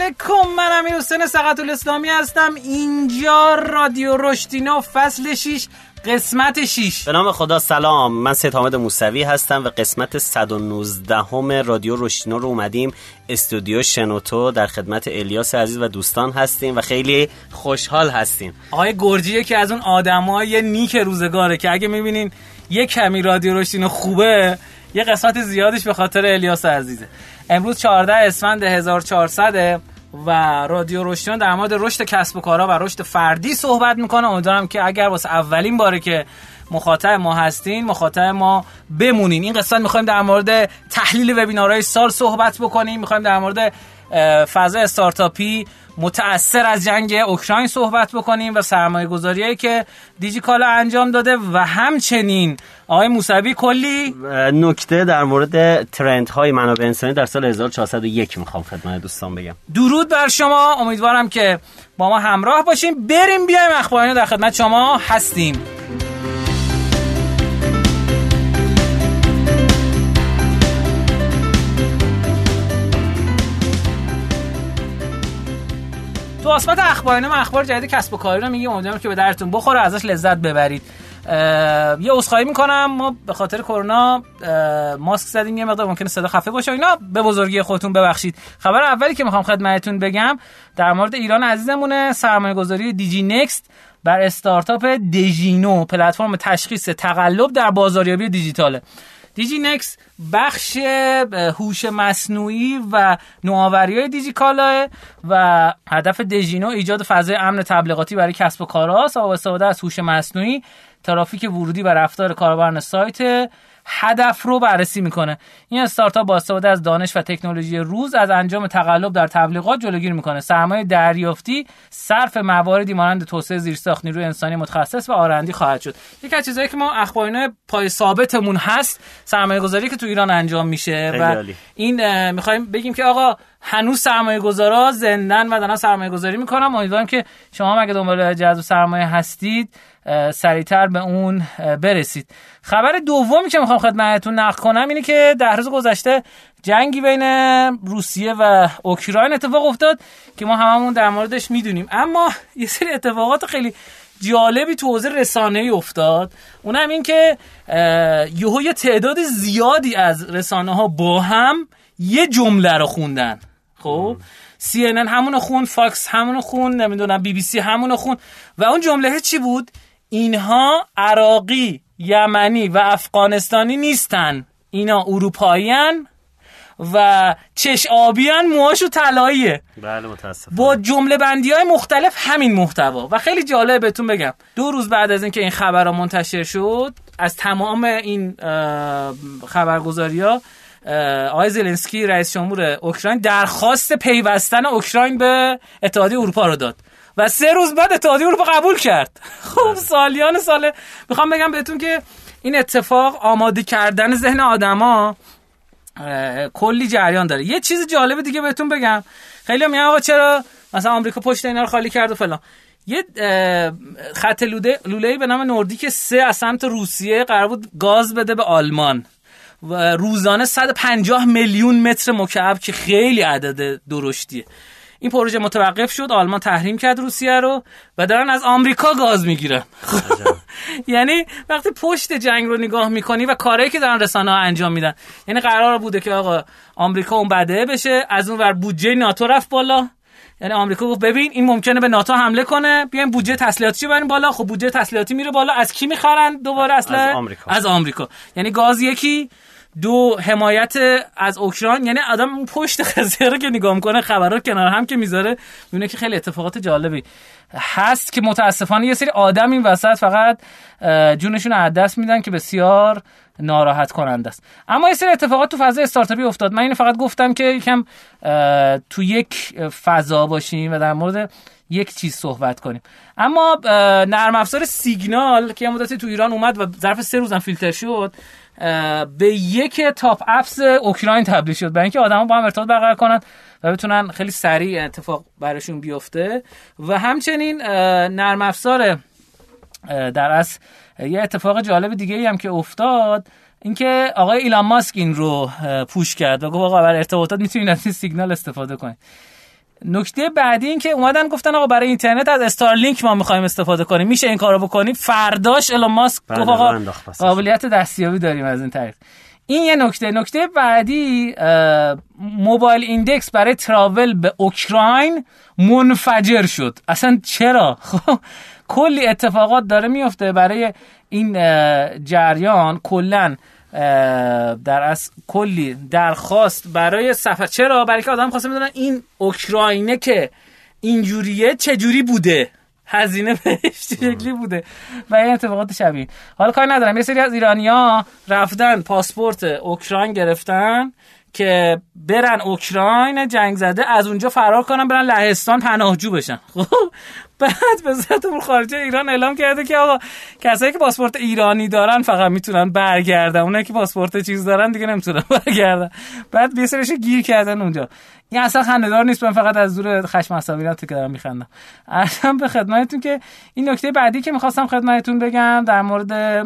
علیکم من امیر حسین سقط الاسلامی هستم. اینجا رادیو رشتینا فصل 6 قسمت 6 به نام خدا سلام. من سید حامد موسوی هستم و قسمت 119 همه رادیو رشتینا رو اومدیم. استودیو شنوتو در خدمت الیاس عزیز و دوستان هستیم و خیلی خوشحال هستیم. آقای گرجیه که از اون آدمای نیک روزگاره که اگه می‌بینین یه کمی رادیو رشتینا خوبه یه قسمت زیادش به خاطر الیاس عزیزه. امروز 14 اسفند 1400 و رادیو رشتیان در مورد رشد کسب و کارها و رشد فردی صحبت می‌کنه. امیدوارم که اگر واسه اولین باره که مخاطب ما هستین مخاطب ما بمونین. این قسمت می‌خوایم در مورد تحلیل وبینارهای سال صحبت بکنیم. می‌خوایم در مورد فضا استارتاپی متأثر از جنگ اوکراین صحبت بکنیم و سرمایه گذاریایی که دیجیکالا انجام داده و همچنین آقای موسوی کلی؟ نکته در مورد ترند های منابع انسانی در سال 1401 می‌خوام خدمت دوستان بگم. درود بر شما. امیدوارم که با ما همراه باشیم. بریم بیایم اخبارانه در خدمت شما هستیم. تو قسمت اخبارانه ما اخبار جدید کسب و کاری رو میگیم امیدوارم که به درتون بخوره ازش لذت ببرید. یه عذرخواهی می‌کنم ما به خاطر کرونا ماسک زدیم یه مقدار ممکنه صدا خفه باشه اینا. به بزرگی خودتون ببخشید. خبر اولی که می‌خوام خدمتتون بگم در مورد ایران عزیزمونه سرمایه گذاری دیجی نکست بر استارتاپ دژینو پلتفرم تشخیص تقلب در بازاریابی دیجیتاله. دیجی نکس بخش هوش مصنوعی و نوآوری های دیجیکالا و هدف دژینو ایجاد فضای امن تبلیغاتی برای کسب و کارهاست و استفاده از هوش مصنوعی ترافیک ورودی و رفتار کاربران سایت هدف رو بررسی می‌کنه. این استارتاپ با استفاده از دانش و تکنولوژی روز از انجام تقلب در تبلیغات جلوگیری می‌کنه. سرمایه دریافتی صرف مواردی مانند توسعه زیرساخت نیروی انسانی متخصص و آرندی خواهد شد. یکی از چیزهایی که ما اخبارینه پای ثابتمون هست سرمایه گذاری که تو ایران انجام میشه و این می‌خوایم بگیم که آقا هنوز سرمایه گذارا زندن و دارن سرمایه گذاری می‌کنن. امیدوارم که شما هم اگه دنبال جذب سرمایه هستید سریعتر به اون برسید. خبر دومی که می‌خوام خدمتتون نقل کنم اینه که در روز گذشته جنگی بین روسیه و اوکراین اتفاق افتاد که ما هممون در موردش می‌دونیم. اما یه سری اتفاقات خیلی جالبی تو حوزه رسانه ای افتاد. اونم این که یهو یه تعداد زیادی از رسانه ها با هم یه جمله رو خوندن. خب؟ سی ان ان همونو خوند فاکس همونو خوند نمی‌دونم بی بی سی همونو خوند و اون جمله چی بود؟ اینها عراقی یمنی و افغانستانی نیستن. اینا اروپاییان و چش آبیان موهاشو طلاییه. بله متاسفم با جمله بندی های مختلف همین محتوا. و خیلی جالب بهتون بگم. دو روز بعد از اینکه این خبرها منتشر شد از تمام این خبرگزاری ها آقای زلنسکی رئیس جمهور اوکراین درخواست پیوستن اوکراین به اتحادیه اروپا رو داد. و سه روز بعد اتحادیه اروپا قبول کرد. خب سالیان ساله. می‌خوام بگم بهتون که این اتفاق آماده کردن ذهن آدما کلی جریان داره. یه چیز جالب دیگه بهتون بگم. خیلی میگن آقا چرا مثلا آمریکا پشت اینا رو خالی کرد و فلان. یه خط لوله لوله به نام نوردیک سه از سمت روسیه قرار بود گاز بده به آلمان. و روزانه 150 میلیون متر مکعب که خیلی عدد درشتیه. این پروژه متوقف شد آلمان تحریم کرد روسیه رو و دارن از آمریکا گاز می‌گیرن. یعنی وقتی پشت جنگ رو نگاه می‌کنی و کاری که دارن رسانه ها انجام میدن یعنی قرار بوده که آقا آمریکا اون بده بشه از اون ور بودجه ناتو رفت بالا. یعنی آمریکا گفت ببین این ممکنه به ناتو حمله کنه بیایم بودجه تسلیحاتی بریم بالا. خب بودجه تسلیحاتی میره بالا از کی می‌خرن دوباره اصلا از آمریکا. از آمریکا. یعنی گاز یکی دو حمایت از اوکراین یعنی آدم اون پشت قضیه رو که نگاه می‌کنه خبرها کنار هم که می‌ذاره می‌بینه که خیلی اتفاقات جالبی هست که متاسفانه یه سری آدم این وسط فقط جونشون از دست میدن که بسیار ناراحت کننده است. اما یه سری اتفاقات تو فضای استارتاپی افتاد. من اینو فقط گفتم که یکم تو یک فضا باشیم و در مورد یک چیز صحبت کنیم. اما نرم افزار سیگنال که مدتی تو ایران اومد و ظرف سه روزم فیلتر شد به یک تاپ اپس اوکراین تبدیل شد. برای اینکه آدما با هم ارتباط برقرار کنن و بتونن خیلی سریع اتفاق براشون بیفته. و همچنین نرم افزار در از یه اتفاق جالب دیگه هم که افتاد اینکه آقای ایلان ماسک این رو پوش کرد و گفت آقا برای ارتباطات می‌تونید از این سیگنال استفاده کنید. نکته بعدی این که اومدن گفتن آقا برای اینترنت از استارلینک ما می‌خوایم استفاده کنیم. میشه این کارو بکنید فرداش ایلان ماسک گفت آقا. قابلیت دستیابی داریم از این طریق. این یه نکته. نکته بعدی mobile index برای travel به اوکراین منفجر شد. اصلا چرا؟ خب کلی اتفاقات داره میفته برای این جریان کلا در از کلی درخواست برای سفر. چرا؟ برای که آدم خواسته می‌دونن این اوکراینه که اینجوریه چجوری بوده. هزینه بهش شکلی بوده و این اتفاقات شبیه. حالا کاری ندارم. یه سری از ایرانیا رفتن پاسپورت اوکراین گرفتن. که برن اوکراین جنگ زده از اونجا فرار کنن برن لهستان پناهجو بشن. خب بعد وزارت امور خارجه ایران اعلام کرده که آقا کسایی که پاسپورت ایرانی دارن فقط می‌تونن برگردن. اونایی که پاسپورت چیز دارن دیگه نمی‌تونن برگردن. بعد یه گیر کردن اونجا. این اصلا خنده‌دار نیست من فقط از دور خشم عصبانیت که دارم میخندم. ارزم به خدمتتون که این نکته بعدی که می‌خواستم خدمتتون بگم در مورد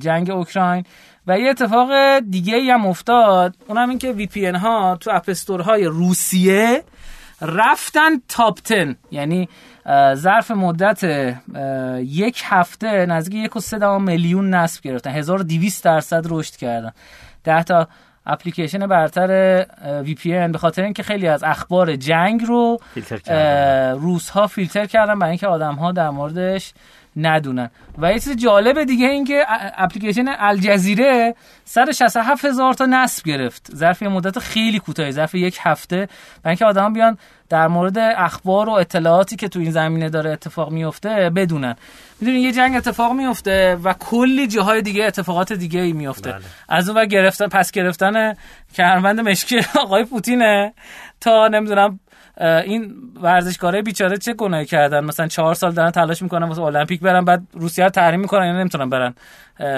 جنگ اوکراین. و یه اتفاق دیگه ای هم افتاد. اونم این که وی پی ها تو اپستور های روسیه رفتن تاپ 10 یعنی ظرف مدت یک هفته نزدیک یک و سه میلیون نصب گرفتن. 1200 درصد رشد کردن. 10 تا اپلیکیشن برتر وی پی به خاطر اینکه خیلی از اخبار جنگ رو روس ها فیلتر کردن برای اینکه آدم ها در موردش ندونن. و یه چیز جالب دیگه این که اپلیکیشن الجزیره 167 هزار تا نصب گرفت. ظرف یه مدت خیلی کوتاهی ظرف یک هفته. برای اینکه آدم بیان در مورد اخبار و اطلاعاتی که تو این زمینه داره اتفاق میفته بدونن. می‌دونی یه جنگ اتفاق میفته و کلی جاهای دیگه اتفاقات دیگه ای میفته بله. از اون گرفتن پس گرفتن کمربند مشکی آقای پوتینه تا نمی‌دونم این ورزشکارای بیچاره چه گناهی کردن؟ مثلا چهار سال دارن تلاش می‌کنن واسه المپیک برن بعد روسیه رو تحریم می‌کنن یعنی نمی‌تونن برن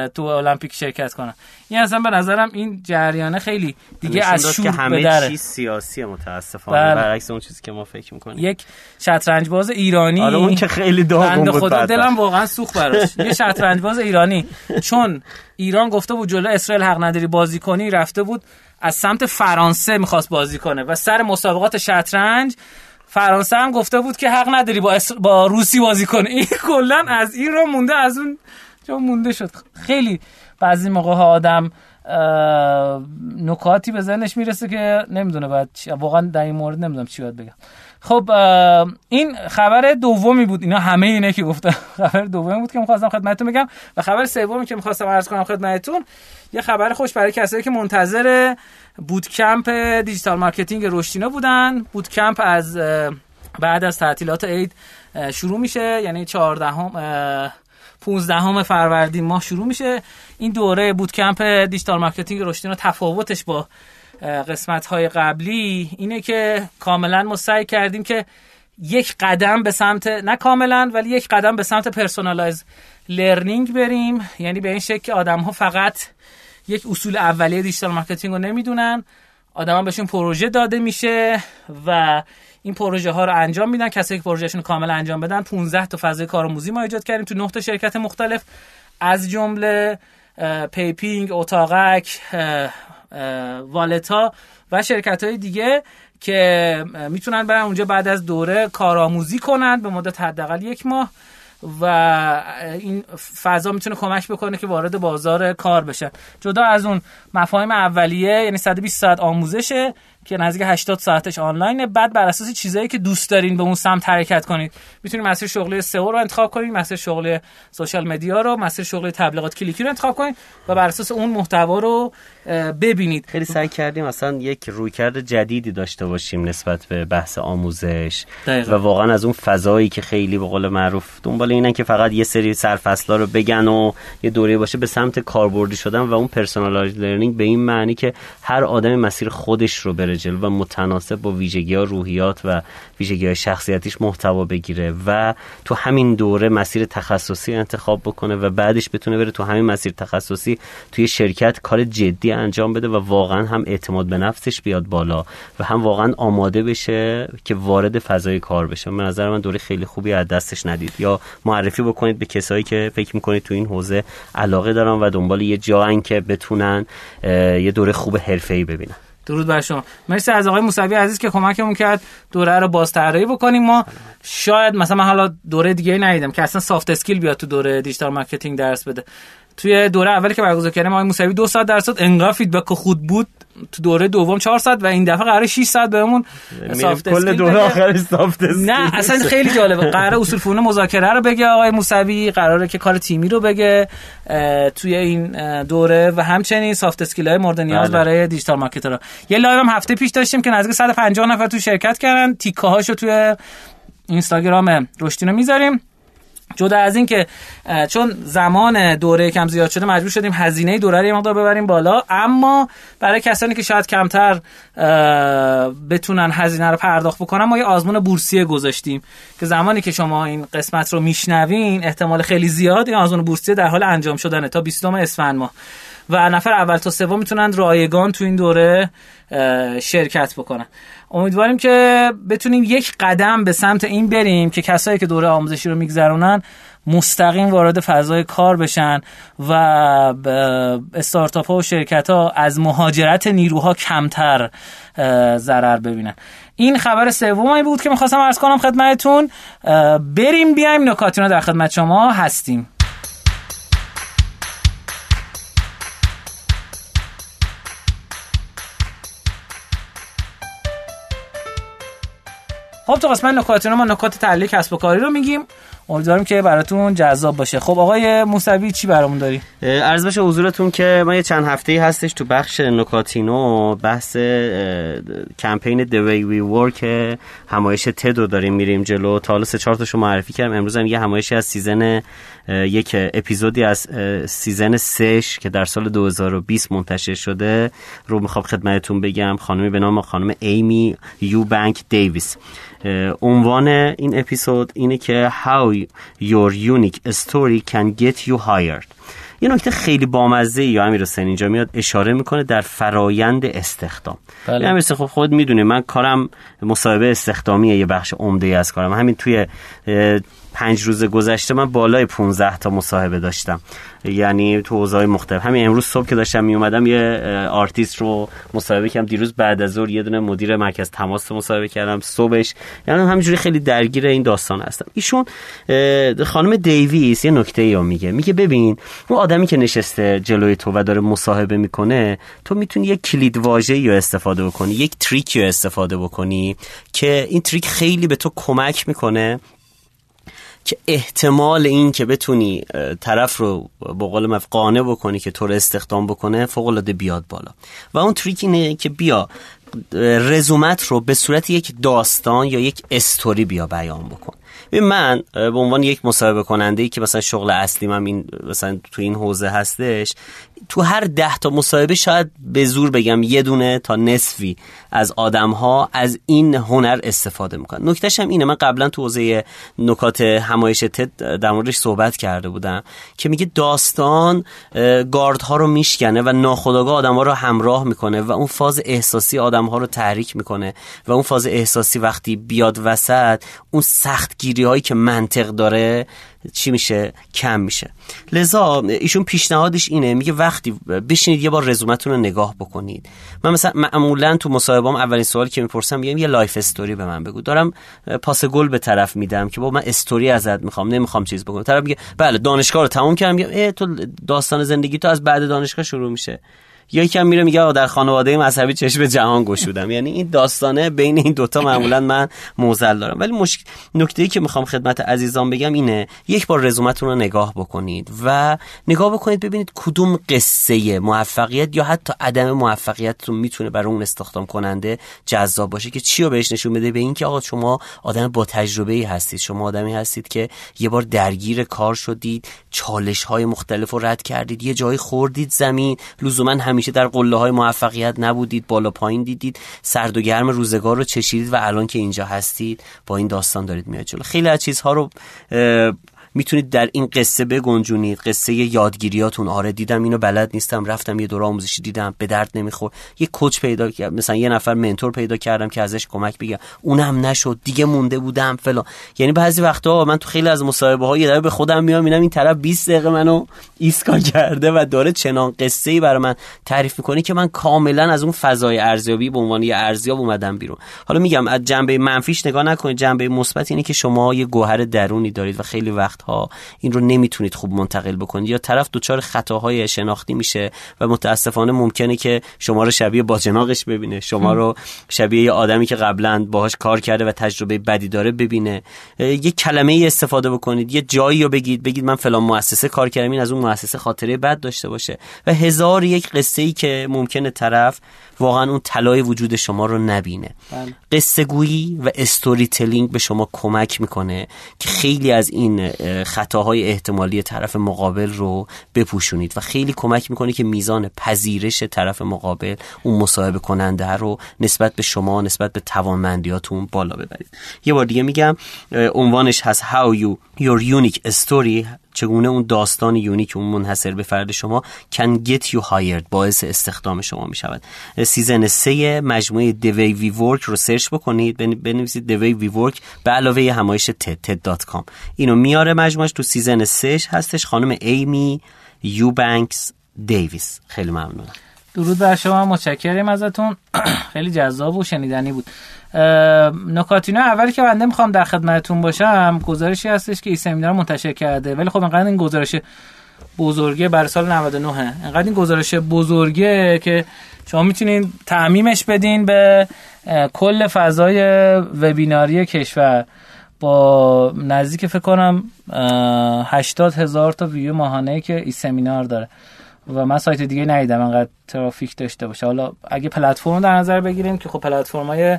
تو المپیک شرکت کنن. این اصلا به نظرم این جریانه خیلی دیگه از شور که همه دره. چیز سیاسی متاسفانه بله. برعکس اون چیزی که ما فکر می‌کنیم. یک شطرنج باز ایرانی. آره اون که خیلی داغون بود خدا. دلم واقعا سوخت براش. یه شطرنج باز ایرانی. چون ایران گفته بود جلو اسرائیل حق نداری بازی کنی رفته بود. از سمت فرانسه می‌خواست بازی کنه و سر مسابقات شطرنج فرانسه هم گفته بود که حق نداری با, اسر... با روسی بازی کنه این کلا از این رو مونده از اون جا مونده شد. خیلی بعضی موقع ها آدم نکاتی به ذهنش می‌رسه که نمی‌دونه بعد چی- واقعا در این مورد نمی‌دونم چی باید بگم. خب این خبر دومی بود. اینا همه اینه که گفتم. خبر دومی بود که می‌خواستم خدمتتون بگم و خبر سومی که می‌خواستم عرض کنم خدمتتون یه خبر خوش برای کسایی که منتظر bootcamp digital marketing رشتینا بودن. bootcamp از بعد از تعطیلات عید شروع میشه. یعنی 14 هم 15 فروردین ماه شروع میشه. این دوره bootcamp digital marketing رشدینا تفاوتش با قسمت های قبلی اینه که کاملا ما سعی کردیم که یک قدم به سمت نه کاملا ولی یک قدم به سمت personalize learning بریم. یعنی به این شکل که آدم ها فقط یک اصول اولیه digital marketing رو نمی‌دونن. آدما بهشون پروژه داده میشه و این پروژه ها رو انجام میدن. کسایی که پروژهشون رو کامل انجام بدن 15 تا فضای کارآموزی ما ایجاد کردیم تو 9 تا شرکت مختلف. از جمله پیپینگ، اتاقک، والتا و شرکت های دیگه که می‌تونن برن اونجا بعد از دوره کارآموزی کنن به مدت حداقل یک ماه و این فضا می‌تونه کمک بکنه که وارد بازار کار بشن. جدا از اون مفاهیم اولیه یعنی 120 ساعت آموزشه که نزدیک 80 ساعتش آنلاینه. بعد بر اساس چیزایی که دوست دارین به اون سمت حرکت کنید. می‌تونید مسیر شغلی سئو رو انتخاب کنید مسیر شغلی سوشال مدیا رو مسیر شغلی تبلیغات کلیکی رو انتخاب کنید و بر اساس اون محتوا رو ببینید. خیلی سعی کردیم اصلا یک رویکرد جدیدی داشته باشیم نسبت به بحث آموزش. دقیقاً. و واقعا از اون فضایی که خیلی به قول معروف دنبال اینن که فقط یه سری سرفصلا رو بگن و یه دوره باشه به سمت کاربردی شدن و اون personalize learning به این معنی که هر آدم مسیر خودش رو بره جلو و متناسب با ویژگی ها روحیات و ویژگی های شخصیتیش محتوا بگیره و تو همین دوره مسیر تخصصی انتخاب بکنه و بعدش بتونه بره تو همین مسیر تخصصی توی شرکت کار جدی انجام بده و واقعا هم اعتماد به نفسش بیاد بالا و هم واقعا آماده بشه که وارد فضای کار بشه. به نظر من دوره خیلی خوبی از دستش ندید. یا معرفی بکنید به کسایی که فکر می‌کنید تو این حوزه علاقه دارن و دنبال یه جاین که بتونن یه دوره خوب حرفه‌ای ببینن. درود بر شما. مرسی از آقای موسوی عزیز که کمکمون کرد دوره رو بازطراحی بکنیم. ما شاید مثلا حالا دوره دیگه ندیدم که اصلا soft skill بیاد تو دوره digital marketing درس بده. توی دوره اولی که برگزار کردیم آقای موسوی دو ساعت درس داد انقدر feedback خوب بود تو دوره دوم 4 ساعت و این دفعه قرار 6 ساعت بهمون soft کل دوره آخر soft نه اصلا خیلی جالبه. قرار اصول فنون مذاکره رو بگه آقای موسوی قراره که کار تیمی رو بگه توی این دوره و همچنین soft skill های مورد نیاز بله. برای digital marketer یه live هم هفته پیش داشتیم که نزدیک 150 نفر تو شرکت کردن. تیکه هاشو توی اینستاگرام رشتینو می‌ذاریم. جدا از این که چون زمان دوره کم زیاد شده مجبور شدیم هزینه دوره رو مقدار ببریم بالا. اما برای کسانی که شاید کمتر بتونن هزینه رو پرداخت بکنن ما یه آزمون بورسیه گذاشتیم که زمانی که شما این قسمت رو میشنوین احتمال خیلی زیاد این آزمون بورسیه در حال انجام شدنه تا 20 اسفند ماه. و نفر اول تا سوم می‌تونن رایگان تو این دوره شرکت بکنن. امیدواریم که بتونیم یک قدم به سمت این بریم که کسایی که دوره آموزشی رو میگذرونن مستقیم وارد فضای کار بشن و استارتاپ ها و شرکت ها از مهاجرت نیروها کمتر ضرر ببینن. این خبر سومی بود که می‌خواستم ارز کنم خدمتتون. بریم بیایم نکاتینا در خدمت شما هستیم. خب تو قسمت نکات ما نکات طلایی کسب و کاری رو میگیم. امیدوارم که براتون جذاب باشه. خب آقای موسوی چی برامون داری؟ عرض بشه حضورتون که ما یه چند هفته هستش تو بخش نکاتینو بحث کمپین The Way We Work همایش تدو داریم میریم جلو. تا حالا سه چهار تاشو معرفی کردم. امروز هم یه همایشی از season یک اپیزودی از season سه‌ش که در سال 2020 منتشر شده رو می‌خوام خدمتتون بگم. خانمی به نام خانم ایمی یو بانک دیویس عنوان این اپیزود اینه که How your unique story can get you hired. یه نکته خیلی بامزه یا امیر حسین اینجا میاد اشاره می‌کنه در فرایند استخدام. بله. امیر خب خود می‌دونه من کارم مصاحبه استخدامیه یه بخش عمده از کارم. همین توی پنج روز گذشته من بالای 15 تا مصاحبه داشتم. یعنی تو حوزه‌های مختلف. همین امروز صبح که داشتم می اومدم یه آرتیست رو مصاحبه کردم. دیروز بعد از ظهر یه دونه مدیر مرکز تماس مصاحبه کردم. صبحش. یعنی همینجوری خیلی درگیر این داستان هستم. ایشون خانم دیویس یه نکته ای میگه. میگه ببین اون آدمی که نشسته جلوی تو و داره مصاحبه می‌کنه تو می‌تونی یک کلید واژه‌ای رو استفاده بکنی یک trick ی رو استفاده بکنی که این trick خیلی به تو کمک می‌کنه. که احتمال این که بتونی طرف رو با قول قانع بکنی که تو رو استخدام بکنه فوق العاده بیاد بالا. و اون تریک اینه که بیا رزومت رو به صورت یک داستان یا یک استوری بیا بیان بکن. من به عنوان یک مصاحبه کننده ای که مثلا شغل اصلی من این مثلا تو این حوزه هستش تو هر ده تا مصاحبه شاید به زور بگم یه دونه تا نصفی از آدم ها از این هنر استفاده می‌کنن. نکتهش هم اینه. من قبلا تو حوزه نکات همایش تد در موردش صحبت کرده بودم که میگه داستان ها رو میشکنه و ناخودآگاه آدم ها رو همراه می‌کنه و اون فاز احساسی آدم ها رو تحریک می‌کنه و اون فاز احساسی وقتی بیاد وسط اون سختگیری هایی که منطق داره چی میشه؟ کم میشه. لذا ایشون پیشنهادش اینه میگه وقتی بشینید یه بار رزومتون رو نگاه بکنید. من مثلا معمولا تو مصاحبهام اولین سوالی که می‌پرسم میگم یه life story به من بگو. دارم پاس گل به طرف میدم که با من استوری ازت می‌خوام نمی‌خوام چیز بکنم. طرف میگه بله دانشگاه رو تموم کردم. میگم تو داستان زندگی تو از بعد دانشگاه شروع میشه. یا یکم میره میگه در خانواده مذهبی چشم جهان گشودم. یعنی این داستانه بین این دوتا معمولا من موزل دارم. ولی مشک... نکته ای که می‌خوام خدمت عزیزان بگم اینه یک بار رزومتون رو نگاه بکنید و نگاه بکنید ببینید کدوم قصه موفقیت یا حتی عدم موفقیت رو می‌تونه برای اون استخدام کننده جذاب باشه که چی رو بهش نشون بده؟ به اینکه آقا شما آدم با تجربه ای هستید. شما آدمی هستید که یه بار درگیر کار شدید چالش های مختلف رو رد کردید یه جایی خوردید زمین لزوما همیشه در قله های موفقیت نبودید بالا پایین دیدید. سرد و گرم روزگار رو چشیدید و الان که اینجا هستید با این داستان دارید میاد جلو. خیلی از چیزها رو می‌تونید در این قصه بگنجونید. قصه یادگیریاتون. آره دیدم اینو بلد نیستم. رفتم یه دوره آموزشی دیدم. به درد نمیخور یه کوچ پیدا کردم مثلا یه نفر منتور پیدا کردم که ازش کمک بگیرم. اونم نشد. دیگه مونده بودم فلان. یعنی بعضی وقتا من تو خیلی از مصاحبه ها یه به خودم میام می‌بینم این طرف 20 دقیقه منو ایسکا کرده و داره چنان قصه ای برای من تعریف می‌کنه که من کاملا از اون فضای ارزیابی به عنوان یه ارزیاب اومدم بیرون. حالا میگم از جنبه منفیش نگاه نکنید. جنبه مثبت اینه که شما یه گوهر درونی دارید و خیلی وقتها این رو نمی‌تونید خوب منتقل بکنید. یا طرف دچار خطاهای شناختی میشه و متاسفانه ممکنه که شما رو شبیه باجناقش ببینه. شما رو شبیه یه آدمی که قبلا باهاش کار کرده و تجربه بدی داره ببینه. یه کلمه ای استفاده بکنید. یه جایی رو بگید. بگید من فلان مؤسسه کار کردم. این از اون مؤسسه خاطره بد داشته باشه. و هزار یک قصه ای که ممکنه طرف واقعا اون طلای وجود شما رو نبینه. بله. قصه گویی و استوری تلینگ به شما کمک می‌کنه که خیلی از این خطاهای احتمالی طرف مقابل رو بپوشونید و خیلی کمک می‌کنه که میزان پذیرش طرف مقابل اون مصاحبه کننده رو نسبت به شما نسبت به توانمندیاتون بالا ببرید. یه بار دیگه میگم عنوانش هست How Your Unique Story. چگونه اون داستان unique اون منحصر به فرد شما can get you hired باعث استخدام شما می شود سیزن سه مجموعه The Way We Work رو سرچ بکنید. بنویسید The Way We Work به علاوه همایش TED TED.com اینو میاره مجموعش تو سیزن سه هستش خانم ایمی یو بانکس دیویس. خیلی ممنونم. درود بر شما متشکرم ازتون. خیلی جذاب و شنیدنی بود. نکاتینو اولی که بنده می‌خوام در خدمتتون باشم گزارشی هستش که این سمینار منتشر کرده. ولی خب اینقدر این گزارش بزرگه برای سال 99 اینقدر این گزارش بزرگه که شما می‌تونین تعمیمش بدین به کل فضای وبیناری کشور. با نزدیک فکر کنم 80 هزار تا ویو ماهانه که این سمینار داره. و من سایت دیگه ندیدم انقدر ترافیک داشته باشه. حالا اگه پلتفرم در نظر بگیریم که خب پلتفرم های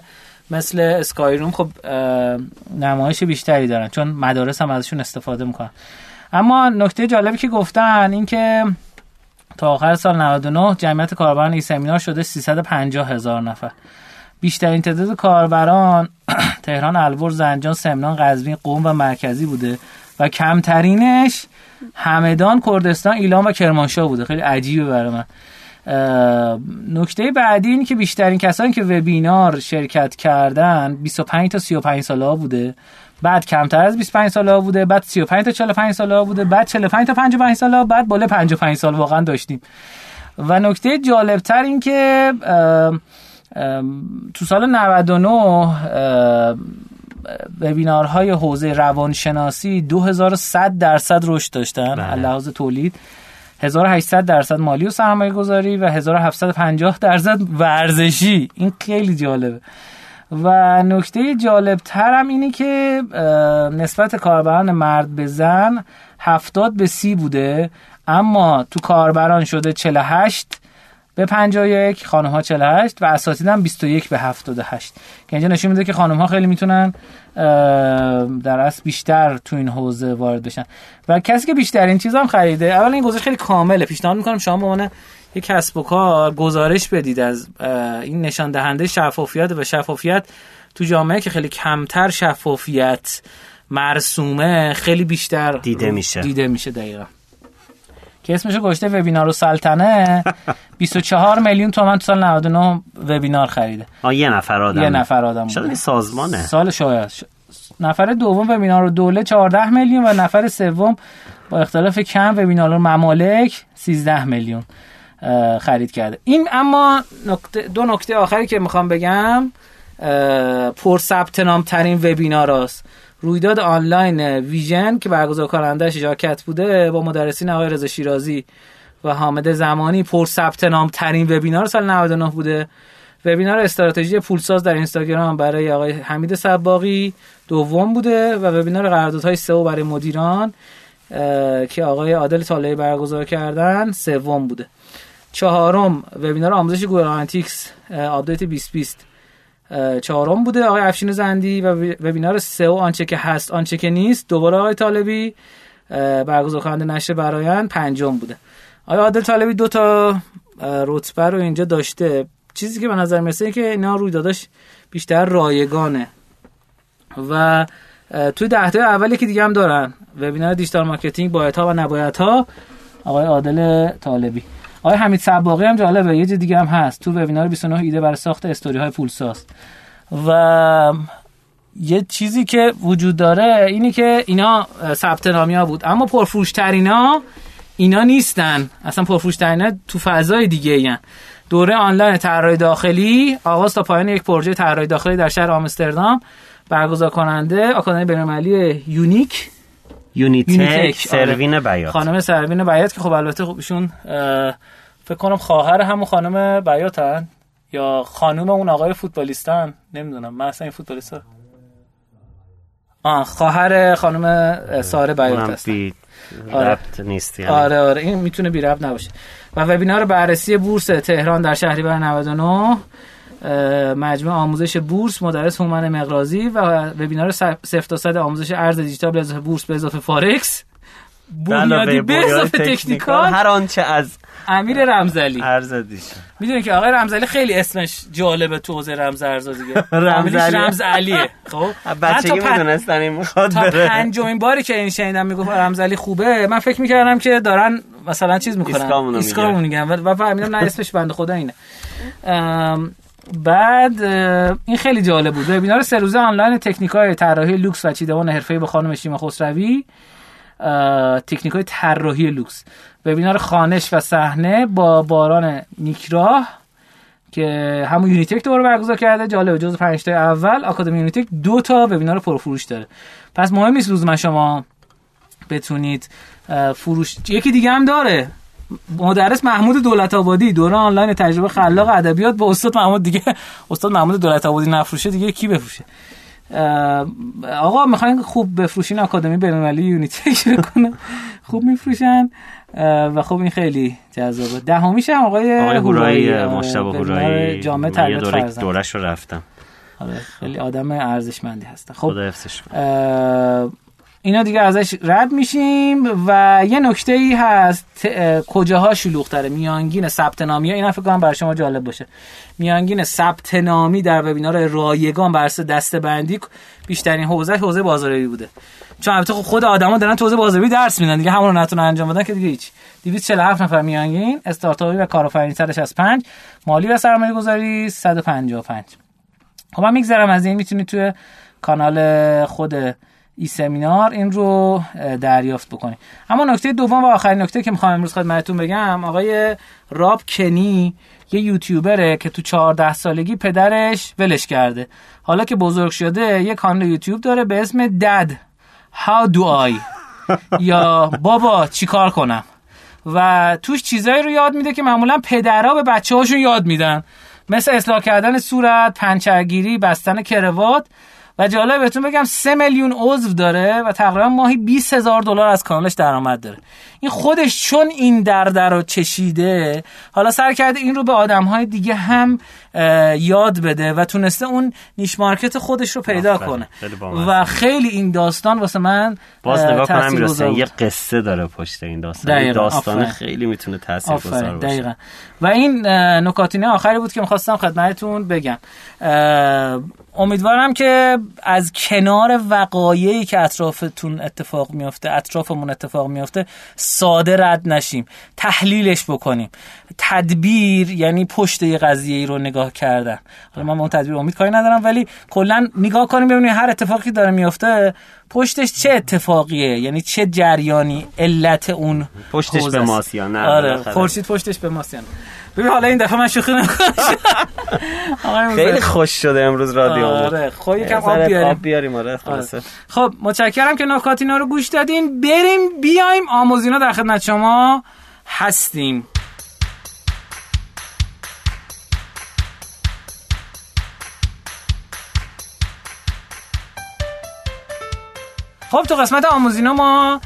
مثل اسکای خب نمایش بیشتری دارن چون مدارس هم ازشون استفاده می‌کنن. اما نکته جالبی که گفتن این که تا آخر سال 99 جمعیت کاربران این سمینار شده 350 هزار نفر. بیشترین تعداد کاربران تهران البرز زنجان سمنان قزوین قوم و مرکزی بوده. و کمترینش همدان کردستان ایلام و کرمانشاه بوده. خیلی عجیبه برای من. نکته بعدی این که بیشترین کسانی که وبینار شرکت کردن 25 تا 35 ساله بوده. بعد کمتر از 25 ساله بوده بعد 35 تا 45 ساله بوده بعد 45 تا 55 ساله بعد بالا 55 سال واقعا داشتیم. و نکته جالبتر این که تو سال 99 وبینارهای حوزه روانشناسی 2100 درصد رشد داشتن بله. لحاظ تولید. 1800 درصد مالی و سرمایه گذاری و 1750 درصد ورزشی. این خیلی جالبه. و نکته جالب ترم اینه که نسبت کاربران مرد به زن 70 به 30 بوده اما تو کاربران شده 48 به 51 خانم ها 48 و اساتید هم 21 به 78 که اینجا نشون میده که خانم ها خیلی می‌تونن در اصل بیشتر تو این حوزه وارد بشن. و کسی که بیشتر این چیز هم خریده اول این گزارش خیلی کامله. پیشنهاد می‌کنم شما به عنوان یک کسب و کار گزارش بدید از این نشان دهنده شفافیت و شفافیت تو جامعه که خیلی کمتر شفافیت مرسومه خیلی بیشتر دیده میشه. دیده میشه دقیقا. که اسمش گشته وبینار و سلطنه. 24 میلیون تومن تو سال 99 وبینار خریده. آ یه نفر آدم یه نفر آدم شاید سازمانه. سال شاید. نفر دوم وبینار رو دوله 14 میلیون و نفر سوم با اختلاف کم وبینار ممالک 13 میلیون خرید کرده. این اما نکته دو نکته آخری که می‌خوام بگم پر ثبت نام ترین وبینار است رویداد آنلاین vision که برگزار کننده ژاکت بوده با مدرسین آقای رضا شیرازی و حامد زمانی پر ثبت نام ترین وبینار سال 99 بوده. وبینار استراتژی پولساز در اینستاگرام برای آقای حمید سباقی دوم بوده و وبینار قراردادهای SEO برای مدیران که آقای عادل طالبی برگزار کردن سوم بوده. چهارم وبینار آموزش گوگل آنالیتیکس آپدیت 2020 چهارم بوده آقای افشین زندی و وبینار SEO آنچه که هست آنچه که نیست. دوباره آقای طالبی برگزار کننده نشر برایان پنجم بوده. آقای عادل طالبی دو تا رتبه رو اینجا داشته. چیزی که به نظر می‌رسه که اینا روی داداش بیشتر رایگانه. و توی ده تا اولی که دیگه هم دارن. وبینار digital marketing باید ها و نباید ها. آقای عادل طالبی. آقای حمید سباقی هم جالبه یه دیگه هم هست. تو وبینار 29 ایده برای ساخت استوری های پولساز. و یه چیزی که وجود داره اینی که اینا ثبت نامیا بود. اما پرفروشترینا اینا نیستن. اصلا پرفروشترینا تو فضای دیگه این دوره آنلاین طراحی داخلی آغاز تا پایان یک پروژه طراحی داخلی در شهر آمستردام برگزار کننده آکادمی بین‌المللی یونیک. یونیتک سروین آره. بیات. خانم سروین بیات که خب البته خب ایشون فکر کنم خواهر همون خانم بیاتن یا خانم اون آقای فوتبالیستان نمی‌دونم. من اصلا این فوتبالیستا آه خواهر خانم ساره بیات هست آره. ربط نیست یعنی. آره آره. این می‌تونه بی ربط نباشه. و وبینار بررسی بورس تهران در شهریور 99 مجموعه آموزش بورس مدرس هومن مقرازی و وبینار صفر تا صد آموزش ارز دیجیتال به اضافه بورس به اضافه فارکس بنیادی به اضافه تکنیکال. هر آنچه از امیر رمزلی ارز می‌دونی که آقای رمزلی خیلی اسمش جالبه تو حوزه رمز ارزا دیگه. رمزلی رمز علیه خب؟ بچگی می‌دونستن این می‌خواد تا پنجمین باری که این شنیدم می‌گفت رمزلی خوبه من فکر می‌کردم که دارن مثلا چیز می‌کنن. ایسکامونو میگن. و فهمیدم نه اسمش بنده خدا اینه. بعد این خیلی جالب بود. وبینار سه روزه آنلاین تکنیکای طراحی لوکس و چیدمان حرفه‌ای به خانم شیما خسروی تکنیکای طراحی لوکس. وبینار خوانش و صحنه با باران نیکراه که همون یونیتک دوباره برگزار کرده جالب جز پنج تا اول آکادمی یونیتک دو تا وبینار پرفروش داره. پس مهم نیست من شما بتونید فروش. یکی دیگه هم داره. مدرس محمود دولت آبادی. دوره آنلاین تجربه خلاق ادبیات با استاد محمود دیگه. استاد محمود دولت آبادی نفروشه دیگه کی بفروشه؟ آقا می‌خواین خوب بفروشین آکادمی بین‌المللی یونیتک بکنه خوب میفروشن. و خب این خیلی جذابه دهمیش هم آقای آقای هورایی مشتبه هورایی. جامعه تربیت فرزند. دورش رو رفتم. آره خیلی آدم ارزشمندی هست خب خدا حفظش اینا دیگه ازش رد میشیم و یه نکته ای هست کجاها شلوغ تره؟ میانگین ثبت نامی اینا فکر کنم برای شما جالب باشه. میانگین ثبت نامی در وبینار رایگان بر دسته بندی بیشترین حوزه حوزه بازاریابی بوده. چون البته خب خود آدما دارن تو حوزه بازاریابی درس میدن دیگه همون رو نتونن انجام بدن که دیگه هیچ. 247 نفر میانگین استارتاپی و کارآفرینی از 5 مالی و سرمایه گذاری 155 خب من میگذرم از این می‌تونید توی کانال خود ای سمینار این رو دریافت بکنید اما نکته دوم و آخرین نکته که می‌خوام امروز خدمتتون بگم آقای راب کنی یه یوتیوبره که تو 14 سالگی پدرش ولش کرده. حالا که بزرگ شده یه کانال یوتیوب داره به اسم دد How do I یا بابا چیکار کنم؟ و توش چیزایی رو یاد میده که معمولا پدرها به بچه هاشون یاد میدن. مثل اصلاح کردن صورت پنچرگیری بستن کروات. و جالب بهتون بگم سه میلیون عضو داره و تقریبا ماهی 20 هزار دلار از کانالش درآمد داره. این خودش چون این درد رو چشیده حالا سر کرده این رو به آدم های دیگه هم یاد بده و تونسته اون نیش مارکت خودش رو پیدا کنه. و خیلی این داستان واسه من باز نگاه کنم یه قصه داره پشت این داستان. این داستان خیلی می‌تونه تاثیرگذار باشه. و این نکاتینه آخری بود که می‌خواستم خدمتتون بگم. امیدوارم که از کنار وقایعی که اطرافتون اتفاق میافته اطرافمون اتفاق میافته ساده رد نشیم. تحلیلش بکنیم. تدبیر یعنی پشت یه قضیه ای رو نگاه کردن حالا من اون تدبیر امید کاری ندارم ولی کلا نگاه کنیم ببینیم هر اتفاقی داره میفته پشتش چه اتفاقیه؟ یعنی چه جریانی علت اون پشتش به ماست یا نه آره خورشید پشتش به ماست ببین حالا این دفعه من شوخی نکنم خیلی خوش شده امروز رادیو آره خب یکم آب بیاریم. آب بیاریم آره, آره. خب متشکرم که نکات اینا رو گوش دادین. بریم بیایم. آموزینا در خدمت شما هستیم. خب تو قسمت آموزینا ما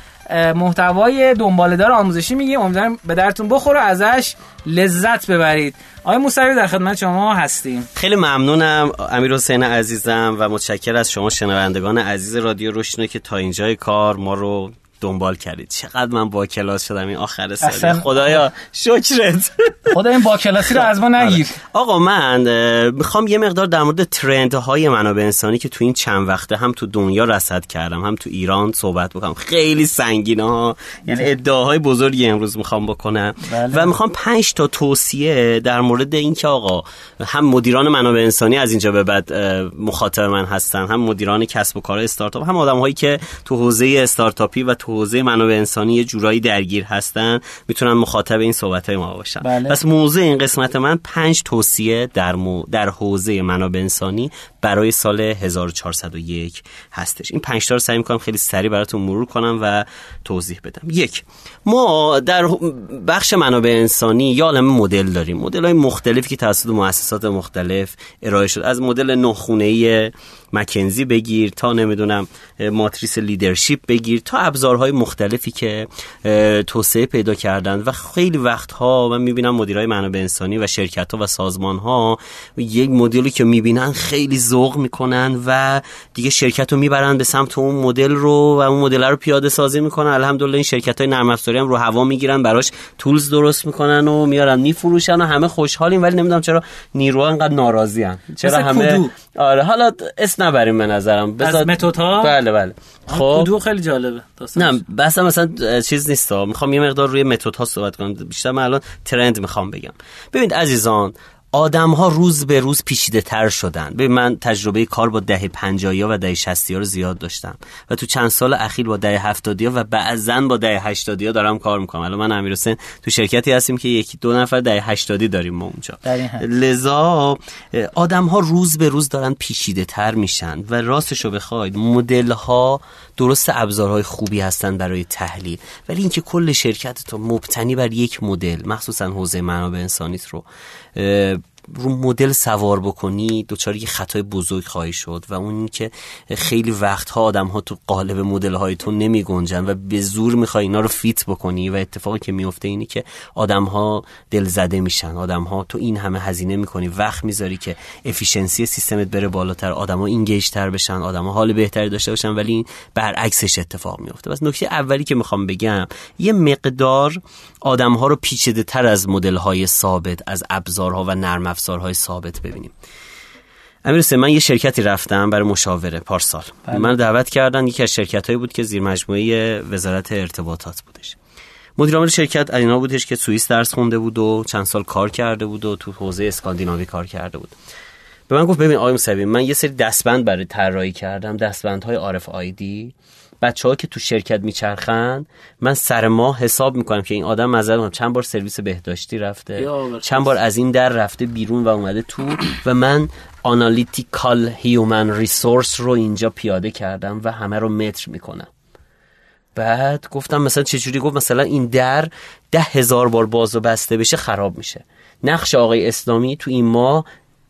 محتوای دنبالدار آموزشی میگیم. امیدوارم به درتون بخوره ازش لذت ببرید. آقای موسوی در خدمت شما هستیم. خیلی ممنونم امیر حسین عزیزم و متشکر از شما شنوندگان عزیز رادیو روشنو که تا اینجای کار ما رو دنبال کردید. چقدر من با کلاس شدم این آخر سال خدایا شکرت. خدا این با کلاسی رو از ما آره. نگیر. آقا من می‌خوام یه مقدار در مورد ترند های منابع انسانی که تو این چند وقته هم تو دنیا رصد کردم هم تو ایران صحبت بکنم. خیلی سنگینه ها. یعنی ادعاهای بزرگی امروز می‌خوام بکنم. بله. و می‌خوام پنج تا توصیه در مورد اینکه آقا هم مدیران منابع انسانی از اینجا به بعد مخاطب من هستن هم مدیران کسب و کار استارتاپ هم آدم هایی که تو حوزه استارتاپی و تو حوزه منابع انسانی یه جورایی درگیر هستن می‌تونن مخاطب این صحبت های ما باشن. بله. پس موضوع این قسمت من پنج توصیه در, مو در حوزه منابع انسانی برای سال 1401 هستش. این پنج تا رو سعی می‌کنم خیلی سریع براتون مرور کنم و توضیح بدم. یک ما در بخش منابع انسانی یا عالم مدل داریم. مدل های مختلفی که توسط مؤسسات مختلف ارائه شد از مدل نخونه مکنزی بگیر تا نمی‌دونم ماتریس لیدرشپ بگیر تا ابزارهای مختلفی که توسعه پیدا کردن و خیلی وقتها من می‌بینم مدیرای منابع انسانی و شرکت ها و سازمان ها یک مدلی که می‌بینن خیلی ذوق می‌کنن و دیگه شرکت رو می‌برن به سمت اون مدل رو و اون مدل رو پیاده سازی می‌کنن. الحمدلله این شرکت های نرم افزاری هم رو هوا می‌گیرن براش تولز درست می‌کنن و میارن میفروشن و همه خوشحالیم ولی نمی‌دونم چرا نیروها انقدر ناراضی چرا همه آره حالا اس نبریم به نظرم. بذار... از ها بله. بله خب. کدو خیلی جالبه نه بس مثلا چیز نیست می‌خوام یه مقدار روی متد ها صحبت کنم. بیشتر من الان ترند می‌خوام بگم. ببینید عزیزان آدم ها روز به روز پیچیده تر شدن. به من تجربه کار با دهه پنجایی و دهه شستی ها رو زیاد داشتم. و تو چند سال اخیر با دهه هفتادی ها و بعضا با دهه هشتادی ها دارم کار می‌کنم. الان من امیر حسین تو شرکتی هستیم که یکی دو نفر دهه هشتادی داریم ما اونجا. لذا آدم ها روز به روز دارن پیچیده تر میشن. و راستشو بخواید مدل ها درست ابزارهای خوبی هستن برای تحلیل. ولی اینکه کل شرکت تو مبتنی بر یک مدل مخصوصا حوزه منابع انسانیت رو رو مدل سوار بکنی دوچار یه خطای بزرگ خواهی شد و اون که خیلی وقتها آدم ها تو قالب مدل های تو نمی گنجن و به زور می‌خوای اینا رو فیت بکنی و اتفاقی که میفته اینی که آدم ها دل زده میشن. آدم ها تو این همه هزینه می‌کنی وقت می‌ذاری که efficiency سیستمت بره بالاتر آدم ها engage تر بشن آدم ها حال بهتری داشته باشن ولی این برعکسش اتفاق میفته بس نکته اولی که می‌خوام بگم یه مقدار آدم ها رو پیچیده تر از مدل های ثابت از ابزارها و نرم افزارهای ثابت ببینیم. امیر من یه شرکتی رفتم برای مشاوره پارسال. بله. من دعوت کردن یکی از شرکت هایی بود که زیر مجموعه وزارت ارتباطات بودش. مدیر عامل شرکت اینا بودش که سوئیس درس خونده بود و چند سال کار کرده بود و تو حوزه اسکاندیناوی کار کرده بود. به من گفت ببین آقای موسوی من یه سری دستبند برای طراحی کردم دستبندهای RFID بچه ها که تو شرکت میچرخن من سر ماه حساب می‌کنم که این آدم مزد چند بار سرویس بهداشتی رفته چند بار از این در رفته بیرون و اومده تو و من analytical human resource رو اینجا پیاده کردم و همه رو متر می‌کنم. بعد گفتم مثلا چجوری گفت مثلا این در ده هزار بار باز و بسته بشه خراب میشه. نقش آقای اسلامی تو این ماه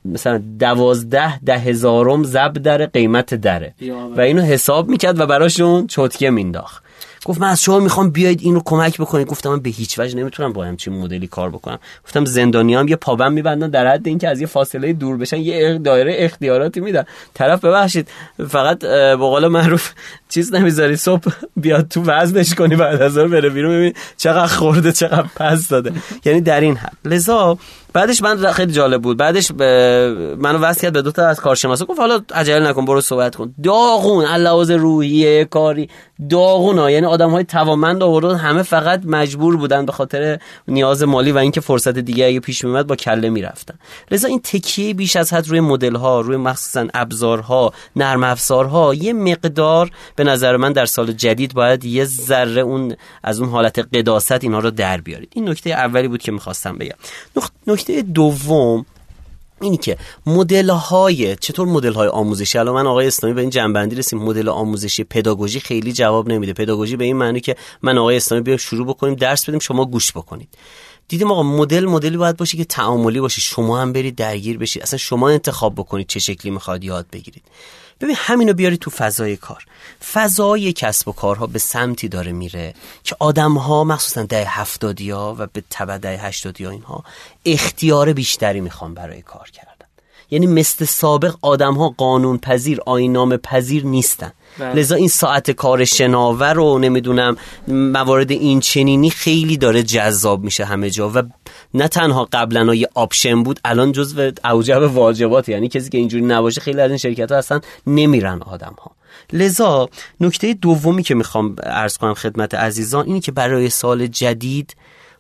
مثلا دوازده ده هزارم زب در قیمت دره. و اینو حساب می‌کرد و براشون چوتکه مینداخت. گفت من از شما می‌خوام بیاید این رو کمک بکنید. گفتم من به هیچ وجه نمی‌تونم با همچین مدلی کار بکنم. گفتم زندانی هم یه پابند میبندن در حد اینکه از یه فاصله دور بشن یه دایره اختیاراتی میدن. طرف ببخشید فقط به قول معروف چیز نمی‌ذاری صبح بیاد تو وزنش کنی بعد از بره بیرون ببین چقدر خورده چقدر پس داده. یعنی در این حد. لذا بعدش من خیلی جالب بود. بعدش منو وصل کرد به دو تا از کارشناسا گفت حالا عجله نکن برو صحبت کن. داغون علاوه روحیه کاری. داغون ها یعنی آدم های توامند آوردن همه فقط مجبور بودن به خاطر نیاز مالی و اینکه فرصت دیگه اگه پیش میومد با کله می‌رفتن. لذا این تکیه بیش از حد روی مدل ها روی مخصوصا ابزارها نرم افزارها یه مقدار به نظر من در سال جدید باید یه ذره اون از اون حالت قداست اینا رو در بیارید. این نکته اولی بود که می‌خواستم بگم. نکته دوم اینی که مدل های چطور مدل های آموزشی؟ الان من آقای اسلامی به این جنبندی رسیم. مدل آموزشی پداگوژی خیلی جواب نمیده. پداگوژی به این معنی که من آقای اسلامی بیا شروع بکنیم درس بدیم شما گوش بکنید. دیدیم آقا مدل مدلی باید باشه که تعاملی باشه. شما هم برید درگیر بشید. اصلا شما انتخاب بکنید چه شکلی می‌خواد یاد بگیرید. ببین همینو بیاری تو فضای کار. فضای کسب و کارها به سمتی داره میره که آدم ها مخصوصا ده هفتادی ها و به تبع ده هشتادی ها اینها اختیار بیشتری می‌خوان برای کار کردن. یعنی مثل سابق آدم ها قانون پذیر آینام پذیر نیستن. بله. لذا این ساعت کار شناور رو نمی‌دونم موارد این چنینی خیلی داره جذاب میشه همه جا و نه تنها قبلا یه option بود الان جزو اوجب واجبات یعنی کسی که اینجوری نباشه خیلی از این شرکت ها اصلا نمیرن آدم ها لذا نکته دومی که می‌خوام عرض کنم خدمت عزیزان اینی که برای سال جدید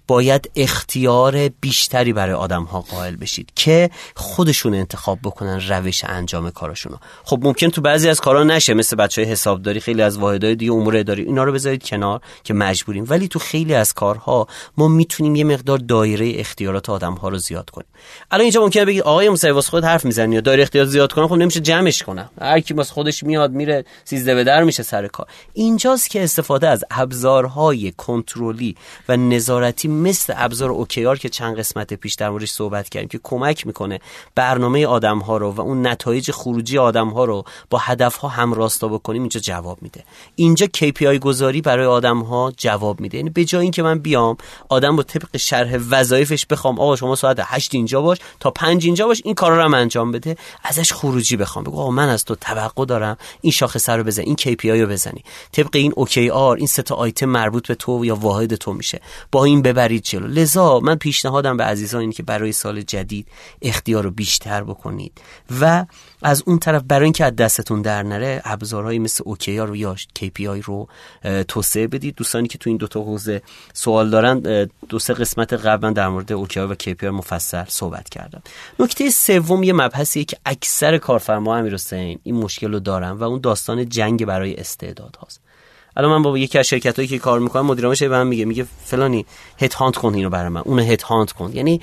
باید اختیار بیشتری برای آدم ها قائل بشید که خودشون انتخاب بکنن روش انجام کارشون خب ممکن تو بعضی از کارا نشه مثل بچه های حسابداری خیلی از واحدهای دیگه امور اداری اینا رو بذارید کنار که مجبوریم. ولی تو خیلی از کارها ما می‌تونیم یه مقدار دایره اختیارات آدم ها رو زیاد کنیم. الان اینجا ممکنه بگید آقای موسوی واسه خود حرف می‌زنی یا دایره اختیار زیاد کنم؟ خب نمیشه جمعش کنم. هر کی خودش میاد میره سیزده به در میشه سر کار. اینجاست که استفاده از ابزارهای کنترلی و نظارتی مثل ابزار اوکیار که چند قسمت پیش در موردش صحبت کردیم که کمک می‌کنه برنامه آدم ها رو و اون نتایج خروجی آدم ها رو با هدف ها هم راستا بکنیم اینجا جواب میده. اینجا KPI گذاری برای آدم ها جواب میده. یعنی به جای اینکه من بیام آدم رو طبق شرح وظایفش بخوام آقا شما ساعت 8 اینجا باش تا 5 اینجا باش این کارا رو هم انجام بده. ازش خروجی بخوام. بگو آقا من از تو توقع دارم این شاخصه رو بزن این KPI رو بزنی. طبق این OKR این سه تا آیتم مربوط به تو یا واحد تو میشه. با این ببرید جلو. لذا من پیشنهادم به عزیزان اینه که برای سال جدید اختیار رو بیشتر بکنید. و از اون طرف برای اینکه از دستتون در نره ابزارهایی مثل OKR و یا KPI رو توسعه بدید. دوستانی که تو این دوتا حوزه سوال دارن دو سه قسمت قبلا در مورد OKR و KPI مفصل صحبت کردم. نکته سوم یه مبحثیه که اکثر کارفرما امیر این مشکل رو دارن و اون داستان جنگ برای استعداد هاست. الان من با یکی از شرکت هایی که کار می‌کنم مدیرامش به من میگه میگه فلانی head hunt کن اینو برای من اونو head hunt کن. یعنی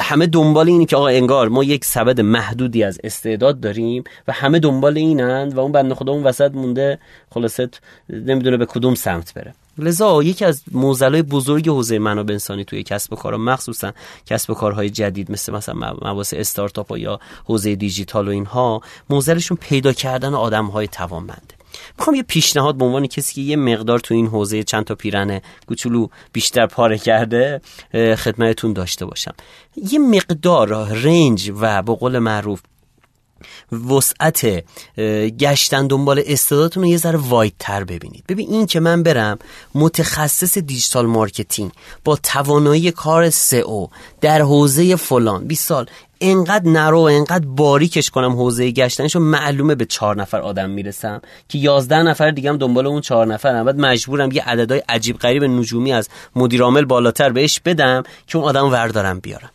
همه دنبال اینی که آقا انگار ما یک سبد محدودی از استعداد داریم و همه دنبال اینند و اون بنده خدا اون وسط مونده خلاصت نمی‌دونه به کدوم سمت بره. لذا یکی از موزلای بزرگ حوزه منابع انسانی توی کسب و کارها مخصوصا کسب و کارهای جدید مثل مثلا مباحث استارتاپ یا حوزه دیجیتال و اینها موزلشون پیدا کردن آدم های توانمنده می‌خوام یه پیشنهاد به عنوان کسی که یه مقدار تو این حوزه چند تا پیرن کوچولو بیشتر پاره کرده خدمتتون داشته باشم. یه مقدار رنج و به قول معروف وسعت گشتن دنبال استعدادتون رو یه ذره wide تر ببینید. ببین این که من برم متخصص digital marketing با توانایی کار SEO در حوزه فلان 20 سال انقدر نرو انقدر باریکش کنم حوزه گشتنشو معلومه به چهار نفر آدم می‌رسم که یازده نفر دیگه هم دنبال اون چهار نفرم بعد مجبورم یه عددهای عجیب غریب نجومی از مدیرعامل بالاتر بهش بدم که اون آدم وردارم بیارم.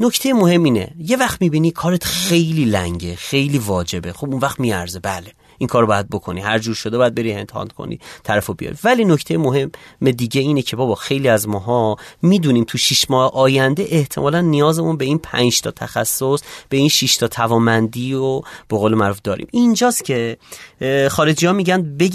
نکته مهم اینه. یه وقت می‌بینی کارت خیلی لنگه خیلی واجبه. خب اون وقت میارزه. بله. این کار باید بکنی. هر جور شده باید بری امتحان کنی طرفو بیاری. ولی نکته مهم دیگه اینه که بابا خیلی از ماها می‌دونیم تو شش ماه آینده احتمالا نیازمون به این 5 تا تخصص به این 6 تا توانمندی و به قول معروف داریم. اینجاست که خارجی ها میگن big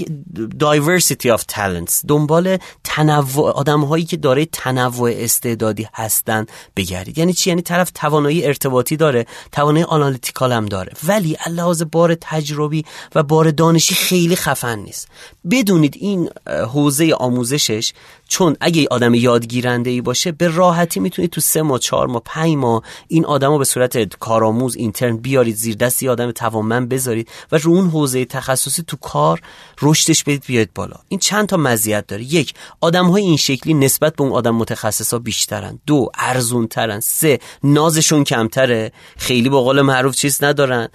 diversity of talents دنبال تنوع آدم هایی که داره تنوع استعدادی هستن بگردید. یعنی چی؟ یعنی طرف توانایی ارتباطی داره توانایی آنالیتیکال هم داره. ولی لحاظ بار تجربی و بار دانشی خیلی خفن نیست. بدونید این حوزه آموزشش چون اگه آدم یادگیرنده ای باشه به راحتی می‌تونید تو سه ماه چهار ماه پنج ماه این آدم رو به صورت کارآموز اینترن بیارید زیر دست آدم توانمند بذارید و رو اون حوزه تخصصی تو کار رشدش بدید بیاید بالا. این چند تا مزیت داره. یک آدم های این شکلی نسبت به اون آدم متخصصا بیشترن. دو ارزون ترن سه نازشون کمتره. خیلی به قول معروف چیز ندارن.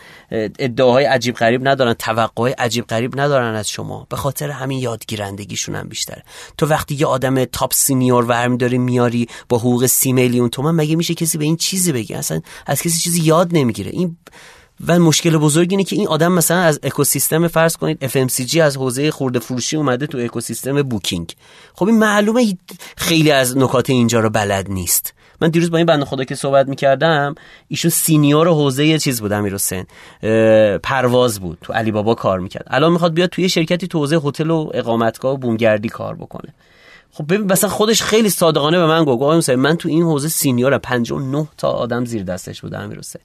ادعاهای عجیب غریب ندارن. توقعهای عجیب غریب ندارن از شما. به خاطر همین یادگیرندگیشون هم بیشتره. تو وقتی یه آدم top senior داری میاری با حقوق سی میلیون تومن مگه میشه کسی به این چیزی بگه؟ اصلا از کسی چیزی یاد نمی‌گیره. این و مشکل بزرگ اینه که این آدم مثلا از اکوسیستم فرض کنید FMCG از حوزه خرده فروشی اومده تو اکوسیستم booking خب این معلومه خیلی از نکات اینجا رو بلد نیست. من دیروز با این بنده خدا که صحبت می‌کردم ایشون senior حوزه یه چیز بود امیر حسین پرواز بود تو علی بابا کار می‌کرد. الان می‌خواد بیاد توی شرکتی تو حوزه هتل و اقامتگاه و بومگردی کار بکنه. خب ببین مثلا خودش خیلی صادقانه به من گفت من تو این حوزه senior ام 59 تا آدم زیر دستش بود امیر حسین.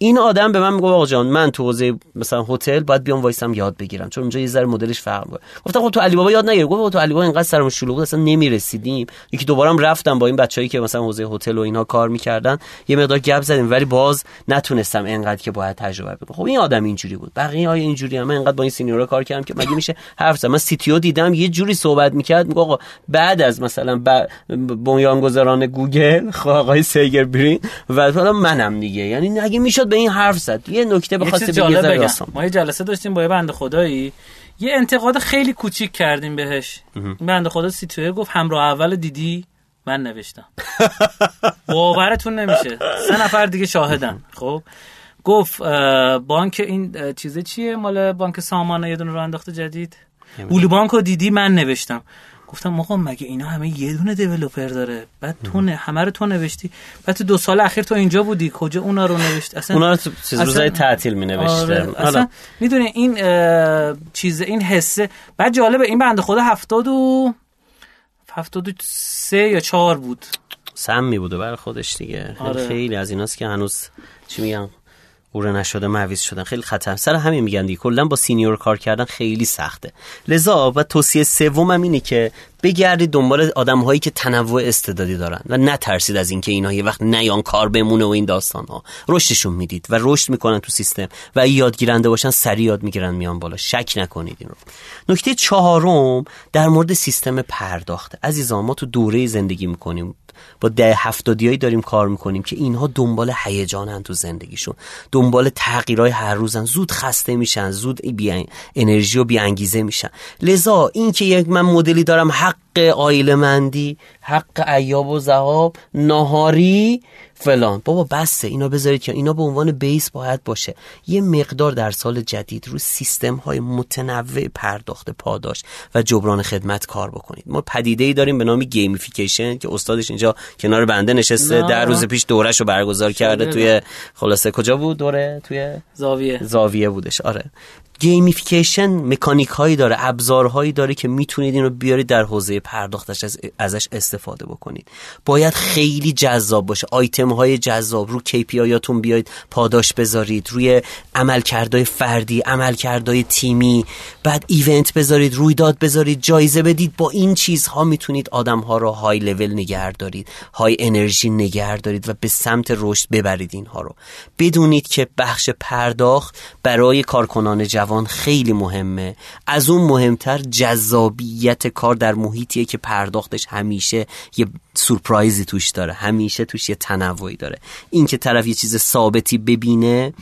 این آدم به من میگه آقا جان من تو حوزه مثلا هتل باید بیام وایسم یاد بگیرم. چون اونجا یه ذره مدلش فرق می‌کنه. گفتم خب تو علی بابا یاد نگیر گفت تو علی بابا اینقدر سرم شلوغ بود اصلا نمی‌رسیدیم. یکی دوبارم رفتم با این بچه‌ای که مثلا حوزه هتل و اینها کار می‌کردن یه مقدار گپ زدیم ولی باز نتونستم اینقدر که باید تجربه بگیرم خب این آدم اینجوری بود. بقیه های اینجوری هم. من اینقدر با این سینیورا کار کردم که مگه میشه حرف زدم من سی دیدم یه جوری صحبت می‌کرد میگه آقا بعد از مثلا بنیانگذاران گوگل خب آقای سیگر برین. و منم دیگه. یعنی اگه می‌شد به این حرف زد. یه نکته بخواسته بگم. ما یه جلسه داشتیم با یه بنده خدایی. یه انتقاد خیلی کوچیک کردیم بهش. بنده خدا سیتوه گفت همراه اول دیدی من نوشتم. باورتون نمیشه. سه نفر دیگه شاهدن. خب. گفت بانک این چیزه چیه؟ مال بانک سامانه یه دونه رو انداخته جدید. بولی بانک رو دیدی من نوشتم. گفتم آقا مگه اینا همه یه دونه دیولپر داره؟ بعد تو نه همه رو تو نوشتی. بعد تو دو سال اخیر تو اینجا بودی. کجا اونا رو نوشت؟ اصلا اونا رو تو روزای تعطیل می نوشته. آره. اصلا می‌دونی این چیز این حسه بعد جالبه این بنده خدا هفتاد و هفتاد و سه یا چهار بود. سمی بوده برای خودش دیگه. آره. خیلی از ایناست که هنوز چی میگم؟ قوره نشده معویز شدن. خیلی خطر. سر همین میگن دیگه. کلا با سینیور کار کردن خیلی سخته. لذا و توصیه سومم اینه که بگردید دنبال آدم هایی که تنوع استعدادی دارن و نترسید از اینکه اینا یه وقت نیان کار بمونه و این داستان ها رشدشون می‌دید و رشد می‌کنن تو سیستم و یادگیرنده باشن سریع یاد می‌گیرن میان بالا. شک نکنید این رو. نکته چهارم در مورد سیستم پرداخته عزیزان ما تو دوره زندگی می‌کنیم. با ده هفتادیایی داریم کار می‌کنیم که اینها دنبال هیجانن تو زندگیشون. دنبال تغییرهای هر روزن. زود خسته میشن زود بی انرژی و بی انگیزه میشن. لذا این که یک من مدلی دارم حق عائله مندی حق ایاب و ذهاب نهاری فلان. بابا بسته اینا بذارید که اینا به عنوان base باید باشه. یه مقدار در سال جدید رو سیستم های متنوع پرداخت پاداش و جبران خدمت کار بکنید. ما پدیده ای داریم به نام gamification که استادش اینجا کنار بنده نشسته. در روز پیش دورش رو برگزار کرده توی خلاصه. کجا بود دوره؟ توی زاویه. زاویه بودش. آره. gamification مکانیک هایی داره ابزارهایی داره که می‌تونید این رو بیارید در حوزه پرداختش ازش استفاده بکنید. باید خیلی جذاب باشه. آیتم های جذاب رو KPI هاتون بیاید پاداش بذارید روی عملکردهای فردی عملکردهای تیمی بعد event بذارید رویداد بذارید جایزه بدید. با این چیزها می‌تونید آدم ها رو های لول نگه دارید های انرژی نگه دارید و به سمت رشد ببرید اینها رو. بدونید که بخش پرداخت برای کارکنان جوان خیلی مهمه. از اون مهمتر جذابیت کار در محیطیه که پرداختش همیشه یه سورپرایزی توش داره. همیشه توش یه تنوعی داره. این که طرف یه چیز ثابتی ببینه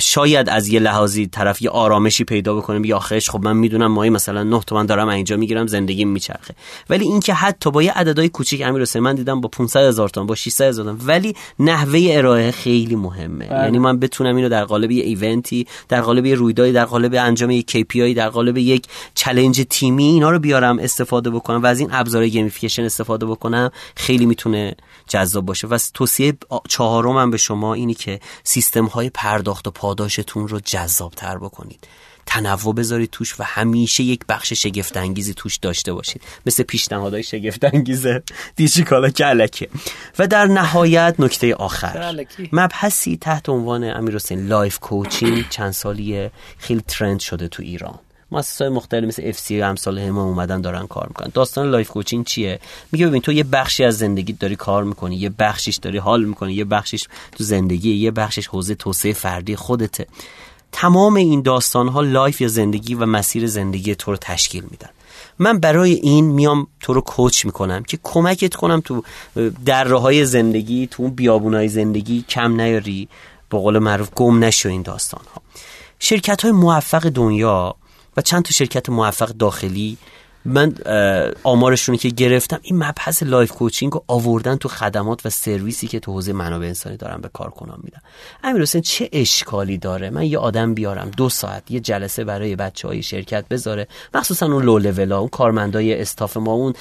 شاید از یه لحاظی طرف یه آرامشی پیدا بکنه یا آخرش خب من می‌دونم ماهی مثلا 9 تومن دارم اینجا می‌گیرم زندگی میچرخه. ولی اینکه حتی با یه عددهای کوچیک امیر حسین من دیدم با 500 هزار تومن با 600 هزار تومن. ولی نحوه ارائه خیلی مهمه. بله. یعنی من بتونم اینو در قالب یه event ی در قالب یه رویدادی در قالب انجام یک KPI در قالب یک چالش تیمی اینا رو بیارم استفاده بکنم و از این ابزار gamification استفاده بکنم خیلی می‌تونه جذاب باشه. و توصیه چهارم به شما اینی که سیستم های پرداخت و پاداشتون رو جذاب تر بکنید. تنوع بذارید توش و همیشه یک بخش شگفت انگیزی توش داشته باشید. مثل پیشنهادهای شگفت انگیزه دیجی کالا؟ کلکه و در نهایت نکته آخر. مبحثی تحت عنوان امیر حسین life coaching چند سالیه خیلی trend شده تو ایران. مؤسسات مختلف مثل FC امثال هم اومدن دارن کار می‌کنن. داستان life coaching چیه؟ میگه ببین تو یه بخشی از زندگی داری کار می‌کنی یه بخشیش داری حال می‌کنی یه بخشیش تو زندگی یه بخشش حوزه توسعه فردی خودته. تمام این داستان ها life یا زندگی و مسیر زندگی تو رو تشکیل میدن. من برای این میام تو رو coach می‌کنم که کمکت کنم تو دره های زندگی تو اون بیابونای زندگی کم نیاری به قول معروف گم نشو این داستان ها شرکت های موفق دنیا و چند تا شرکت موفق داخلی من آمارشون که گرفتم این مبحث life coaching رو آوردن تو خدمات و سرویسی که تو حوزه منابع انسانی دارن به کارکنان میدن. امیر حسین چه اشکالی داره؟ من یه آدم بیارم دو ساعت یه جلسه برای بچه های شرکت بذاره مخصوصا اون لو لولا اون کارمندای استاف ما اون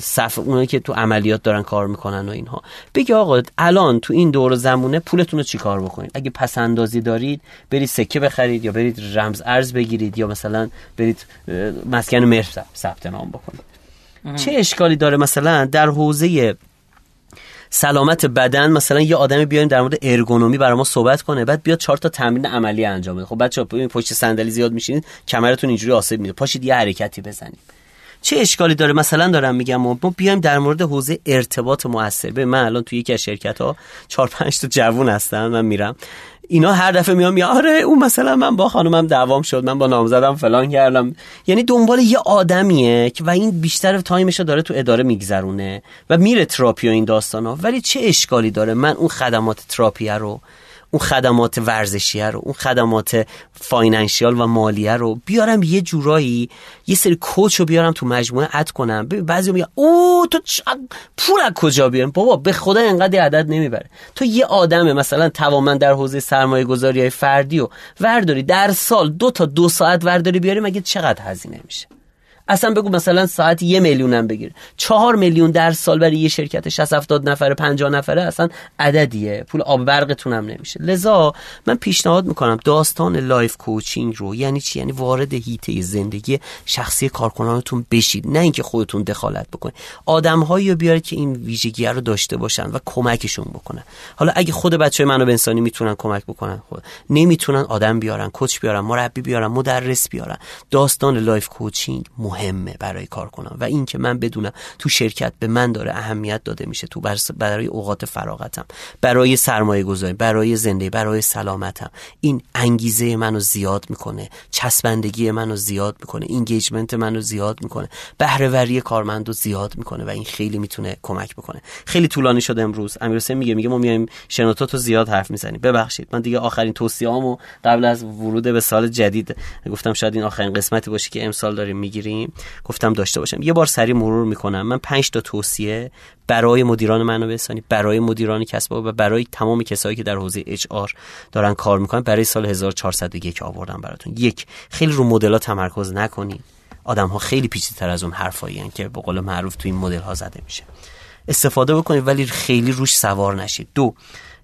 صف اونایی که تو عملیات دارن کار می‌کنن و اینها. بگی آقا الان تو این دور زمونه پولتون رو چیکار بکنید؟ اگه پس اندازی دارید برید سکه بخرید یا برید رمز ارز بگیرید یا مثلا برید مسکن مهر ثبت نام بکنید چه اشکالی داره مثلا در حوزه سلامت بدن مثلا یه آدمی بیاین در مورد ارگونومی برای ما صحبت کنه بعد بیاد چهار تا تمرین عملی انجام بده. خب بچه‌ها پشت صندلی زیاد میشینید کمرتون اینجوری آسیب میده. پاشید یه حرکتی بزنید چه اشکالی داره؟ مثلا دارم میگم ما بیایم در مورد حوزه ارتباط موثر. به من الان توی یکی از شرکت ها چهار پنج تا جوون هستن من میرم. اینا هر دفعه میام یا آره اون مثلا من با خانومم دعوام شد من با نامزدم فلان کردم. یعنی دنبال یه آدمیه که و این بیشتر time ش داره تو اداره میگذرونه و میره تراپی و این داستانا. ولی چه اشکالی داره؟ من اون خدمات تراپیه رو اون خدمات ورزشیه رو اون خدمات financial و مالیه رو بیارم یه جورایی یه سری coach رو بیارم تو مجموعه add کنم. ببین بعضی میگن او تو پول از کجا بیارم بابا به خدا انقدر عدد نمی‌بره. تو یه آدمه مثلا توانمند در حوزه سرمایه گذاری های فردی و ورداری در سال دو تا دو ساعت ورداری بیاری مگه چقدر هزینه میشه؟ اصلا بگو مثلا ساعت یه میلیون هم بگیر. چهار میلیون در سال برای یه شرکت 60 70 نفره 50 نفره اصلا عددیه. پول آب برقتون هم نمیشه. لذا من پیشنهاد می‌کنم داستان life coaching رو یعنی چی؟ یعنی وارد حیطه زندگی شخصی کارکنانتون بشید. نه اینکه خودتون دخالت بکنید. آدمهایی رو بیارید که این ویژگی رو داشته باشن و کمکشون بکنن. حالا اگه خود بچه منابع انسانی می‌تونن کمک بکنن خود نمی‌تونن آدم بیارن coach بیارن مربی بیارن مدرس بیارن. داستان life coaching مهمه برای کارکنم و این که من بدونم تو شرکت به من داره اهمیت داده میشه تو برای اوقات فراغتم. برای سرمایه گذاری برای زنده برای سلامتم. این انگیزه منو زیاد می‌کنه. چسبندگی منو زیاد می‌کنه. engagement منو زیاد می‌کنه. بهرهوری کارمندو زیاد می‌کنه و این خیلی می‌تونه کمک بکنه. خیلی طولانی شده امروز. امیر میگه میگه ما میایم شنوتو تو زیاد حرف می‌زنیم. ببخشید. من دیگه آخرین توصیه‌امو قبل از ورود به سال جدید گفتم شاید این آخرین قسمتی باشه که امسال داریم می‌گیریم. گفتم داشته باشم. یه بار سری مرور می‌کنم. من پنج تا توصیه برای مدیران منابع انسانی برای مدیران کسب و برای تمام کسایی که در حوزه اچ آر دارن کار می‌کنن برای سال 1401 آوردم براتون. یک خیلی رو مدل تمرکز نکنید آدم ها خیلی پیچیده‌تر از اون حرفایی که به قول معروف تو این مدل ها زده میشه. استفاده بکنید ولی خیلی روش سوار نشید. دو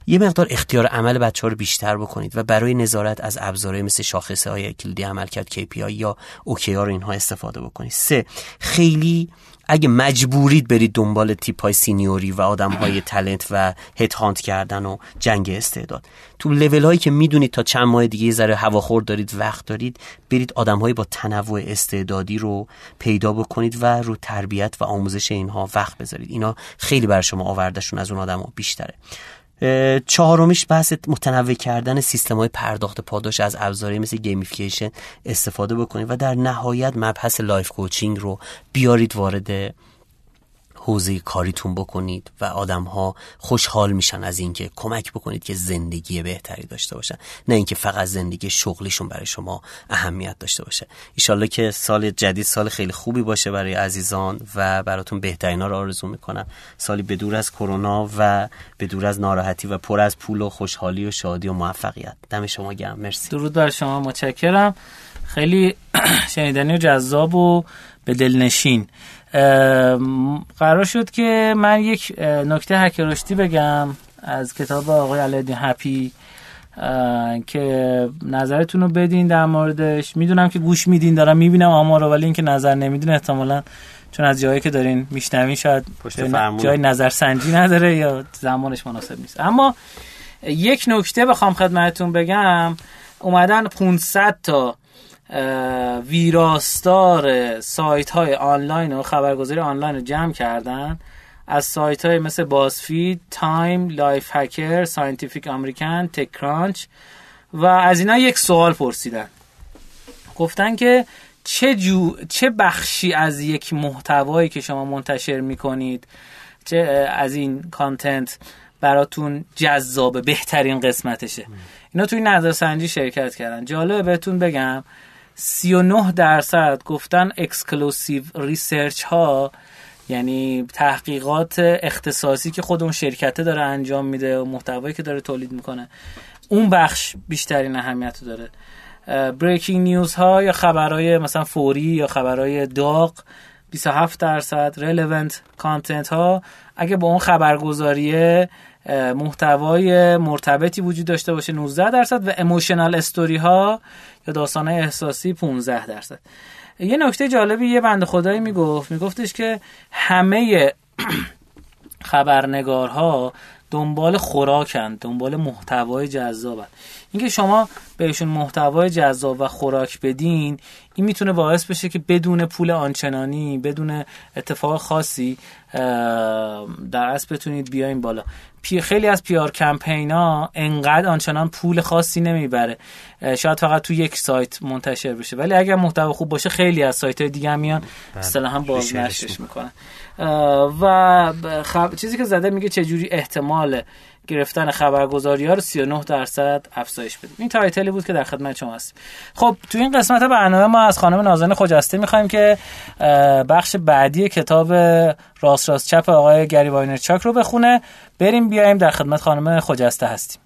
یه مقدار اختیار عمل بچه ها رو بیشتر بکنید و برای نظارت از ابزارهای مثل شاخصه های کلیدی عملکرد KPI یا OKR رو اینها استفاده بکنید. سه خیلی اگه مجبورید برید دنبال تیپ های سینیوری و آدم های تلنت و هت هانت کردن و جنگ استعداد. تو لول هایی که می‌دونید تا چند ماه دیگه ذره هواخور دارید وقت دارید برید آدم هایی با تنوع استعدادی رو پیدا بکنید و رو تربیت و آموزش اینها وقت بذارید. اینا خیلی بر شما آوردشون از اون آدم ها بیشتره. چهارمیش بحث متنوع کردن سیستم های پرداخت پاداش از ابزاری مثل gamification استفاده بکنید و در نهایت مبحث life coaching رو بیارید وارد حوزه کاریتون بکنید و آدم ها خوشحال میشن از اینکه کمک بکنید که زندگی بهتری داشته باشن. نه اینکه فقط زندگی شغلیشون برای شما اهمیت داشته باشه. ایشالله که سال جدید سال خیلی خوبی باشه برای عزیزان و براتون بهترینا رو آرزو می‌کنم. سالی به دور از کرونا و به دور از ناراحتی و پر از پول و خوشحالی و شادی و موفقیت. دم شما گرم. مرسی. درود بر شما. متشکرم. خیلی شنیدنی و جذاب و به دلنشین. قرار شد که من یک نکته حک رشدی بگم از کتاب آقای علایالدین هپی که نظرتون رو بدین در موردش. می‌دونم که گوش میدین دارم می‌بینم آمار رو ولی اینکه نظر نمیدین احتمالا چون از جایی که دارین میشنوین شاید جای نظر سنجی نداره یا زمانش مناسب نیست. اما یک نکته بخوام خدمتتون بگم. اومدن 500 تا ویراستار سایت های آنلاین و خبرگزاری آنلاین رو جمع کردن. از سایت های مثل BuzzFeed، Time، Lifehacker، Scientific American، TechCrunch و از اینا یک سوال پرسیدن. گفتن که چه, جو، چه بخشی از یک محتوایی که شما منتشر می‌کنید چه از این content براتون جذاب بهترین قسمتشه؟ اینا توی نظرسنجی شرکت کردن. جالبه بهتون بگم 39 درصد گفتن exclusive research ها یعنی تحقیقات اختصاصی که خود اون شرکته داره انجام میده و محتوایی که داره تولید می‌کنه اون بخش بیشترین اهمیت داره. breaking news ها یا خبرهای مثلا فوری یا خبرهای داغ 27 درصد relevant content ها اگه با اون خبرگزاری محتوای مرتبطی وجود داشته باشه 19 درصد و emotional story ها یا داستان احساسی 15 درصد. یه نکته جالبی یه بند خدایی می‌گفت میگفتش که همه خبرنگارها دنبال خوراکن دنبال محتوای جذابن. اینکه شما بهشون محتوای جذاب و خوراک بدین این می‌تونه باعث بشه که بدون پول آنچنانی بدون اتفاق خاصی در اصل بتونید بیاین بالا. پی خیلی از پیار کمپینا انقدر آنچنان پول خاصی نمی‌بره. شاید فقط تو یک سایت منتشر بشه. ولی اگر محتوا خوب باشه خیلی از سایت های دیگه هم میان. بله. هم بازنشرش می‌کنن. و خب... چیزی که زده میگه چجوری احتمال گرفتن خبرگزاری ها رو 39 درصد افزایش بدیم. این title ی بود که در خدمت شما هست خب تو این قسمت برنامه ما از خانم نازنین خجسته می‌خوایم که بخش بعدی کتاب راست راست چپ آقای گری واینر چاک رو بخونه. بریم بیایم در خدمت خانم خجسته هستیم.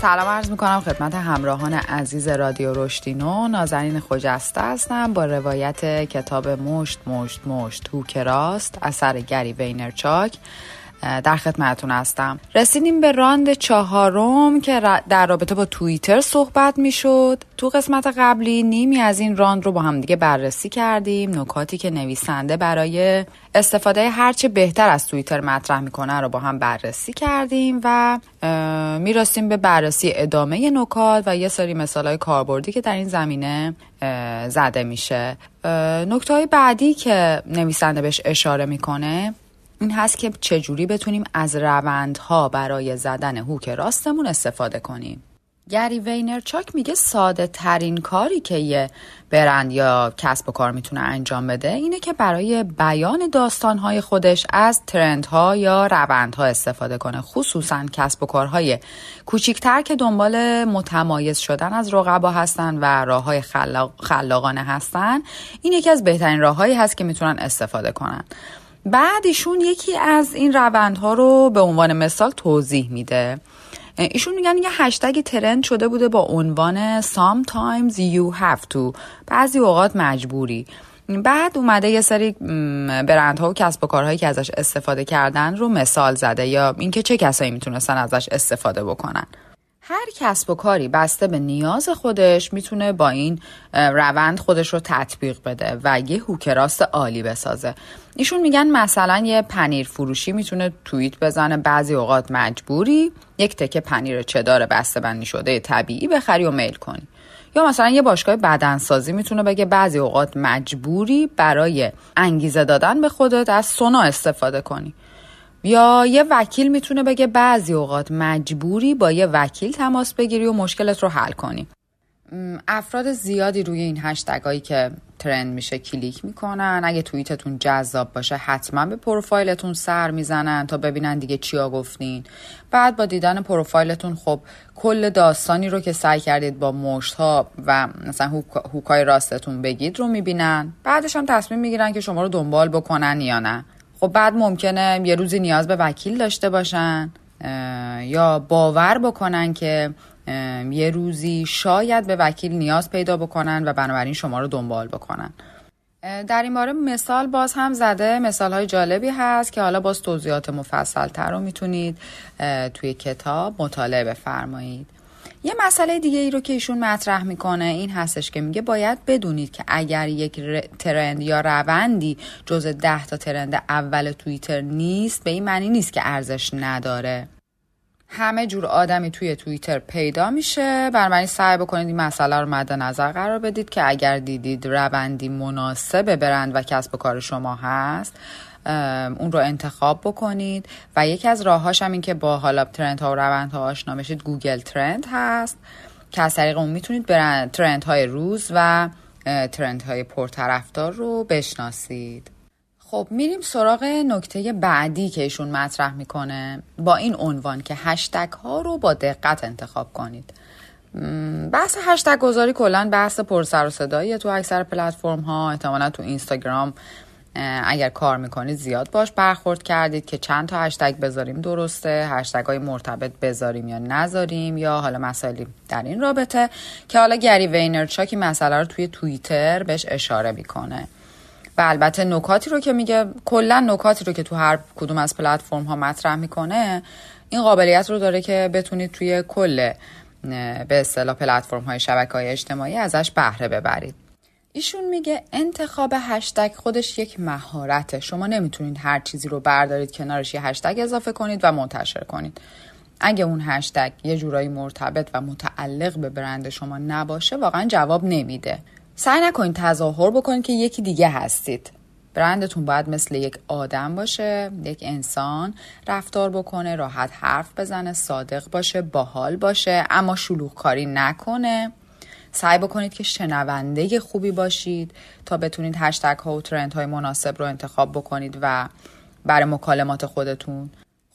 سلام عرض می‌کنم خدمت همراهان عزیز رادیو رشدینو. نازنین خجسته هستم. با روایت کتاب مشت مشت مشت هوک راست اثر گری وینرچاک در خدمتتون هستم. رسیدیم به راند چهارم که در رابطه با توییتر صحبت می‌شد. تو قسمت قبلی نیمی از این راند رو با هم دیگه بررسی کردیم. نکاتی که نویسنده برای استفاده هرچه بهتر از توییتر مطرح می‌کنه رو با هم بررسی کردیم و می‌رسیم به بررسی ادامه نکات و یه سری مثال های کاربردی که در این زمینه زده میشه. نکته های بعدی که نویسنده بهش اشاره می‌کنه این هست که چجوری بتونیم از روندها برای زدن هوک راستمون استفاده کنیم. گری وینرچاک میگه ساده ترین کاری که یه برند یا کسب و کار می‌تونه انجام بده اینه که برای بیان داستانهای خودش از ترندها یا روندها استفاده کنه. خصوصا کسب و کارهای کوچیکتر که دنبال متمایز شدن از رقبا هستن و راه های خلاقانه هستن. این یکی از بهترین راههایی هست که می‌تونن استفاده کنن. بعد ایشون یکی از این روندها رو به عنوان مثال توضیح میده. ایشون میگن یه هشتگ ترند شده بوده با عنوان sometimes you have to. بعضی اوقات مجبوری. بعد اومده یه سری برندها و کسب و کارهایی که ازش استفاده کردن رو مثال زده یا اینکه چه کسایی می‌تونستن ازش استفاده بکنن. هر کسب و کاری بسته به نیاز خودش می‌تونه با این روند خودش رو تطبیق بده و یه هوکراست عالی بسازه. ایشون میگن مثلا یه پنیر فروشی می‌تونه توییت بزنه بعضی اوقات مجبوری یک تکه پنیر چدار بسته بندی شده طبیعی بخری و میل کنی. یا مثلا یه باشگاه بدنسازی می‌تونه بگه بعضی اوقات مجبوری برای انگیزه دادن به خودت از سونا استفاده کنی. یا یه وکیل می‌تونه بگه بعضی اوقات مجبوری با یه وکیل تماس بگیری و مشکلت رو حل کنی. افراد زیادی روی این هشتگایی که ترند میشه کلیک می‌کنن. اگه توییتتون جذاب باشه حتما به پروفایلتون سر می‌زنن تا ببینن دیگه چیا گفتین. بعد با دیدن پروفایلتون خب کل داستانی رو که سعی کردید با مشت ها و مثلا هوکای راستتون بگید رو می‌بینن. بعدش هم تصمیم می‌گیرن که شما رو دنبال بکنن یا نه. خب بعد ممکنه یه روزی نیاز به وکیل داشته باشن یا باور بکنن که یه روزی شاید به وکیل نیاز پیدا بکنن و بنابراین شما رو دنبال بکنن. در این باره مثال باز هم زده. مثال های جالبی هست که حالا باز توضیحات مفصل تر رو می‌تونید توی کتاب مطالعه بفرمایید. یه مسئله دیگه ای رو که ایشون مطرح می‌کنه این هستش که میگه باید بدونید که اگر یک ترند یا روندی جز ده تا ترند اول توییتر نیست به این معنی نیست که ارزش نداره. همه جور آدمی توی توییتر پیدا میشه. بنابراین سعی بکنید این مسئله رو مد نظر قرار بدید که اگر دیدید روندی مناسب برند و کسب و کار شما هست اون رو انتخاب بکنید. و یکی از راههاش هم این که با حالا ترند ها و روند ها آشنا بشید گوگل ترند هست که از طریق اون می‌تونید ترند های روز و ترند های پرطرفدار رو بشناسید. خب میریم سراغ نکته بعدی که ایشون مطرح می‌کنه. با این عنوان که هشتگ ها رو با دقت انتخاب کنید. بحث هشتگ گذاری کلا بحث پر سر و صدایی تو اکثر پلتفرم ها احتمالا تو اینستاگرام اگر کار می‌کنید زیاد باش برخورد کردید که چند تا هشتگ بذاریم درسته هشتگ های مرتبط بذاریم یا نذاریم یا حالا مسائلی در این رابطه که حالا گری وینرچاک این مسئله رو توی توییتر بهش اشاره می‌کنه. و البته نکاتی رو که میگه کلا نکاتی رو که تو هر کدوم از پلتفرم ها مطرح می‌کنه این قابلیت رو داره که بتونید توی کل به اصطلاح پلتفرم های شبکه های اجتماعی ازش بهره ببرید. ایشون میگه انتخاب هشتگ خودش یک مهارته. شما نمی‌تونید هر چیزی رو بردارید کنارش یه هشتگ اضافه کنید و منتشر کنید. اگه اون هشتگ یه جورایی مرتبط و متعلق به برند شما نباشه واقعا جواب نمیده. سعی نکنید تظاهر بکنید که یکی دیگه هستید. برندتون باید مثل یک آدم باشه یک انسان رفتار بکنه راحت حرف بزنه صادق باشه باحال باشه اما شلوغ کاری نکنه. سعی بکنید که شنونده خوبی باشید تا بتونید هشتگ ها و ترند های مناسب رو انتخاب بکنید و برای مکالمات خودتون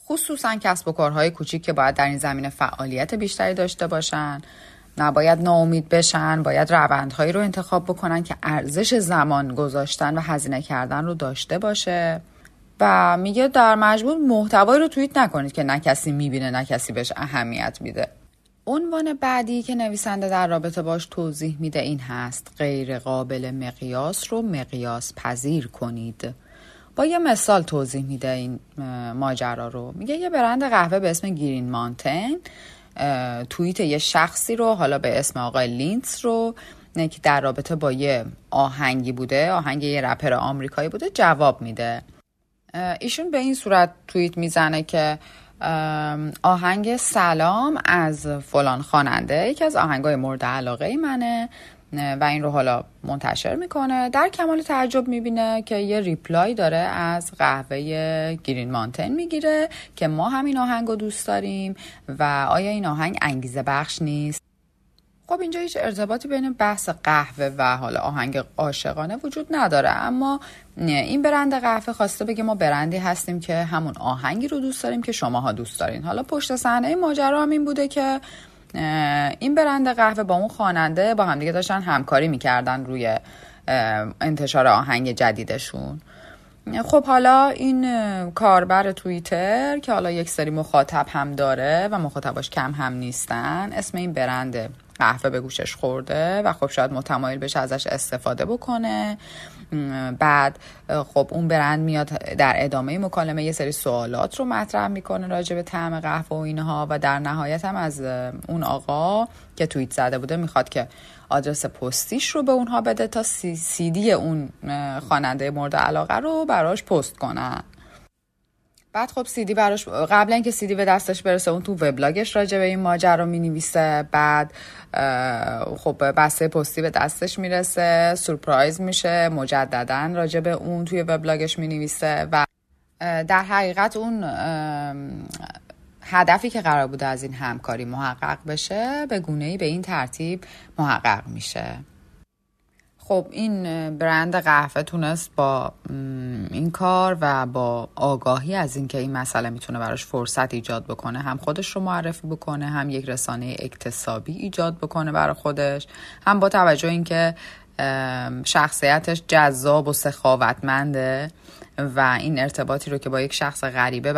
خصوصا کسب و کارهای کوچیک که باید در این زمینه فعالیت بیشتری داشته باشن. نباید ناامید بشن باید روندهایی رو انتخاب بکنن که ارزش زمان گذاشتن و هزینه کردن رو داشته باشه. و میگه در مجموع محتوایی رو توییت نکنید که نه کسی می‌بینه نه کسی بهش اهمیت میده. عنوان بعدی که نویسنده در رابطه باش توضیح میده این هست غیر قابل مقیاس رو مقیاس پذیر کنید. با یه مثال توضیح میده این ماجرا رو. میگه یه برند قهوه به اسم گرین مانتن توییت یه شخصی رو حالا به اسم آقای لینتس رو که در رابطه با یه آهنگی بوده آهنگ یه رپر آمریکایی بوده جواب میده. ایشون به این صورت توییت می‌زنه که آهنگ سلام از فلان خواننده یکی از آهنگای مورد علاقه منه. و این رو حالا منتشر می‌کنه. در کمال تعجب می‌بینه که یه ریپلای داره از قهوه گرین مانتن می‌گیره که ما همین آهنگ رو دوست داریم و آیا این آهنگ انگیزه بخش نیست؟ خب اینجا هیچ ارتباطی بین بحث قهوه و حالا آهنگ عاشقانه وجود نداره. اما این برند قهوه خواسته بگه ما برندی هستیم که همون آهنگی رو دوست داریم که شماها دوست دارین. حالا پشت صحنه ماجرا هم این بوده که این برند قهوه با اون خواننده با همدیگه داشتن همکاری می‌کردن روی انتشار آهنگ جدیدشون. خب حالا این کاربر توییتر که حالا یک سری مخاطب هم داره و مخاطباش کم هم نیستن اسم این برند قهوه به گوشش خورده و خب شاید متمایل بشه ازش استفاده بکنه. بعد خب اون برند میاد در ادامه مکالمه یه سری سوالات رو مطرح می‌کنه راجع به طعم قهوه و اینها و در نهایت هم از اون آقا که توییت زده بوده می‌خواد که آدرس پستیش رو به اونها بده تا سی, سی دی اون خواننده مورد علاقه رو براش پست کنن. بعد خب سیدی براش قبل اینکه سیدی به دستش برسه اون تو وبلاگش راجع به این ماجرا می نویسه بعد خب بسته پستی به دستش می‌رسه سورپرایز میشه مجددا راجع به اون توی وبلاگش می نویسه و در حقیقت اون هدفی که قرار بوده از این همکاری محقق بشه به گونه ای به این ترتیب محقق میشه. خب این برند قهوه تونست با این کار و با آگاهی از اینکه این مسئله می‌تونه براش فرصت ایجاد بکنه هم خودش رو معرفی بکنه هم یک رسانه اکتسابی ایجاد بکنه برای خودش هم با توجه اینکه شخصیتش جذاب و سخاوتمنده و این ارتباطی رو که با یک شخص غریبه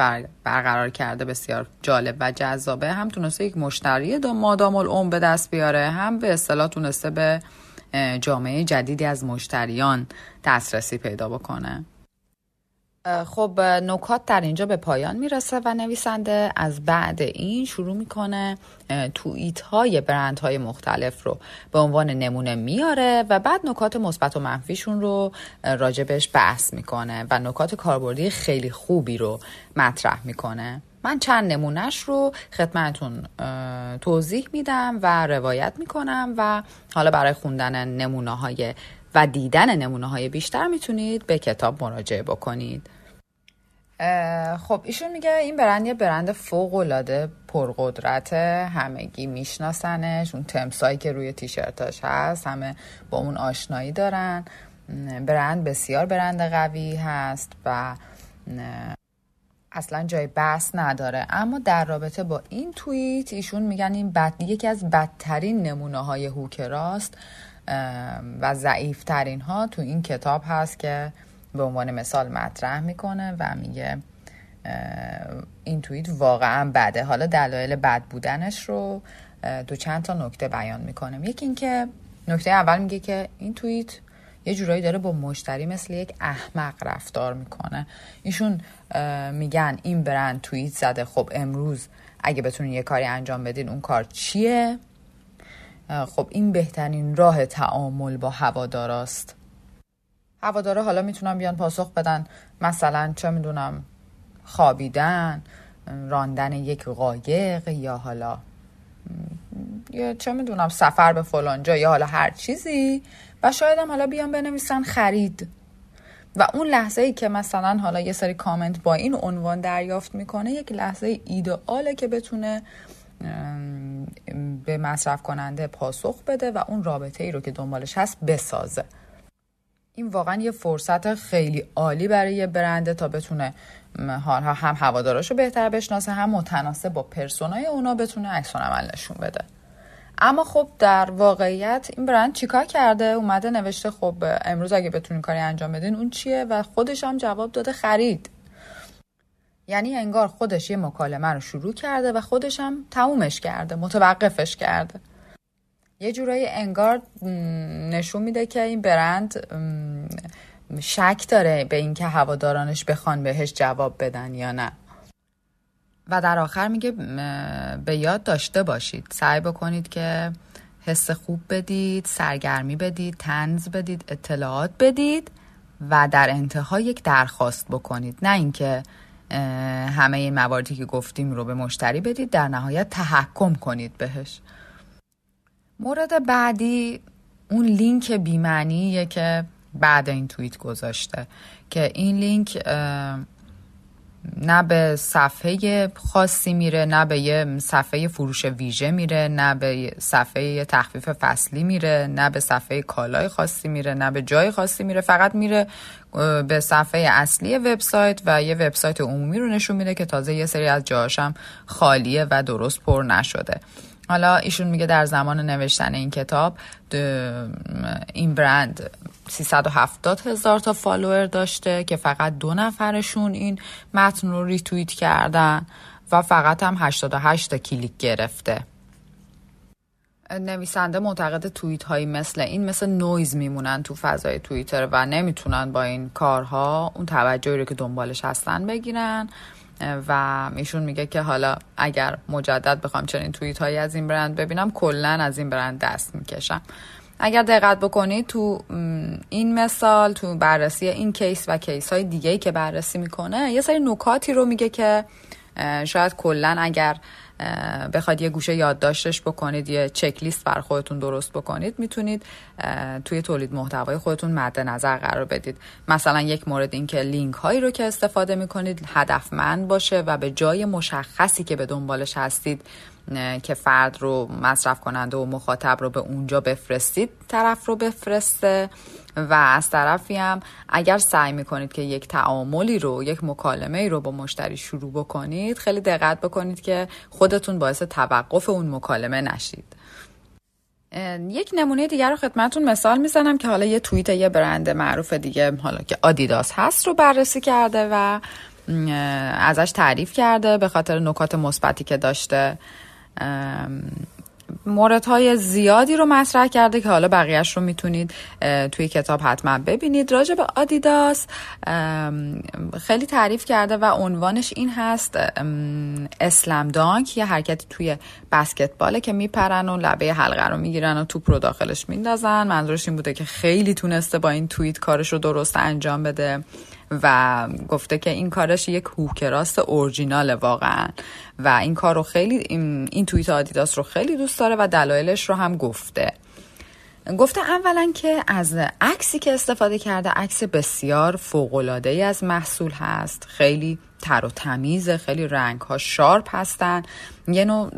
برقرار کرده بسیار جالب و جذابه هم تونسته یک مشتری مادام العمر به دست بیاره هم به اصطلاح تونسته به جامعه جدیدی از مشتریان دسترسی پیدا بکنه. خب نکات در اینجا به پایان می‌رسه و نویسنده از بعد این شروع می‌کنه توییت های برند های مختلف رو به عنوان نمونه میاره و بعد نکات مثبت و منفیشون رو راجبش بحث می‌کنه و نکات کاربردی خیلی خوبی رو مطرح می‌کنه. من چند نمونهش رو خدمتون توضیح میدم و روایت می‌کنم و حالا برای خوندن نمونه های و دیدن نمونه های بیشتر می‌تونید به کتاب مراجعه بکنید. خب ایشون میگه این برند یه برند فوق العاده پرقدرت همگی میشناسنش اون تمسایی که روی تیشرتاش هست همه با اون آشنایی دارن. برند بسیار برند قوی هست و اصلا جای بحث نداره. اما در رابطه با این توییت ایشون میگن این بد یکی از بدترین نمونه های هوکراست و ضعیفترین ها تو این کتاب هست که به عنوان مثال مطرح می‌کنه و میگه این توییت واقعا بده. حالا دلایل بد بودنش رو دو چند تا نکته بیان می‌کنه یکی اینکه نکته اول میگه که این توییت یه جورایی داره با مشتری مثل یک احمق رفتار می‌کنه. ایشون میگن این برند توییت زده. خب امروز اگه بتونین یه کاری انجام بدین اون کار چیه؟ خب این بهترین راه تعامل با هواداراست. هوادارا حالا می‌تونن بیان پاسخ بدن. مثلا چه می‌دونم خوابیدن راندن یک قایق یا حالا یا چه می‌دونم سفر به فلانجا یا حالا هر چیزی. و شاید هم حالا بیان بنویسن خرید. و اون لحظه ای که مثلا حالا یه سری کامنت با این عنوان دریافت می‌کنه یک لحظه ایدئاله که بتونه به مصرف کننده پاسخ بده و اون رابطه ای رو که دنبالش هست بسازه. این واقعا یه فرصت خیلی عالی برای یه برنده تا بتونه هم هواداراشو بهتر بشناسه هم متناسب با پرسونای اونا بتونه عکس عمل نشون بده. اما خب در واقعیت این برند چیکار کرده؟ اومده نوشته خب امروز اگه بتونین کاری انجام بدین اون چیه؟ و خودش هم جواب داده خرید. یعنی انگار خودش یه مکالمه رو شروع کرده و خودش هم تمومش کرده متوقفش کرده. یه جورایی انگار نشون میده که این برند شک داره به اینکه هوادارانش بخوان بهش جواب بدن یا نه. و در آخر میگه به یاد داشته باشید. سعی بکنید که حس خوب بدید سرگرمی بدید تنز بدید اطلاعات بدید و در انتها یک درخواست بکنید. نه اینکه همه این مواردی که گفتیم رو به مشتری بدید در نهایت تحکم کنید بهش. مورد بعدی اون لینک بیمعنیه که بعد این توییت گذاشته که این لینک نه به صفحه خاصی میره نه به یه صفحه فروش ویژه میره نه به صفحه تخفیف فصلی میره نه به صفحه کالای خاصی میره نه به جای خاصی میره. فقط میره به صفحه اصلی وبسایت و یه وبسایت عمومی رو نشون میده که تازه یه سری از جاهاشم خالیه و درست پر نشده. حالا ایشون میگه در زمان نوشتن این کتاب این برند 370 هزار تا فالوور داشته که فقط دو نفرشون این متن رو ریتویت کردن و فقط هم 88 تا کلیک گرفته. نویسنده معتقد توییت هایی مثل این مثل نویز میمونن تو فضای توییتر و نمی‌تونن با این کارها اون توجهی رو که دنبالش هستن بگیرن. و ایشون میگه که حالا اگر مجدد بخوام چنین توییت هایی از این برند ببینم کلا از این برند دست می‌کشم. اگر دقت بکنید تو این مثال تو بررسی این کیس و کیس های دیگه که بررسی می‌کنه یه سری نکاتی رو میگه که شاید کلا اگر بخواد یه گوشه یادداشتش بکنید یه چک لیست بر خودتون درست بکنید می‌تونید توی تولید محتوای خودتون مد نظر قرار بدید. مثلا یک مورد این که لینک هایی رو که استفاده می‌کنید هدفمند باشه و به جای مشخصی که به دنبالش هستید که فرد رو مصرف کننده و مخاطب رو به اونجا بفرستید طرف رو بفرسته. و از طرفی هم اگر سعی می‌کنید که یک تعاملی رو یک مکالمه رو با مشتری شروع بکنید خیلی دقت بکنید که خودتون باعث توقف اون مکالمه نشید. یک نمونه دیگر رو خدمتون مثال می‌زنم که حالا یه توییت یه برند معروف دیگه حالا که آدیداس هست رو بررسی کرده و ازش تعریف کرده به خاطر نکات مثبتی که داشته. موردهای زیادی رو مطرح کرده که حالا بقیهش رو می‌تونید توی کتاب حتما ببینید. راجع به آدیداس خیلی تعریف کرده و عنوانش این هست اسلم دانک یه حرکتی توی بسکتباله که میپرن و لبه حلقه رو می‌گیرن و توپ رو داخلش میندازن. منظورش این بوده که خیلی تونسته با این توییت کارش رو درست انجام بده. و گفته که این کارش یک هوکراست اورجینال واقعا. و این کار رو خیلی این, این توییت آدیداس رو خیلی دوست داره و دلایلش رو هم گفته. گفته اولا که از عکسی که استفاده کرده عکس بسیار فوقالعاده ای از محصول هست. خیلی تر و تمیزه خیلی رنگ ها شارپ هستن. یه نوع,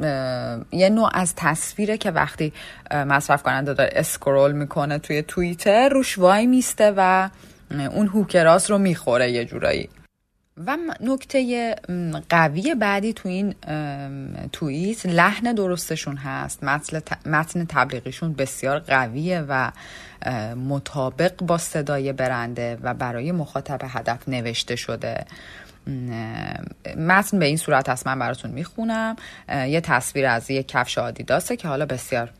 یه نوع از تصویره که وقتی مصرف کننده داره اسکرول می‌کنه توی توییتر روش وای میسته و اون هوکراس رو می‌خوره یه جورایی. و نکته قوی بعدی تو این توییت لحن درستشون هست. متن تبلیغیشون بسیار قویه و مطابق با صدای برنده و برای مخاطب هدف نوشته شده. متن به این صورت هست. من براتون می‌خونم. یه تصویر از یه کفش آدیداسه که حالا بسیار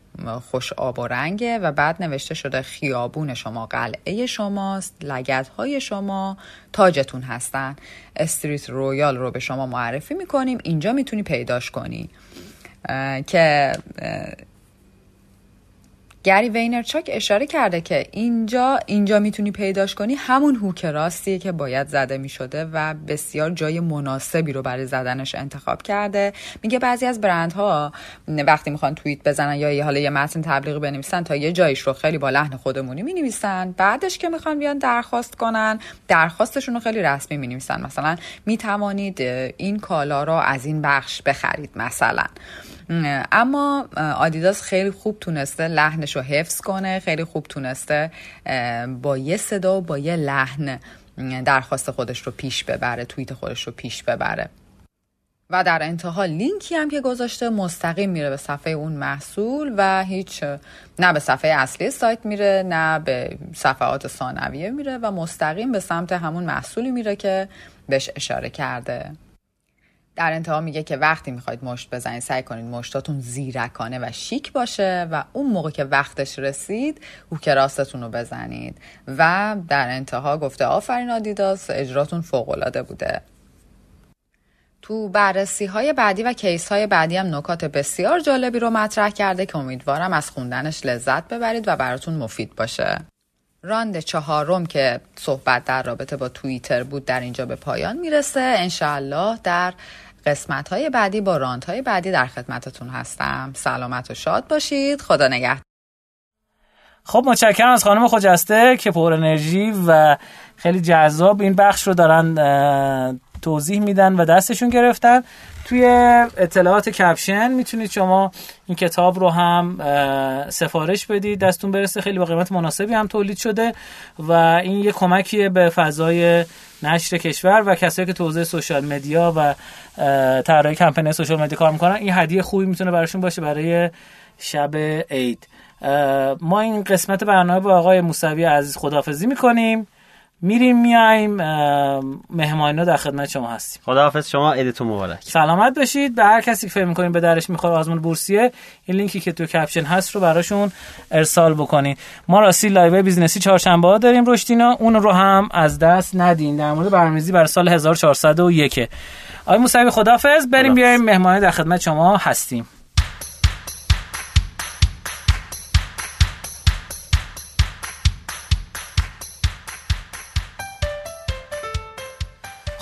خوش آب و رنگه و بعد نوشته شده خیابون شما قلعه شماست لگد های شما تاجتون هستن. Street Royal رو به شما معرفی می‌کنیم. اینجا می‌تونی پیداش کنی. که گری وینرچاک اشاره کرده که اینجا اینجا می‌تونی پیداش کنی همون هوک راستیه که باید زده می‌شده و بسیار جای مناسبی رو برای زدنش انتخاب کرده. میگه بعضی از برندها وقتی می‌خوان توییت بزنن یا حالا یه متن تبلیغی بنویسن تا یه جایش رو خیلی با لحن خودمونی می‌نویسن. بعدش که می‌خوان بیان درخواست کنن درخواستشون رو خیلی رسمی می‌نویسن. مثلا می‌توانید این کالا رو از این بخش بخرید مثلا. اما آدیداس خیلی خوب تونسته لحنش رو حفظ کنه خیلی خوب تونسته با یه صدا و با یه لحن درخواست خودش رو پیش ببره توییت خودش رو پیش ببره. و در انتها لینکی هم که گذاشته مستقیم میره به صفحه اون محصول و هیچ نه به صفحه اصلی سایت میره نه به صفحات ثانویه میره و مستقیم به سمت همون محصولی میره که بهش اشاره کرده. در انتها میگه که وقتی می‌خواید مشت بزنید سعی کنید مشتاتون زیرکانه و شیک باشه و اون موقع که وقتش رسید هوک راستتون رو بزنید. و در انتها گفته آفرین آدیداس اجراتون فوقالعاده بوده. تو بررسی های بعدی و کیس های بعدی هم نکات بسیار جالبی رو مطرح کرده که امیدوارم از خوندنش لذت ببرید و براتون مفید باشه. راند چهارم که صحبت در رابطه با توییتر بود در اینجا به پایان می‌رسه. انشاءالله در قسمت های بعدی با راند های بعدی در خدمتتون هستم. سلامت و شاد باشید. خدا نگهدار. خب متشکرم از خانم خجسته که پر انرژی و خیلی جذاب این بخش رو دارن توضیح میدن و دستشون گرفتن. توی اطلاعات کپشن می‌تونید شما این کتاب رو هم سفارش بدید. دستون برسه. خیلی با قیمت مناسبی هم تولید شده و این یه کمکیه به فضای نشر کشور و کسایی که توزیع سوشال مدیا و طراحی کمپین سوشال مدیا کار می‌کنن. این هدیه خوبی می‌تونه براشون باشه برای شب عید. ما این قسمت برنامه با آقای موسوی عزیز خدافزی می‌کنیم. میریم میایم مهمانینا در خدمت شما هستیم. خداحافظ شما عیدتون مبارک. سلامت باشید. به هر کسی که فکر می‌کنین به دردش می‌خوره آزمون بورسیه این لینکی که تو کپشن هست رو براشون ارسال بکنین ما راستی live business ی چهارشنبه ها داریم رشدینو اون رو هم از دست ندین. در مورد برنامه‌ریزی برای سال 1401 آقای موسوی خداحافظ. بریم بیایم. مهمانی در خدمت شما هستیم.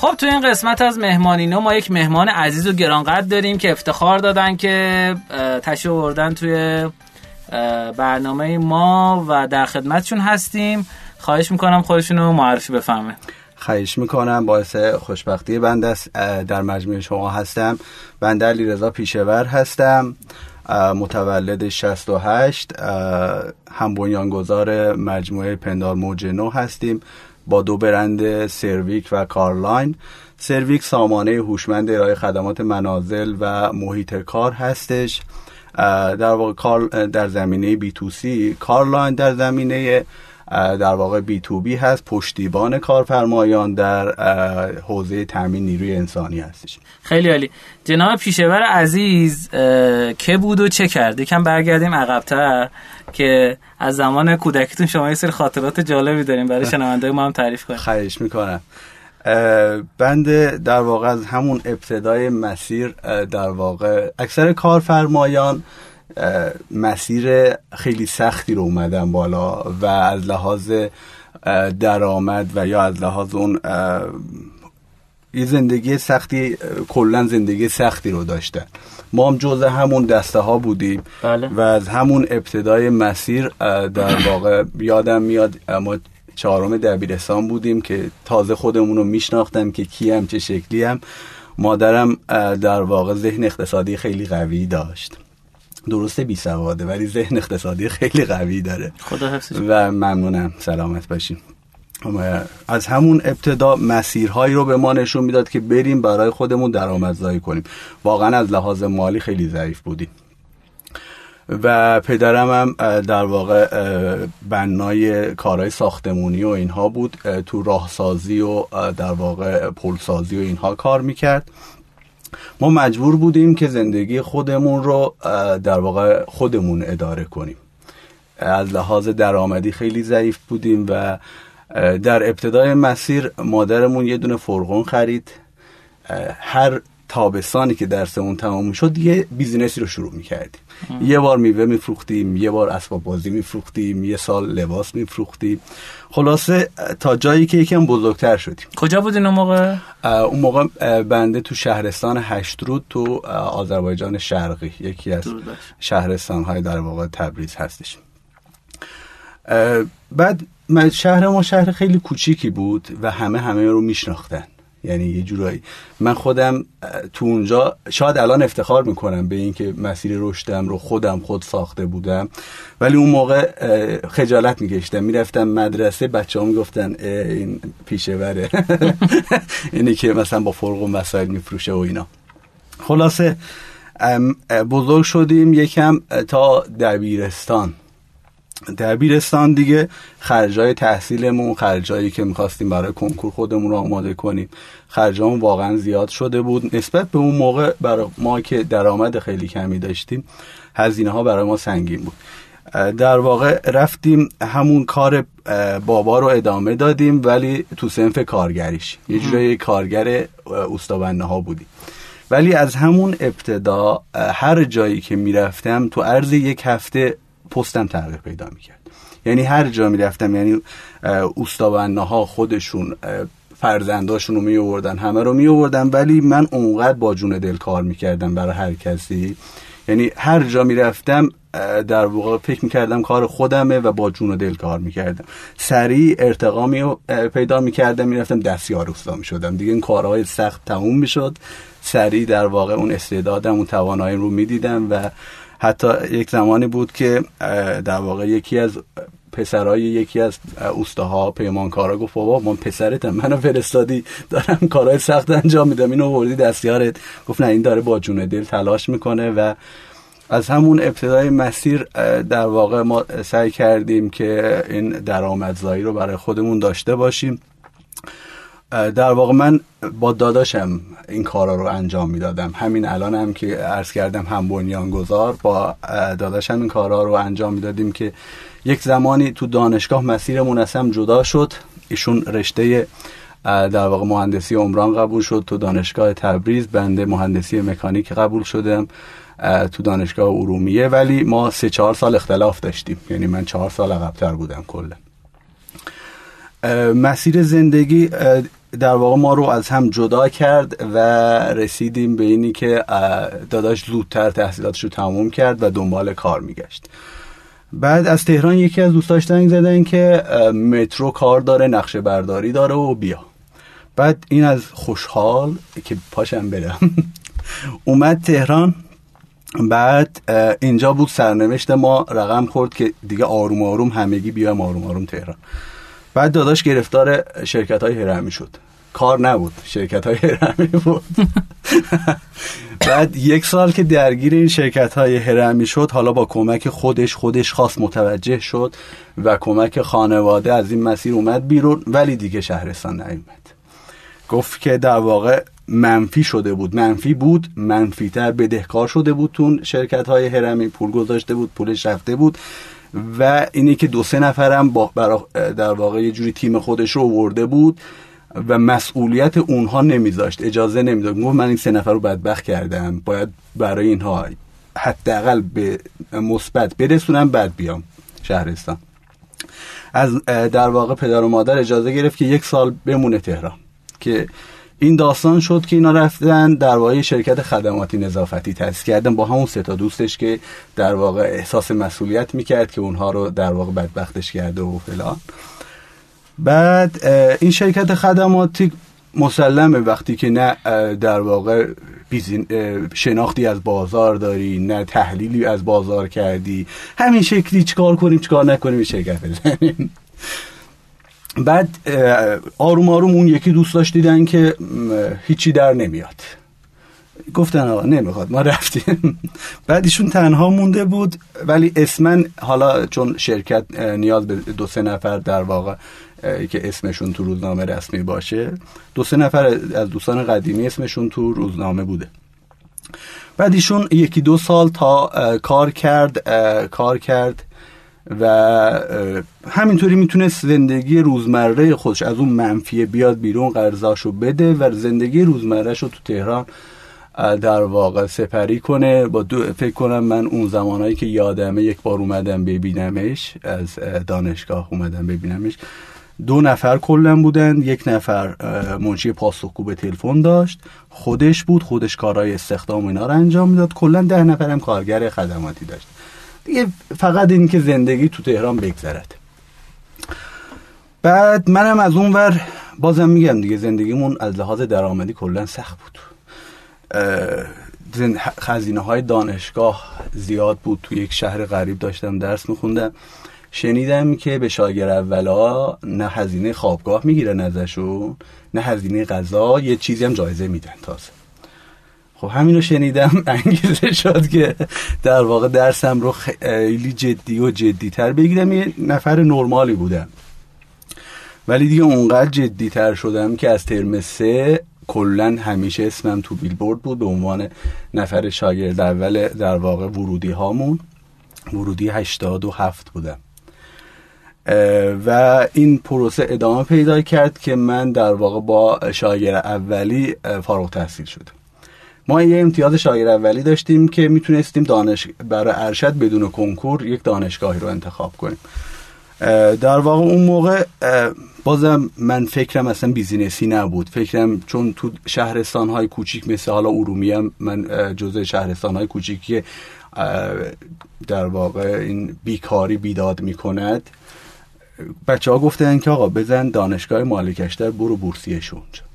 خب تو این قسمت از مهمانینو ما یک مهمان عزیز و گرانقدر داریم که افتخار دادن که تشریف بردن توی برنامه ما و در خدمتشون هستیم. خواهش می‌کنم خودشونو معرفی بفهمه. خواهش می‌کنم. باعث خوشبختی بنده در مجموعه شما هستم. بنده علی رضا پیشور هستم متولد 68 هم بنیانگذار مجموعه پندار موج نو هستیم. با دو برند سرویک و کارلاین. سرویک سامانه هوشمند ارائه خدمات منازل و محیط کار هستش. در واقع در زمینه B2C. کارلاین در زمینه در واقع B2B هست پشتیبان کارفرمایان در حوزه تامین نیروی انسانی هستش. خیلی عالی. جناب پیشه ور عزیز که بود و چه کرد؟ یکم برگردیم عقبتر که از زمان کودکیتون شما یه سری خاطرات جالبی داریم. برای شنونده ما هم تعریف کنیم. خواهش می‌کنم. بنده در واقع از همون ابتدای مسیر در واقع اکثر کارفرمایان مسیر خیلی سختی رو اومدن بالا و از لحاظ درآمد و یا از لحاظ اون یه زندگی سختی کلا زندگی سختی رو داشتن. ما هم جزء همون دسته ها بودیم بله. و از همون ابتدای مسیر در واقع یادم میاد ما چهارم دبیرستان بودیم که تازه خودمون رو میشناختم که کیم چه شکلی هم. مادرم در واقع ذهن اقتصادی خیلی قوی داشت. درسته بی سواده ولی ذهن اقتصادی خیلی قوی داره. خدا و ممنونم سلامت باشیم از همون ابتدا مسیرهایی رو به ما نشون می‌داد که بریم برای خودمون درآمدزایی کنیم. واقعا از لحاظ مالی خیلی ضعیف بودیم و پدرم هم در واقع بنای کارهای ساختمونی و اینها بود. تو راهسازی و در واقع پلسازی و اینها کار می‌کرد. ما مجبور بودیم که زندگی خودمون رو در واقع خودمون اداره کنیم. از لحاظ درآمدی خیلی ضعیف بودیم و در ابتدای مسیر مادرمون یه دونه فرغون خرید. هر تابستانی که درسمون تمام شد یه بیزینسی رو شروع می‌کردیم. یه بار میوه میفروختیم یه بار اسباب بازی میفروختیم یه سال لباس میفروختیم. خلاصه تا جایی که یکم بزرگتر شدیم. کجا بودین اون موقع؟ اون موقع بنده تو شهرستان هشترود تو آذربایجان شرقی. یکی از شهرستان های در واقع تبریز هستش. بعد شهر ما شهر خیلی کوچیکی بود و همه همه رو میشناختن. یعنی یه جورایی. من خودم تو اونجا شاید الان افتخار می‌کنم به اینکه مسیر رشدم رو خودم خود ساخته بودم. ولی اون موقع خجالت میگشتم می‌رفتم مدرسه بچه ها می‌گفتن این پیشه بره اینی که مثلا با فرق و مسائل میفروشه و اینا. خلاصه بزرگ شدیم. یکم تا دبیرستان. دبیرستان دیگه. خرجای تحصیلمون خرجایی که می‌خواستیم برای کنکور خودمون رو آماده کنیم خرجامون واقعا زیاد شده بود. نسبت به اون موقع برای ما که درآمد خیلی کمی داشتیم هزینه ها برای ما سنگین بود. در واقع رفتیم همون کار بابا رو ادامه دادیم ولی تو سنف کارگریش. یه جورایی کارگر استابنه ها بودیم. ولی از همون ابتدا هر جایی که می‌رفتم تو عرض یک هفته پستم تغییر پیدا می‌کرد. یعنی هر جا می‌رفتم یعنی اوستابنه ها خودشون فرزنداشون رو می آوردن همه رو می آوردن ولی من اونقدر با جون دل کار می‌کردم برای هر کسی. یعنی هر جا می‌رفتم در واقع فکر می‌کردم کار خودمه و با جون و دل کار می‌کردم. سریع ارتقا می پیدا می‌کردم می‌رفتم دستیار اوستا می‌شدم. دیگه این کارهای سخت تموم می‌شد. سریع در واقع اون استعدادم اون توانایی رو می‌دیدم و حتی یک زمانی بود که در واقع یکی از پسرای یکی از اوستاها پیمانکارا گفت بابا من پسرتم منو فرستادی دارم کارهای سخت انجام میدم اینو وردی دستیارت گفت نه این داره با جون دل تلاش می‌کنه. و از همون ابتدای مسیر در واقع ما سعی کردیم که این درآمدزایی رو برای خودمون داشته باشیم. در واقع من با داداشم این کارا رو انجام می‌دادم. همین الان هم که عرض کردم هم بنیانگذار با داداشم این کارا رو انجام می‌دادیم که یک زمانی تو دانشگاه مسیرمون هم جدا شد. ایشون رشته در واقع مهندسی عمران قبول شد. تو دانشگاه تبریز بنده مهندسی مکانیک قبول شدم تو دانشگاه ارومیه. ولی ما سه چهار سال اختلاف داشتیم. یعنی من چهار سال عقبتر بودم کلا. مسیر زندگی در واقع ما رو از هم جدا کرد و رسیدیم به اینی که داداش زودتر تحصیلاتش رو تموم کرد و دنبال کار میگشت. بعد از تهران یکی از دوستاش زنگ زدن که مترو کار داره نقشه برداری داره و بیا. بعد این از خوشحال که پاشم برم. اومد تهران. بعد اینجا بود سرنوشت ما رقم خورد که دیگه آروم آروم همگی بیایم آروم آروم تهران. بعد داداش گرفتار شرکت های هرمی شد. کار نبود شرکت های هرمی بود. بعد یک سال که درگیر این شرکت های هرمی شد حالا با کمک خودش خودش خواست متوجه شد و کمک خانواده از این مسیر اومد بیرون ولی دیگه شهرستان نیومد. گفت که در واقع منفی شده بود. منفی بود منفیتر بدهکار شده بود تون شرکت های هرمی پول گذاشته بود پولش رفته بود. و اینی که دو سه نفرم با در واقع یه جوری تیم خودش رو ورده بود و مسئولیت اونها نمیذاشت اجازه نمی‌داد گفت من این سه نفر رو بدبخت کردم باید برای اینها حداقل به مثبت برسونم بعد بیام شهرستان. از در واقع پدر و مادر اجازه گرفت که یک سال بمونه تهران که این داستان شد که اینا رفتن در واقع شرکت خدماتی نظافتی تأسیس کردن با همون سه تا دوستش که در واقع احساس مسئولیت می‌کرد که اونها رو در واقع بدبختش کرده و فلان. بعد این شرکت خدماتی مسلمه. وقتی که نه در واقع شناختی از بازار داری نه تحلیلی از بازار کردی. همین شکلی چیکار کنیم چیکار نکنیم شرکت بزنیم. بعد آروم آروم اون یکی دوست داشت دیدن که هیچی در نمیاد. گفتن آقا نمی‌خواد ما رفتیم. بعد ایشون تنها مونده بود ولی اسمن حالا چون شرکت نیاز به دو سه نفر در واقع که اسمشون تو روزنامه رسمی باشه دو سه نفر از دوستان قدیمی اسمشون تو روزنامه بوده. بعد ایشون یکی دو سال تا کار کرد کار کرد. و همینطوری می‌تونست زندگی روزمره خودش از اون منفیه بیاد بیرون قرضاشو بده و زندگی روزمرهش رو تو تهران در واقع سپری کنه. با دو فکر کنم من اون زمانهایی که یادمه یک بار اومدم ببینمش از دانشگاه اومدم ببینمش دو نفر کلا بودن. یک نفر منشی پاسخگو به تلفن داشت. خودش بود خودش کارهای استخدام اینا رو انجام می‌داد. کلا ده نفر هم کارگر خدماتی داشت. دیگه فقط این که زندگی تو تهران بگذرد. بعد منم از اون ور بازم میگم دیگه زندگیمون از لحاظ درآمدی کلا سخت بود. خزینه های دانشگاه زیاد بود. تو یک شهر غریب داشتم درس میخوندم. شنیدم که به شاگرد اولا نه هزینه خوابگاه می‌گیرن ازشون نه هزینه غذا یه چیزی هم جایزه میدن تازه. خب همین رو شنیدم انگیزه شد که در واقع درسم رو خیلی جدی و جدیتر بگیرم. یه نفر نرمالی بودم. ولی دیگه اونقدر جدیتر شدم که از ترم سه کلا همیشه اسمم تو بیلبورد بود به عنوان نفر شاگرد اول در واقع ورودی هامون. ورودی 87 بودم. و این پروسه ادامه پیدا کرد که من در واقع با شاگرد اولی فارغ تحصیل شدم. ما یه امتیاز شاگرد اولی داشتیم که می‌تونستیم دانش برای ارشد بدون کنکور یک دانشگاهی رو انتخاب کنیم. در واقع اون موقع بازم من فکرم اصلا بیزینسی نبود. فکرم چون تو شهرستان های کوچیک مثل حالا ارومی هم من جزء شهرستان های کوچیکی در واقع این بیکاری بیداد می‌کند بچه ها گفتن که آقا بزن دانشگاه مالکشتر برو بورسیه شونج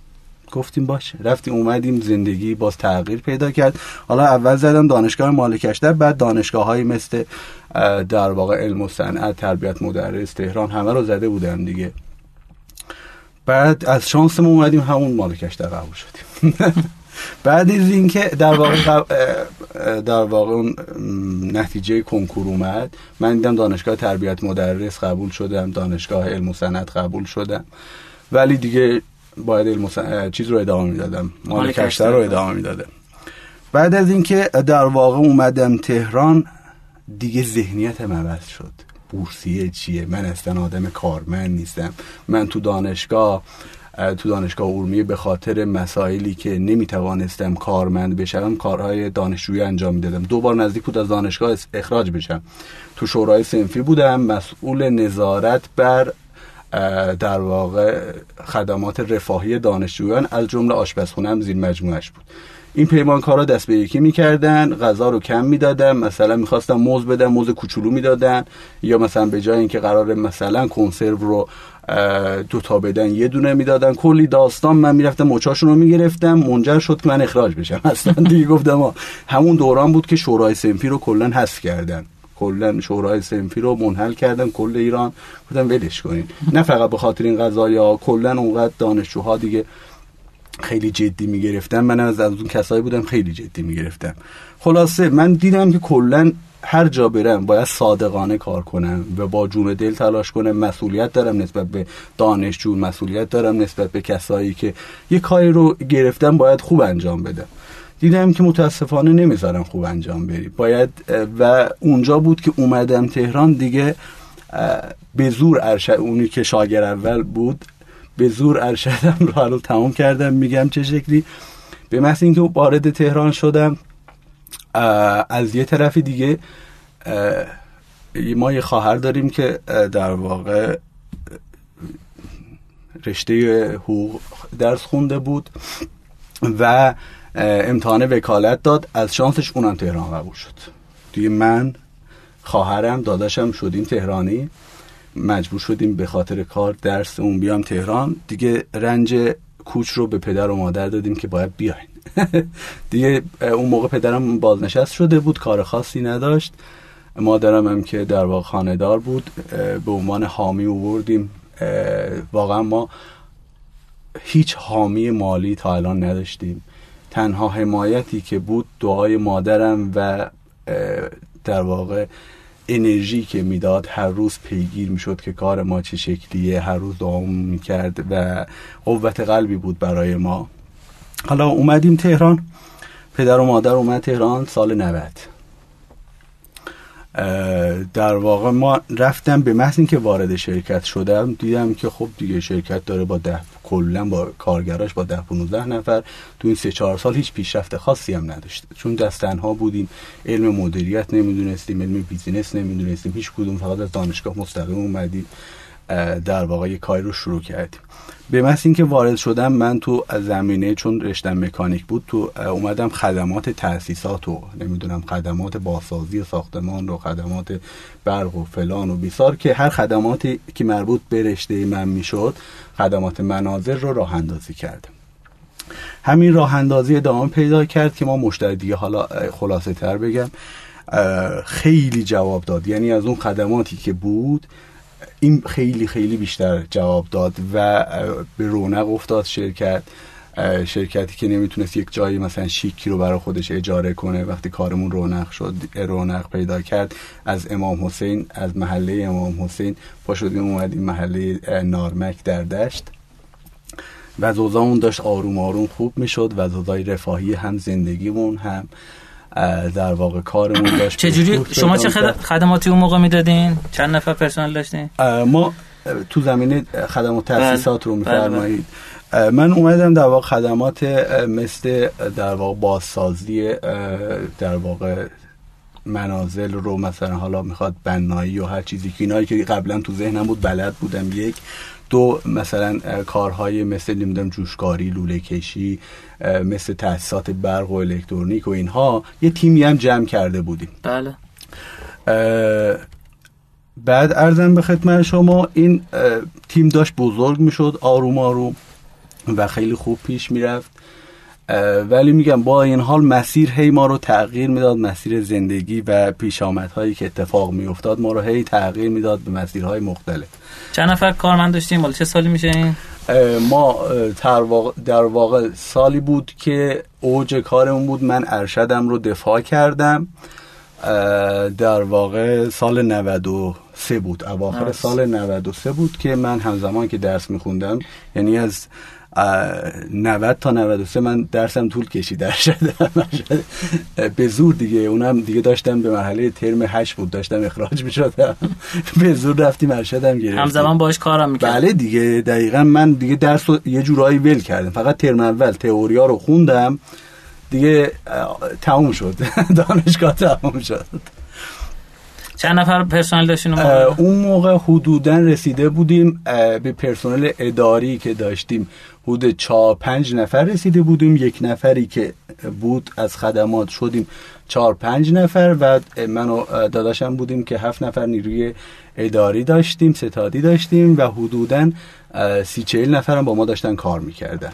گفتیم باشه. رفتیم اومدیم زندگی باز تغییر پیدا کرد. حالا اول زدم دانشگاه مالکشتر بعد دانشگاه های مثل در واقع علم و صنعت تربیت مدرس تهران همه رو زده بودم دیگه. بعد از شانسمون اومدیم همون مالکشتر قبول شدیم. بعد از اینکه در واقع در واقع اون نتیجه کنکور اومد من دیدم دانشگاه تربیت مدرس قبول شدم دانشگاه علم و صنعت قبول شدم. ولی دیگه باید علم چیز رو ادامه می‌دادم. مالکشتر رو ادامه می‌دادم بعد از اینکه در واقع اومدم تهران دیگه ذهنیتم عوض شد. بورسیه چیه؟ من اصلا آدم کارمند نیستم. من تو دانشگاه تو دانشگاه ارومیه به خاطر مسائلی که نمی‌توانستم کارمند بشم کارهای دانشجویی انجام می‌دادم. دو بار نزدیک بود از دانشگاه اخراج بشم. تو شورای سنفی بودم. مسئول نظارت بر در واقع خدمات رفاهی دانشجویان از جمله آشپزخونه هم زیر مجموعش بود. این پیمانکارا دست به یکی می‌کردن غذا رو کم می‌دادن مثلا می‌خواستم موز بدن موز کوچولو می‌دادن یا مثلا به جای اینکه قرار مثلا کنسرو رو دو تا بدن یه دونه می‌دادن. کلی داستان من می‌رفتم مچاشون رو می‌گرفتم منجر شد که من اخراج بشم. اصلا دیگه گفتم همون دوران بود که شورای سنفی رو کلا حذف کردن. کلا شورای سنفی رو منحل کردن کل ایران. گفتم ولش کنین. نه فقط به خاطر این قضايا کلا اونقدر دانشجوها دیگه خیلی جدی می‌گرفتم من از از اون کسایی بودم خیلی جدی می‌گرفتم. خلاصه من دیدم که کلا هر جا برم باید صادقانه کار کنم و با جون دل تلاش کنم. مسئولیت دارم نسبت به دانشجو مسئولیت دارم نسبت به کسایی که یه کاری رو گرفتم باید خوب انجام بدم. دیدم که متاسفانه نمی‌ذارم خوب انجام بری. باید و اونجا بود که اومدم تهران دیگه به زور ارشد اونی که شاگر اول بود به زور ارشدم رو حالا تمام کردم. میگم چه شکلی؟ به محض اینکه وارد تهران شدم از یه طرفی دیگه ما یه خواهر داریم که در واقع رشته حقوق درس خونده بود و امتحان وکالت داد. از شانسش اونم تهران قبول شد. دیگه من خواهرم داداشم شدیم تهرانی. مجبور شدیم به خاطر کار درس اون بیام تهران. دیگه رنج کوچ رو به پدر و مادر دادیم که باید بیاین. دیگه اون موقع پدرم بازنشست شده بود کار خاصی نداشت. مادرم هم که در واقع خاندار بود به عنوان حامی اووردیم. واقعا ما هیچ حامی مالی تا الان نداشتیم. تنها حمایتی که بود دعای مادرم و در واقع انرژی که می‌داد هر روز پیگیر می‌شد که کار ما چه شکلیه هر روز دوام می‌کرد و قوت قلبی بود برای ما. حالا اومدیم تهران. پدر و مادر اومد تهران سال 90 در واقع ما رفتم به محض اینکه وارد شرکت شدم دیدم که خب دیگه شرکت داره با ده کلا با کارگراش با ده 15 نفر. تو این سه چهار سال هیچ پیشرفت خاصی هم نداشته چون دست تنها بودیم. علم مدیریت نمی‌دونستیم علم بیزینس نمی‌دونستیم. هیچ کدوم فقط از دانشگاه مستقیم اومدیم. در واقع یه کاری رو شروع کردیم. به محض اینکه وارد شدم من تو زمینه چون رشتم مکانیک بود تو اومدم خدمات تاسیسات و نمی‌دونم خدمات باسازی ساختمان رو خدمات برق و فلان و بیسار که هر خدماتی که مربوط به رشته من می‌شد خدمات مناظر رو راه اندازی کردم. همین راه اندازی ادامه پیدا کرد که ما مشتری دیگه حالا خلاصه تر بگم خیلی جواب داد. یعنی از اون خدماتی که بود این خیلی خیلی بیشتر جواب داد و به رونق افتاد شرکت. شرکتی که نمی‌تونست یک جایی مثلا شیکی رو برای خودش اجاره کنه. وقتی کارمون رونق شد رونق پیدا کرد. از امام حسین از محله امام حسین پا شدیم اومدیم محله نارمک در دشت. و زوزامون داشت آروم آروم خوب می‌شد. و زوزای رفاهی هم زندگیمون هم در واقع کارمون داشت. چجوری شما چه خدماتی اون موقع می‌دادین؟ چند نفر پرسنل داشتین؟ ما تو زمینه خدمات تاسیسات رو میفرمایید. من اومدم در واقع خدمات مثل در واقع بازسازی در واقع منازل رو مثلا حالا می‌خواد بنایی و هر چیزی که اینایی که قبلا تو ذهنم بود بلد بودم یک دو مثلا کارهای مثل نمی‌دونم جوشکاری لوله کشی مثل تاسیسات برق و الکترونیک و اینها یه تیمی هم جمع کرده بودیم. بله. بعد ارزم به خدمت شما این تیم داشت بزرگ می‌شد آروم آروم و خیلی خوب پیش می‌رفت. ولی میگم با این حال مسیر هی ما رو تغییر می‌داد مسیر زندگی و پیشامدهایی که اتفاق میافتاد ما رو هی تغییر می‌داد به مسیرهای مختلف. چند نفر کارمند داشتیم مال چه سالی میشه این؟ ما در واقع سالی بود که اوج کارمون بود. من ارشدم رو دفاع کردم. در واقع سال 93 بود. اواخر سال 93 بود که من همزمان که درس میخوندم یعنی از 90 تا 93 من درسم طول کشید در به زور دیگه اونم دیگه داشتم به مرحله ترم 8 بود داشتم اخراج می شدم به زور رفتیم ارشدم گرفتیم. همزمان باش کارم می‌کرد بله دیگه دقیقا من دیگه درس یه جورایی ول کردم. فقط ترم اول تئوریا رو خوندم دیگه تموم شد. دانشگاه تموم شد. چند نفر پرسنل داشتین اون موقع؟ حدودا رسیده بودیم به پرسنل اداری که داشتیم. حدود چهار پنج نفر رسیده بودیم. یک نفری که بود از خدمات شدیم چهار پنج نفر و من و داداشم بودیم که هفت نفر نیروی اداری داشتیم ستادی داشتیم و حدودا سی چهل نفر هم با ما داشتن کار می‌کردن.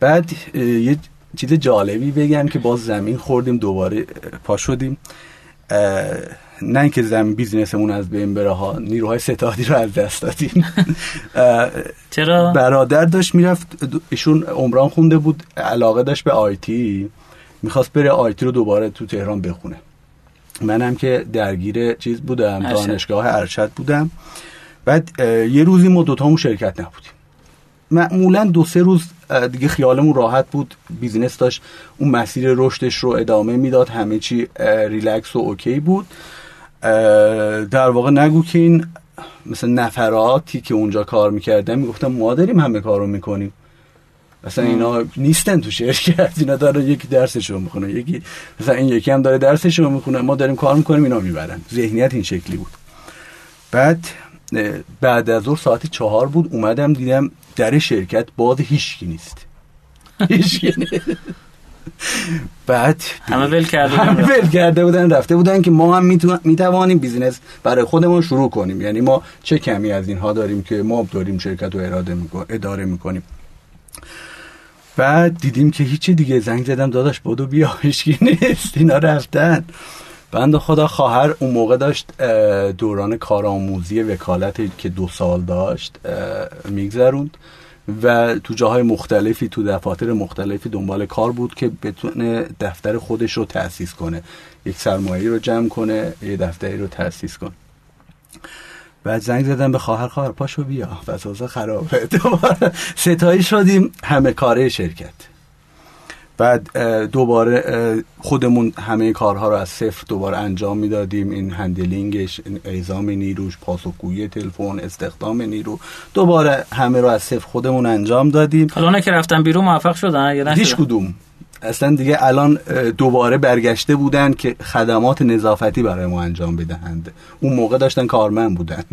بعد یه چیز جالبی بگم که باز زمین خوردیم دوباره پا شدیم. نه اینکه زمین بیزینسمون از بین بره ها نیروهای ستادی رو از دست دادیم. چرا؟ برادر داشت می‌رفت ایشون عمران خونده بود علاقه داشت به IT می‌خواست بره IT رو دوباره تو تهران بخونه. منم که درگیر چیز بودم. دانشگاه ارشد بودم. بعد یه روزی ما دوتامون شرکت نبودیم. معمولا دو سه روز دیگه خیالمون راحت بود. business داشت اون مسیر رشدش رو ادامه می‌داد. همه چی ریلکس و OK بود. در واقع نگو که این مثل نفراتی که اونجا کار می‌کردن می‌گفتن ما داریم همه کار رو می‌کنیم. مثلا اینا نیستن تو شرکت. اینا داره یکی درسش رو می‌خونه یکی مثلا این یکی هم داره درسش رو می‌خونه. ما داریم کار می‌کنیم اینا می‌برن. ذهنیت این شکلی بود. بعد بعد از ظهر ساعت چهار بود اومدم دیدم در شرکت باز هیچکی نیست. هیچکی بعد همه ول کرده همه ول کرده بودن رفته بودن که ما هم می‌توانیم بیزینس برای خودمون شروع کنیم. یعنی ما چه کمی از اینها داریم که ما داریم شرکت رو اراده اداره می‌کنیم. بعد دیدیم که هیچی دیگه. زنگ زدم داداش بودو بیا هیچکی نیست. اینا رفتن. بند خدا خواهر اون موقع داشت دوران کارآموزی وکالت که دو سال داشت میگذروند. و تو جاهای مختلفی تو دفاتر مختلفی دنبال کار بود که بتونه دفتر خودش رو تأسیس کنه. یک سرمایه رو جمع کنه یه دفتری رو تأسیس کنه. بعد زنگ زدم به خواهر خواهر پاشو بیا. وسوسه خرابه. دوباره ستایی شدیم همه کاره شرکت. بعد دوباره خودمون همه کارها رو از صفر دوباره انجام می‌دادیم. این هندلینگش اعزام نیروش پاسخگویی تلفن استخدام نیرو دوباره همه رو از صفر خودمون انجام دادیم. حالا که رفتن بیرون موفق شدن یا هیچ کدوم. اصلا دیگه الان دوباره برگشته بودن که خدمات نظافتی برای ما انجام بدهند. اون موقع داشتن کارمند بودن.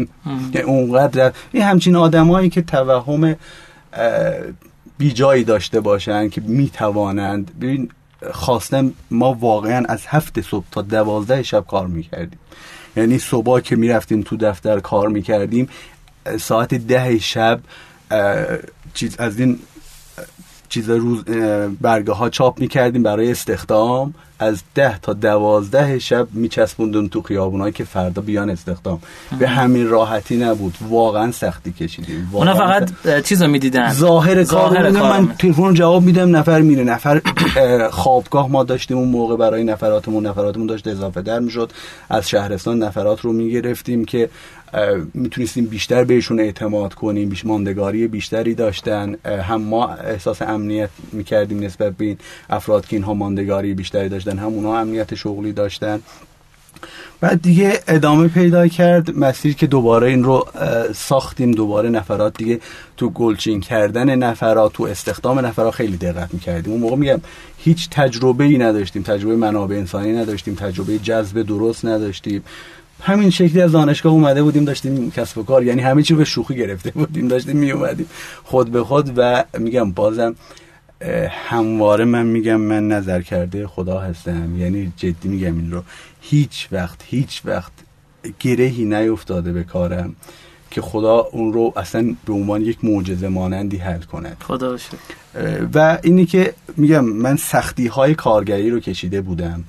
یعنی اونقدر این همچین آدمایی که توهم بیجایی داشته باشن که می‌توانند. ببین خواستم ما واقعا از هفت صبح تا دوازده شب کار می‌کردیم. یعنی صبح که می‌رفتیم تو دفتر کار می‌کردیم ساعت ده شب چیز از این چیز روز برگه ها چاپ می‌کردیم برای استخدام. از ده تا دوازده شب میچسبوندن تو خیابونایی که فردا بیان استخدام. به همین راحتی نبود. واقعا سختی کشیدیم. اونا فقط چیز رو می‌دیدن. ظاهر کار من تلفن جواب میدم نفر میره. نفر خوابگاه ما داشتیم اون موقع برای نفراتمون نفراتمون داشت اضافه در می‌شد. از شهرستان نفرات رو می‌گرفتیم که می‌تونستیم بیشتر بهشون اعتماد کنیم بیش ماندگاری بیشتری داشتن. هم ما احساس امنیت می‌کردیم نسبت به این افراد که اینها ماندگاری بیشتری داشتن هم اونها امنیت شغلی داشتن. بعد دیگه ادامه پیدا کرد مسیر که دوباره این رو ساختیم. دوباره نفرات دیگه تو گلچین کردن نفرات تو استخدام نفرات خیلی دقت می‌کردیم. اون موقع میگم هیچ تجربه ای نداشتیم. تجربه منابع انسانی نداشتیم. تجربه جذب درست نداشتیم. همین شکلی از دانشگاه اومده بودیم داشتیم کسب و کار یعنی همه چی به شوخی گرفته بودیم داشتیم می اومدیم خود به خود و میگم بازم همواره من میگم من نظر کرده خدا هستم. یعنی جدی میگم این رو. هیچ وقت هیچ وقت گرهی نیفتاده به کارم که خدا اون رو اصلا به عنوان یک معجزه مانندی حل کنه خدا و اینی که میگم من سختی های کارگری رو کشیده بودم.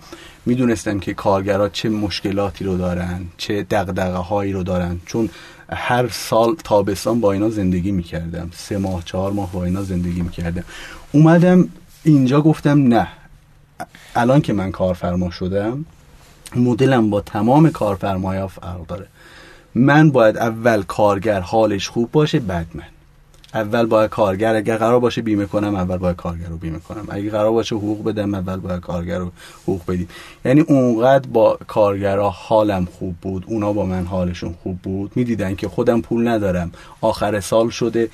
می‌دونستم که کارگرها چه مشکلاتی رو دارن چه دقدقه هایی رو دارن. چون هر سال تابستان با اینا زندگی می‌کردم. سه ماه چهار ماه با اینا زندگی می‌کردم. اومدم اینجا گفتم نه. الان که من کارفرما شدم مدلم با تمام کارفرمایا فرق داره. من باید اول کارگر حالش خوب باشه بعد من. اول باید کارگر اگر قرار باشه بیمه کنم اول باید کارگر رو بیمه کنم. اگه قرار باشه حقوق بدم اول باید کارگر رو حقوق بدیم. یعنی اونقدر با کارگرها حالم خوب بود اونا با من حالشون خوب بود. می‌دیدن که خودم پول ندارم. آخر سال شده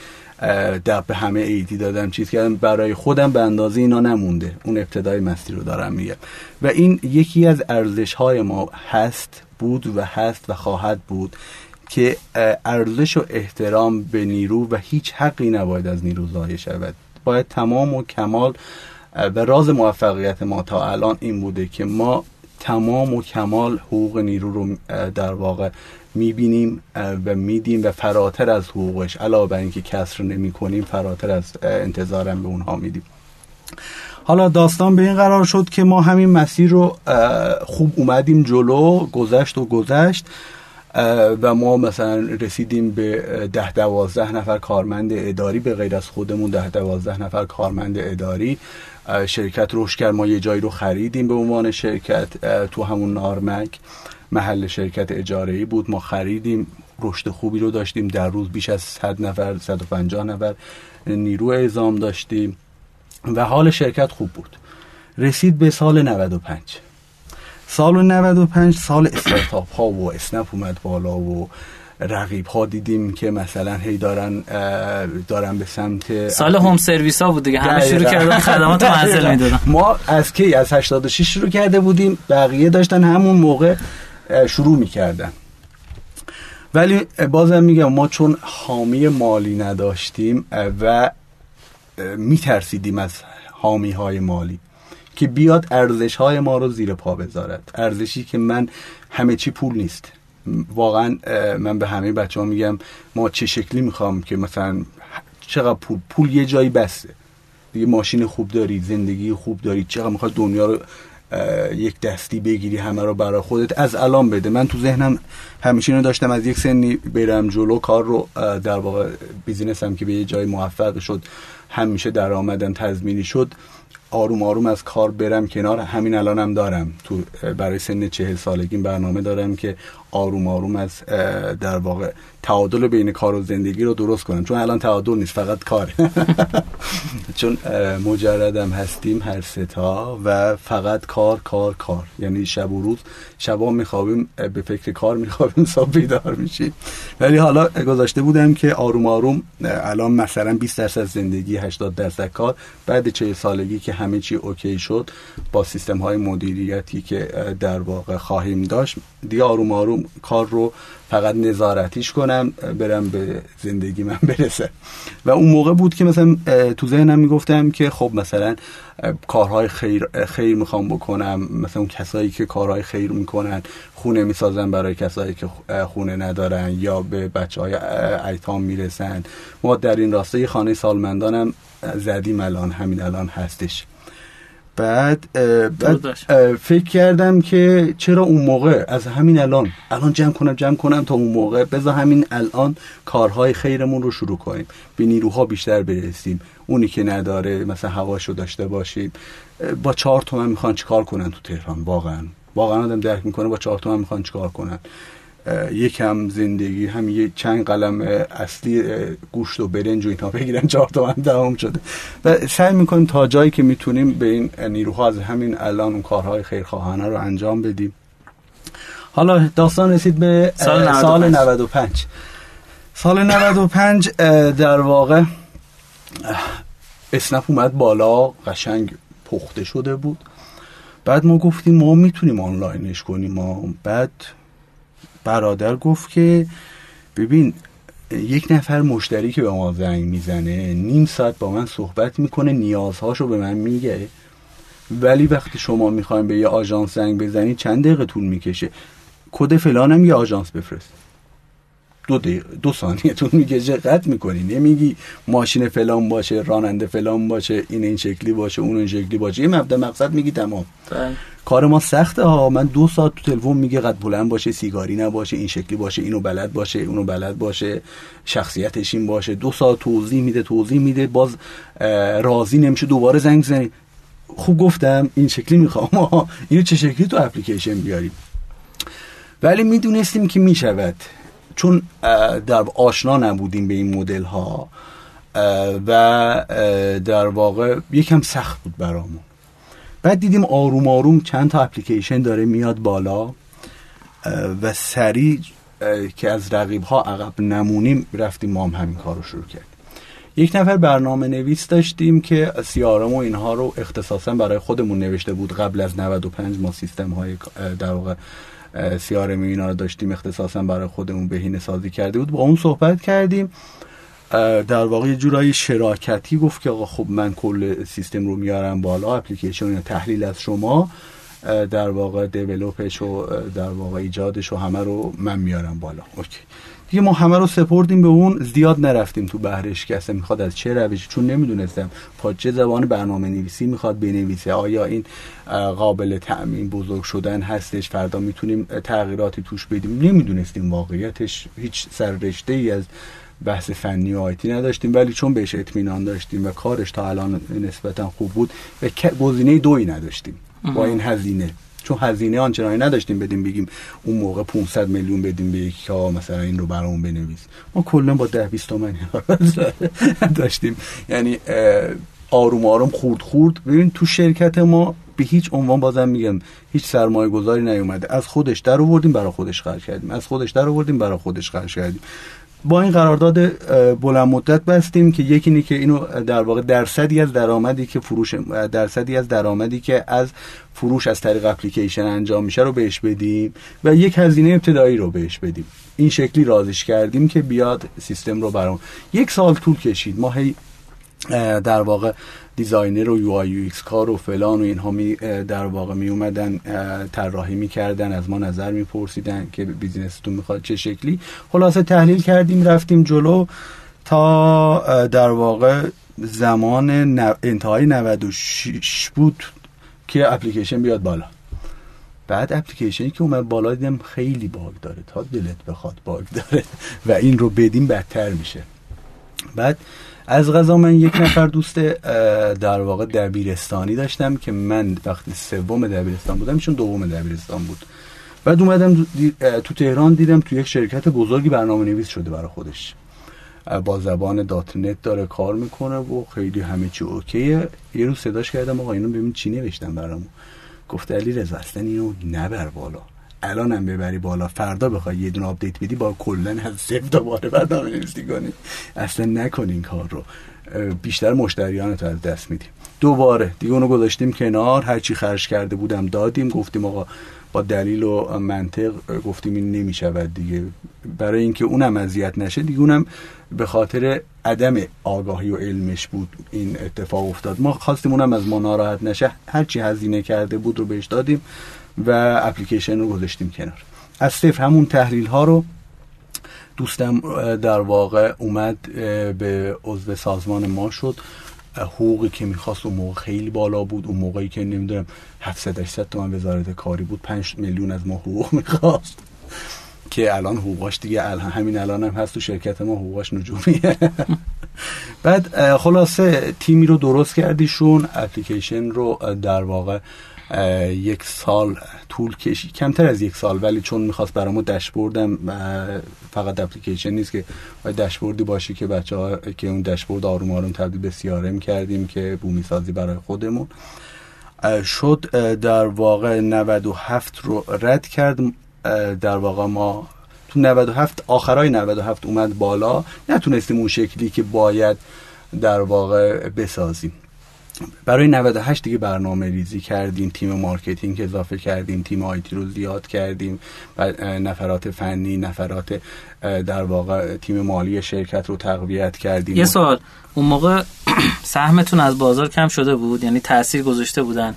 در به همه ایدی دادم چیز کردم. برای خودم به اندازه اینا نمونده. اون ابتدای مستی رو دارم میگم. و این یکی از ارزش های ما هست بود و هست و خواهد بود. که ارزش و احترام به نیرو و هیچ حقی نباید از نیرو ضایع شود. باید تمام و کمال و راز موفقیت ما تا الان این بوده که ما تمام و کمال حقوق نیرو رو در واقع می‌بینیم و میدیم و فراتر از حقوقش. علاوه بر اینکه کسر نمی کنیم فراتر از انتظارم به اونها میدیم. حالا داستان به این قرار شد که ما همین مسیر رو خوب اومدیم جلو گذشت و گذشت. و ما مثلا رسیدیم به ده دوازده نفر کارمند اداری به غیر از خودمون ده دوازده نفر کارمند اداری. شرکت روش کرد ما یه جایی رو خریدیم به عنوان شرکت تو همون نارمک محل شرکت اجاره ای بود. ما خریدیم رشد خوبی رو داشتیم. در روز بیش از 100 نفر 150 نفر نیرو اعزام داشتیم و حال شرکت خوب بود. رسید به سال 95 سال 95 سال استارتاپ ها و اسنپ اومد بالا و رقیب ها دیدیم که مثلا هی دارن دارن به سمت سال هوم سرویس ها بود دیگه. همه شروع کردن خدمات منزل می‌دادن. ما از کی؟ از 86 شروع کرده بودیم. بقیه داشتن همون موقع شروع می‌کردن. ولی بازم میگم ما چون حامی مالی نداشتیم و میترسیدیم از حامی های مالی. که بیاد ارزش های ما رو زیر پا بذارد. ارزشی که من همه چی پول نیست. واقعا من به همه بچه ها میگم ما چه شکلی می‌خوام که مثلا چقدر پول پول یه جایی بسته دیگه ماشین خوب داری زندگی خوب داری چقدر می‌خواد دنیا رو یک دستی بگیری همه رو برای خودت از الان بده. من تو ذهنم همیشه اینو داشتم از یک سنی برم جلو کار رو در واقع بیزینسم که به یه جای موفق شد همیشه درآمدم تضمینی شد. آروم آروم از کار برم کنار. همین الانم دارم. تو برای سن چهل سالگی برنامه دارم که آروم آروم از در واقع تعادل بین کار و زندگی رو درست کنم. چون الان تعادل نیست فقط کار. چون مجردم هستیم هر ستا و فقط کار کار کار. یعنی شب و روز شبا میخوابیم به فکر کار میخوابیم صبح بیدار میشیم. ولی حالا گذاشته بودم که آروم آروم الان مثلا 20 درصد زندگی 80 درصد کار. بعد چه سالگی که همه چی اوکی شد با سیستم های مدیریتی که در واقع خواهیم داشت دیگه آروم آروم کار رو فقط نظارتیش کنم برم به زندگی من برسه. و اون موقع بود که مثلا تو ذهنم می‌گفتم که خب مثلا کارهای خیر خیر می‌خوام بکنم مثلا اون کسایی که کارهای خیر می‌کنن خونه می‌سازن برای کسایی که خونه ندارن یا به بچه های ایتام می‌رسن. ما در این راسته خانه سالمندانم زدیم الان همین الان هستش. بعد, بعد فکر کردم که چرا اون موقع از همین الان الان جمع کنم جمع کنم تا اون موقع. بذار همین الان کارهای خیرمون رو شروع کنیم. به نیروها بیشتر برسیم. اونی که نداره مثلا هواشو داشته باشیم. با چهار تومن می‌خوان چیکار کنن تو تهران؟ واقعا. واقعا آدم درک می‌کنه با چهار تومن می‌خوان چیکار کنن. یکم زندگی هم یه چند قلم اصلی گوشت و برنج و اینا بگیرن چهار تا هم شده. و سعی می‌کنیم تا جایی که می‌تونیم به این نیروها از همین الان اون کارهای خیرخواهانه رو انجام بدیم. حالا داستان رسید به سال 95 سال 95, سال 95 در واقع اسنپ اومد بالا قشنگ پخته شده بود. بعد ما گفتیم ما می‌تونیم آنلاینش کنیم. ما بعد برادر گفت که ببین یک نفر مشتری که به ما زنگ می‌زنه نیم ساعت با من صحبت می‌کنه نیازهاشو به من میگه. ولی وقتی شما می‌خوایم به یه آژانس زنگ بزنید چند دقیقه طول می‌کشه؟ کد فلانم یه آژانس بفرست. دو, دو ثانیه طول می‌کشه. قطع می‌کنی. نمیگی ماشین فلان باشه راننده فلان باشه این این شکلی باشه اون این شکلی باشه. یه مبدا مقصد میگی تمام. بله. کار ما سخته ها. من دو ساعت تو تلفن میگه قد بلند باشه سیگاری نباشه این شکلی باشه اینو بلد باشه اونو بلد باشه شخصیتش این باشه. دو ساعت توضیح میده توضیح میده باز راضی نمیشه دوباره زنگ زنی. خوب گفتم این شکلی می‌خوام. اینو چه شکلی تو اپلیکیشن بیاریم ولی می‌دونستیم که می‌شود. چون در آشنا نبودیم به این مدل ها و در واقع یکم سخت بود برامون. بعد دیدیم آروم آروم چند تا اپلیکیشن داره میاد بالا و سریع که از رقیب ها عقب نمونیم رفتیم ما هم همین کار رو شروع کردیم. یک نفر برنامه نویس داشتیم که سیارم و اینها رو اختصاصا برای خودمون نوشته بود قبل از 95 ما سیستم های در واقع سیارم اینا رو داشتیم اختصاصا برای خودمون بهینه سازی کرده بود. با اون صحبت کردیم. در واقع جورایی شراکتی گفت که آقا خب من کل سیستم رو میارم بالا اپلیکیشن تحلیل از شما در واقع دیولوپش و در واقع ایجادش و همه رو من میارم بالا. اوکی. دیگه ما همه رو سپردیم به اون زیاد نرفتیم تو بهرش کسه می‌خواد از چه روشی چون نمی‌دونستم پا چه زبان برنامه نویسی می‌خواد بنویسه. آیا این قابل تأمین بزرگ شدن هستش؟ فردا می‌تونیم تغییراتی توش بدیم. نمی‌دونستیم واقعیتش. هیچ سر رشته ای از بحث فنی و آیتی نداشتیم ولی چون بهش اطمینان داشتیم و کارش تا الان نسبتا خوب بود و گزینه دوی نداشتیم با این هزینه. چون هزینه آنچنانی نداشتیم بدیم بگیم اون موقع 500 میلیون بدیم به یکی که مثلا این رو برامون بنویس. ما کلا با 10 20 تومن داشتیم. یعنی آروم آروم خورد خورد. ببین تو شرکت ما به هیچ عنوان بازم میگم هیچ سرمایه گذاری نیومده. از خودش در آوردیم برای خودش خرج کردیم. از خودش در آوردیم برای خودش خرج کردیم. با این قرارداد بلند مدت بستیم که یکی اینه که اینو در واقع درصدی از درآمدی که فروش درصدی از درآمدی که از فروش از طریق اپلیکیشن انجام میشه رو بهش بدیم و یک هزینه ابتدایی رو بهش بدیم. این شکلی راضیش کردیم که بیاد سیستم رو برام. یک سال طول کشید. ما هی در واقع designer و UI UX کار و فلان و اینها می در واقع می اومدن طراحی می‌کردن از ما نظر میپرسیدن که business تون می‌خواد چه شکلی. خلاصه تحلیل کردیم رفتیم جلو تا در واقع زمان انتهای 96 بود که اپلیکیشن بیاد بالا. بعد اپلیکیشنی که اومد بالا دیدم خیلی باگ داره. تا دلت بخواد باگ داره و این رو بدیم بدتر میشه. بعد از غذا من یک نفر دوست در واقع دبیرستانی داشتم که من وقتی سوم دبیرستان بودم ایشون دوم دبیرستان بود. بعد اومدم تو تهران دیدم تو یک شرکت بزرگی برنامه نویس شده برای خودش. با زبان dot net داره کار می‌کنه و خیلی همه چی اوکیه. یه روز صداش کردم آقا اینو ببین چی نوشتم برامو گفت علی رضا اینو نبر بالا. الانم ببری بالا فردا بخوای یه دونه update بدی با کلا از صفر دوباره برنامه نویسی کنی. اصلا نکن این کار رو. بیشتر مشتریان تو از دست میدیم. دوباره دیگه اونو گذاشتیم کنار هرچی خرج کرده بودم دادیم گفتیم آقا با دلیل و منطق گفتیم این نمی‌شود دیگه. برای اینکه اونم اذیت نشه دیگه اونم به خاطر عدم آگاهی و علمش بود این اتفاق افتاد. ما خواستیم اونم از ما ناراحت نشه هرچی هزینه کرده بود رو بهش دادیم. و اپلیکیشن رو گذاشتیم کنار. از صفر همون تحلیل ها رو دوستم در واقع اومد به عضو سازمان ما شد. حقوقی که می‌خواست اون موقع خیلی بالا بود. اون موقعی که نمی‌دونم 700 800 تومن وزارت کاری بود. 5 میلیون از ما حقوق می‌خواست. که الان حقوقاش دیگه الان همین الان هم هست تو شرکت ما حقوقاش نجومیه. بعد خلاصه تیمی رو درست کردیشون. اپلیکیشن رو در واقع یک سال طول کشی. کمتر از یک سال ولی چون می‌خواست برامو داشبوردم فقط اپلیکیشن نیست که باید داشبوردی باشه که بچه ها که اون داشبورد آروم آروم تبدیل به سیارم کردیم که بومی سازی برای خودمون. شد در واقع 97 رو رد کرد. در واقع ما تو 97 آخرای 97 اومد بالا. نتونستیم اون شکلی که باید در واقع بسازیم. برای 98 دیگه برنامه ریزی کردیم تیم marketing اضافه کردیم تیم IT رو زیاد کردیم نفرات فنی نفرات در واقع تیم مالی شرکت رو تقویت کردیم. یه سوال. اون موقع سهمتون از بازار کم شده بود؟ یعنی تاثیر گذاشته بودن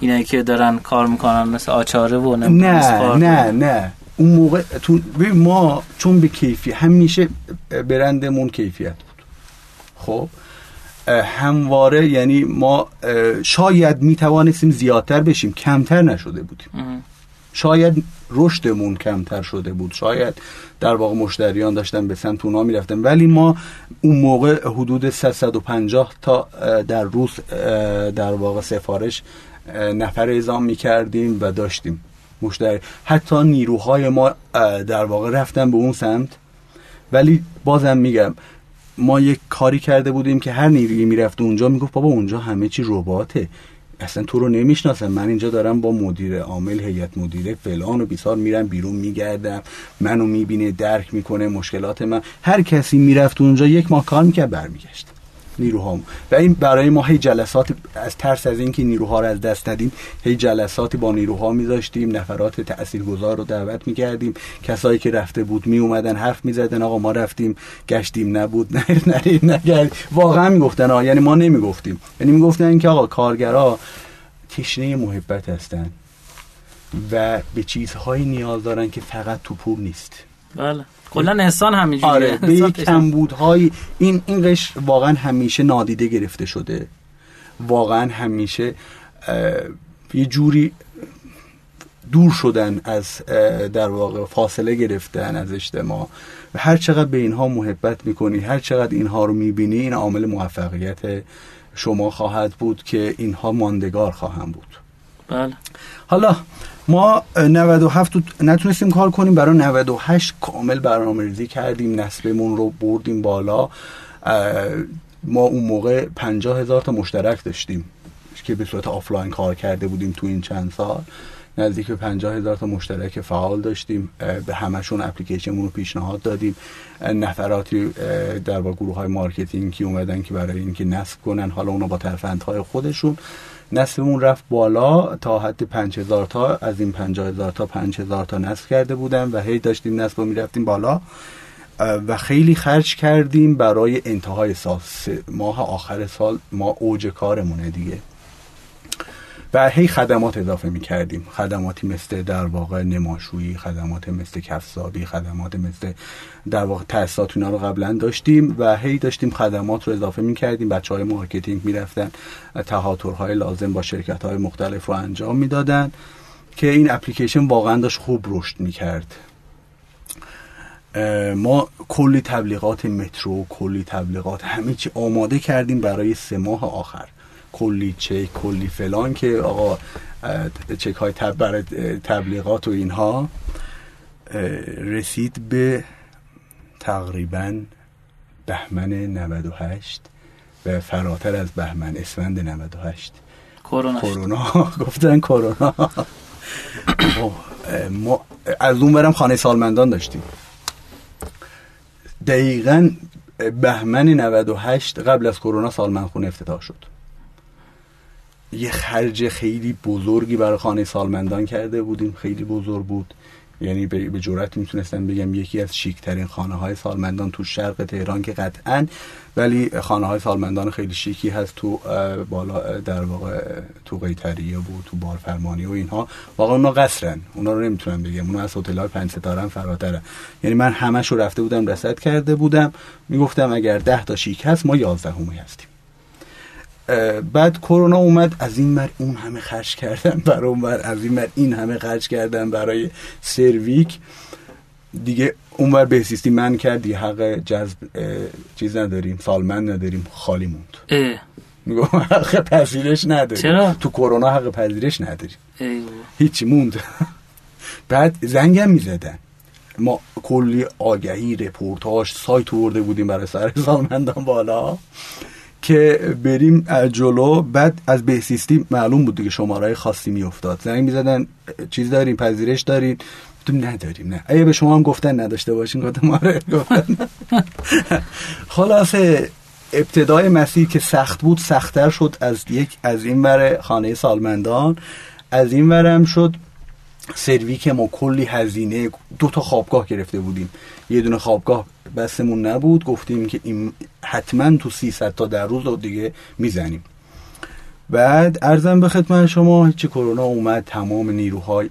اینایی که دارن کار می‌کنن مثل آچاره و نه نه نه. اون موقع تو ما چون به کیفی همیشه برندمون کیفیت بود. خب؟ همواره یعنی ما شاید می توانستیم زیادتر بشیم کمتر نشده بودیم. شاید رشدمون کمتر شده بود. شاید در واقع مشتریان داشتن به سمت اونا می‌رفتن. ولی ما اون موقع حدود 350 تا در روز در واقع سفارش نفر اعزام می کردیم و داشتیم. مشتری حتی نیروهای ما در واقع رفتن به اون سمت. ولی بازم میگم ما یک کاری کرده بودیم که هر نیروی می‌رفت اونجا می‌گفت بابا اونجا همه چی رباته اصلا تو رو نمی‌شناسم. من اینجا دارم با مدیر عامل هیئت مدیره فلان و بیسار میرم بیرون میگردم. منو می‌بینه درک می‌کنه مشکلات من. هر کسی می‌رفت اونجا یک ماه کار می‌کرد برمیگشت. نیروها و این برای ما هی جلسات از ترس از اینکه نیروها رو از دست ندیم هی جلساتی با نیروها میذاشتیم نفرات تاثیرگذار رو دعوت می‌کردیم. کسایی که رفته بود می اومدن حرف می‌زدن آقا ما رفتیم گشتیم نبود نه نرید نگرد واقعا می‌گفتن آقا یعنی ما نمی‌گفتیم. یعنی می‌گفتن که آقا کارگرا تشنه محبت هستن و به چیزهایی نیاز دارن که فقط تو پول نیست. بله. کلا انسان همینجوریه. آره به یک کمبودهای این این قش واقعا همیشه نادیده گرفته شده. واقعا همیشه یه جوری دور شدن از در واقع فاصله گرفتن از اجتماع. و هر چقدر به اینها محبت می‌کنی هر چقدر اینها رو می‌بینی این عامل موفقیت شما خواهد بود که اینها ماندگار خواهند بود. بله. حالا ما 97 نتونستیم کار کنیم. برای 98 کامل برنامه ریزی کردیم. نصبمون رو بردیم بالا. ما اون موقع 50 هزار تا مشترک داشتیم که به صورت آفلاین کار کرده بودیم تو این چند سال. نزدیک به 50 هزار تا مشترک فعال داشتیم. به همشون اپلیکیشنمون رو پیشنهاد دادیم. نفراتی در با گروه های marketing ی اومدن که برای اینکه نصب کنن حالا اونا با ترفندهای خودشون. نصبمون رفت بالا تا حد 5000 تا از این 50000 تا 5000 تا نصب کرده بودم و هی داشتیم نصب رو می‌رفتیم بالا. و خیلی خرج کردیم برای انتهای سال ماه آخر سال. ما اوج کارمونه دیگه. و هی خدمات اضافه می کردیم خدماتی مثل در واقع نماشویی خدمات مثل کفسابی خدمات مثل در واقع تأسیسات اینا رو قبلا داشتیم و هی داشتیم خدمات رو اضافه می کردیم بچه های marketing می رفتن تهاترهای لازم با شرکت های مختلف رو انجام می‌دادن که این اپلیکیشن واقعا داشت خوب رشد می کرد ما کلی تبلیغات مترو کلی تبلیغات همه چی آماده کردیم برای سه ماه آخر. کلی چک کلی فلان که آقا چک های تب برای تبلیغات و اینها رسید به تقریبا بهمن 98 و فراتر از بهمن اسفند 98 کرونا. کرونا. گفتن کرونا. ما از اون برم خانه سالمندان داشتیم. دقیقا بهمن 98 قبل از کرونا سالمند خونه افتتاح شد. یه خرج خیلی بزرگی برای خانه سالمندان کرده بودیم خیلی بزرگ بود. یعنی به جورت می‌تونستم بگم یکی از شیکترین خانه های سالمندان تو شرق تهران که قطعا ولی خانه های سالمندان خیلی شیکی هست تو بالا در واقع تو قیتریه بود تو بارفرمانی و اینها. واقعا اونا قصرن. اونا رو نمی‌تونم بگم. اونا از هتل های پنج ستاره فراتره. یعنی من همش رو رفته بودم رصد کرده بودم. می‌گفتم اگر ده تا شیک هست ما یازدهمی هستیم. بعد کرونا اومد از این مر اون همه خرج کردن برای اون بر از این مر این همه خرج کردن برای سرویک. دیگه اونور بهسیستی من کرد دیگه حق جذب چیز نداریم سالمند نداریم خالی موند. میگم حق پذیرش نداریم. چرا؟ تو کرونا حق پذیرش نداریم. ای هیچی موند. بعد زنگم می‌زدن. ما کلی آگهی رپورتاج سایت ورده بودیم برای سر سالمندان بالا. که بریم جلو بعد از بهسیستی معلوم بود دیگه شماره خاصی میافتاد. زنگ می‌زدن چیز داریم پذیرش دارین. تو نداریم نه. اگه به شما هم گفتن نداشته باشین گفتم آره خلاصه ابتدای مسیر که سخت بود سختتر شد از یک از این ور خانه سالمندان. از این ورم شد سرویک ما کلی هزینه دو تا خوابگاه گرفته بودیم. یه دونه خوابگاه بسمون نبود گفتیم که این حتما تو 300 تا در روز رو دیگه می‌زنیم. بعد ارزم به خدمت شما هیچی کرونا اومد تمام نیروهای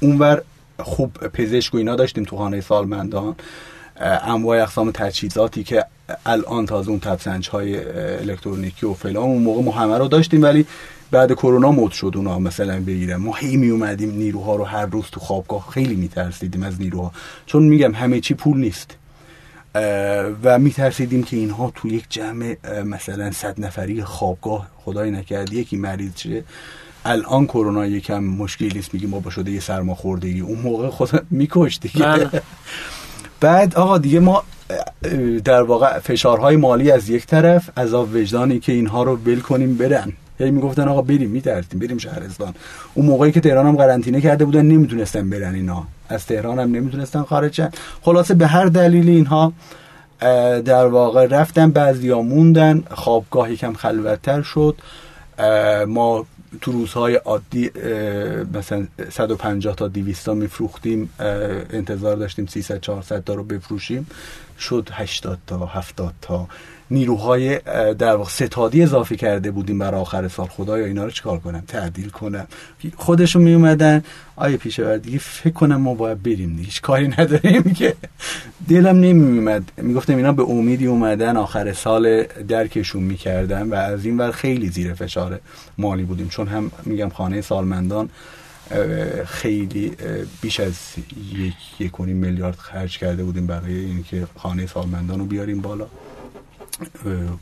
اونور خوب پزشک و اینا داشتیم تو خانه سالمندان. انواع اقسام تجهیزاتی که الان تازه اون تبسنج های الکترونیکی و فلان اون موقع ما رو داشتیم ولی بعد کرونا مد شد اونا مثلا بگیرم ما هی می اومدیم نیروها رو هر روز تو خوابگاه خیلی میترسیدیم از نیروها. چون میگم همه چی پول نیست. و میترسیدیم که اینها تو یک جمع مثلا صد نفری خوابگاه خدای نکرد یکی مریض شه. الان کرونا یکم مشکلی است میگیم ما با شده یه سرماخوردگی. اون موقع خود میکش دیگه. بعد آقا دیگه ما در واقع فشارهای مالی از یک طرف عذاب وجدانی که اینها رو بل کنیم برن. هی می‌گفتن آقا بریم میترسیم بریم شهرستان. اون موقعی که تهران هم قرنطینه کرده بودن نمی‌تونستن برن اینا. از تهران هم نمی‌تونستن خارج شن. خلاصه به هر دلیل اینها در واقع رفتن بعضیا موندن. خوابگاه یکم خلوتتر شد. ما تو روزهای عادی مثلا 150 تا 200 تا میفروختیم. انتظار داشتیم 300 400 تا رو بفروشیم. شد 80 تا 70 تا. نیروهای در واقع ستادی اضافه کرده بودیم برای آخر سال. خدایا اینا رو چیکار کنم؟ تعدیل کنم. خودشون می اومدن آیا پیشه دیگه فکر کنم ما باید بریم هیچ کاری نداریم که. دلم نمی اومد می‌گفتم اینا به امیدی اومدن. آخر سال درکشون می‌کردن و از این ور خیلی زیر فشار مالی بودیم. چون هم میگم خانه سالمندان خیلی بیش از یک میلیارد خرج کرده بودیم برای اینکه خانه سالمندان رو بیاریم بالا.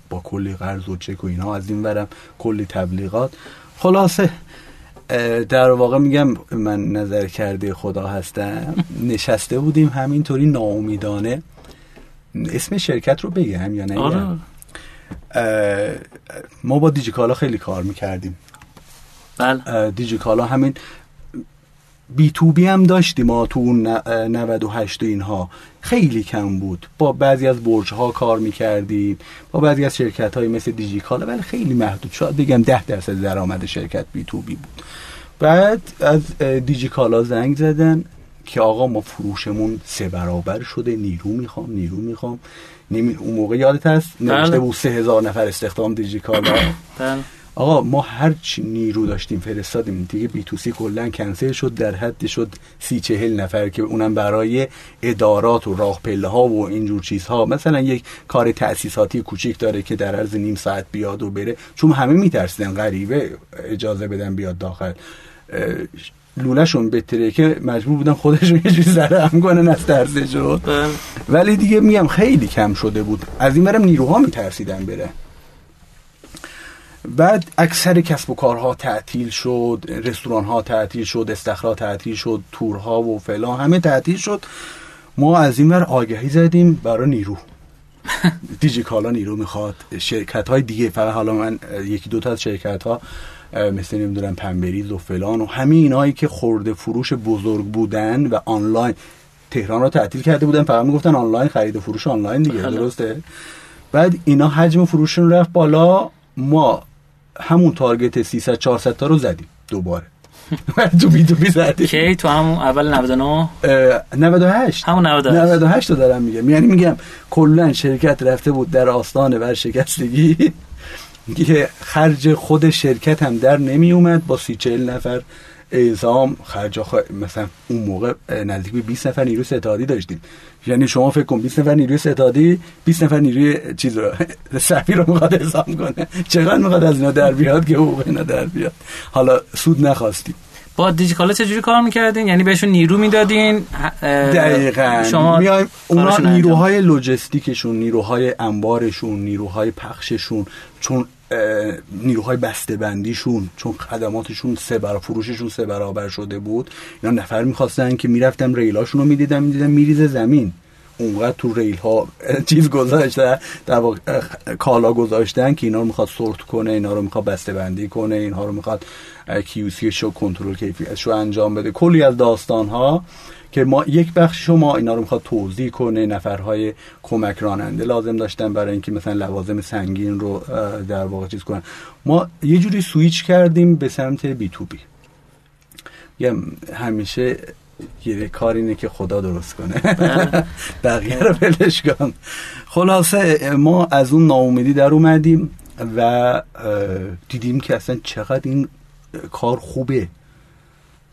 با کلی قرض و چک و اینا از این برم کلی تبلیغات. خلاصه در واقع میگم من نظر کرده خدا هستم. نشسته بودیم همینطوری ناامیدانه. اسم شرکت رو بگم یا نه آره. ما با دیجیکالا خیلی کار می‌کردیم. بله. دیجیکالا همین بی تو بی هم داشتیم ما تو اون 98 اینها. خیلی کم بود. با بعضی از برج ها کار می‌کردیم با بعضی از شرکت های مثل دیجیکالا ولی خیلی محدود. شاید بگم 10 درصد درآمد شرکت بی تو بی بود. بعد از دیجیکالا زنگ زدن که آقا ما فروشمون سه برابر شده نیرو می‌خوام نیرو می‌خوام. نمی... اون موقع یادت هست؟ نوشته بود سه هزار نفر استخدام دیجیکالا آقا ما هر چی نیرو داشتیم فرستادیم. دیگه بی تو سی کلا کنسل شد در حد شد سی چهل نفر که اونم برای ادارات و راه پله ها و اینجور چیزها. مثلا یک کار تأسیساتی کوچیک داره که در عرض نیم ساعت بیاد و بره. چون همه میترسیدن غریبه اجازه بدن بیاد داخل. لولهشون بهتره که مجبور بودن خودشون یه جوری ذره هم کنن از ترسشون. بله. ولی دیگه میگم خیلی کم شده بود. از این برم نیروها میترسیدن بره. بعد اکثر کسب و کارها تعطیل شد رستوران ها تعطیل شد استخرا تعطیل شد تورها و فلان همه تعطیل شد. ما از این ور آگهی زدیم برای نیرو. دیجیکالا نیرو می‌خواد. شرکت های دیگه فقط حالا من یکی دو تا از شرکت ها مثل نمی‌دونم پنبریز و فلان و همه اینایی که خورده فروش بزرگ بودن و آنلاین. تهران را تعطیل کرده بودن فقط می‌گفتن آنلاین خرید و فروش آنلاین دیگه بله. درسته؟ بعد اینا حجم فروششون رفت بالا. ما همون تارگت 300 400 تا رو زدیم دوباره. تو بی تو بی زدیم کی؟ تو همون اول 99 اه، 98 همون 98 98 رو دارم میگم. یعنی میگم کلا شرکت رفته بود در آستان ورشکستگی. که خرج خود شرکت هم در نمی اومد با سی چهل نفر اعزام خرج. مثلا اون موقع نزدیک به 20 نفر نیروی ستادی داشتیم. یعنی شما فکر کن 20 نفر نیروی ستادی 20 نفر نیروی چیز رو سفیر رو می‌خواد اعزام کنه. چقدر می‌خواد از اینا در بیاد که حقوق اینا در بیاد؟ حالا سود نخواستیم. با دیجیکالا چجوری کار می‌کردین؟ یعنی بهشون نیرو می‌دادین؟ دقیقا. شما میایم اونا نیروهای لوجستیکشون نیروهای انبارشون نیروهای پخششون چون نیروهای بسته‌بندیشون چون خدماتشون سه برابر فروششون سه برابر شده بود. اینا نفر می‌خواستن که می‌رفتم ریلاشون رو می‌دیدم می‌دیدم میریزه زمین. اونقدر تو ریل ها چیز گذاشتن در واقع کالا گذاشتن که اینا رو می‌خواد سورت کنه اینا رو می‌خواد بسته بندی کنه اینها رو می‌خواد کیوسی شو کنترل کیفیتش رو انجام بده. کلی از داستان ها که ما یک بخش شما اینا رو می‌خواد توضیح کنه نفرهای کمک راننده لازم داشتن برای اینکه مثلا لوازم سنگین رو در واقع چیز کنن. ما یه جوری سویچ کردیم به سمت بی تو بی. همیشه یه کار اینه که خدا درست کنه. بقیه رو بلش کن. خلاصه ما از اون ناامیدی در اومدیم و دیدیم که اصلا چقدر این کار خوبه.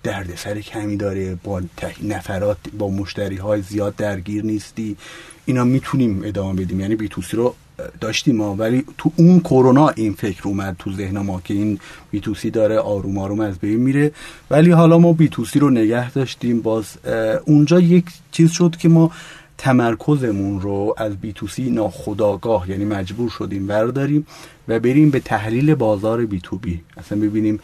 دردسر کمی داره با نفرات با مشتری های زیاد درگیر نیستی. اینا می‌تونیم ادامه بدیم. یعنی بیتوسی رو داشتیم ما. ولی تو اون کرونا این فکر اومد تو ذهن ما که این بیتوسی داره آروم آروم از بین میره. ولی حالا ما بیتوسی رو نگه داشتیم. باز اونجا یک چیز شد که ما تمرکزمون رو از B to C ناخداگاه یعنی مجبور شدیم برداریم و بریم به تحلیل بازار B to B اصلا ببینیم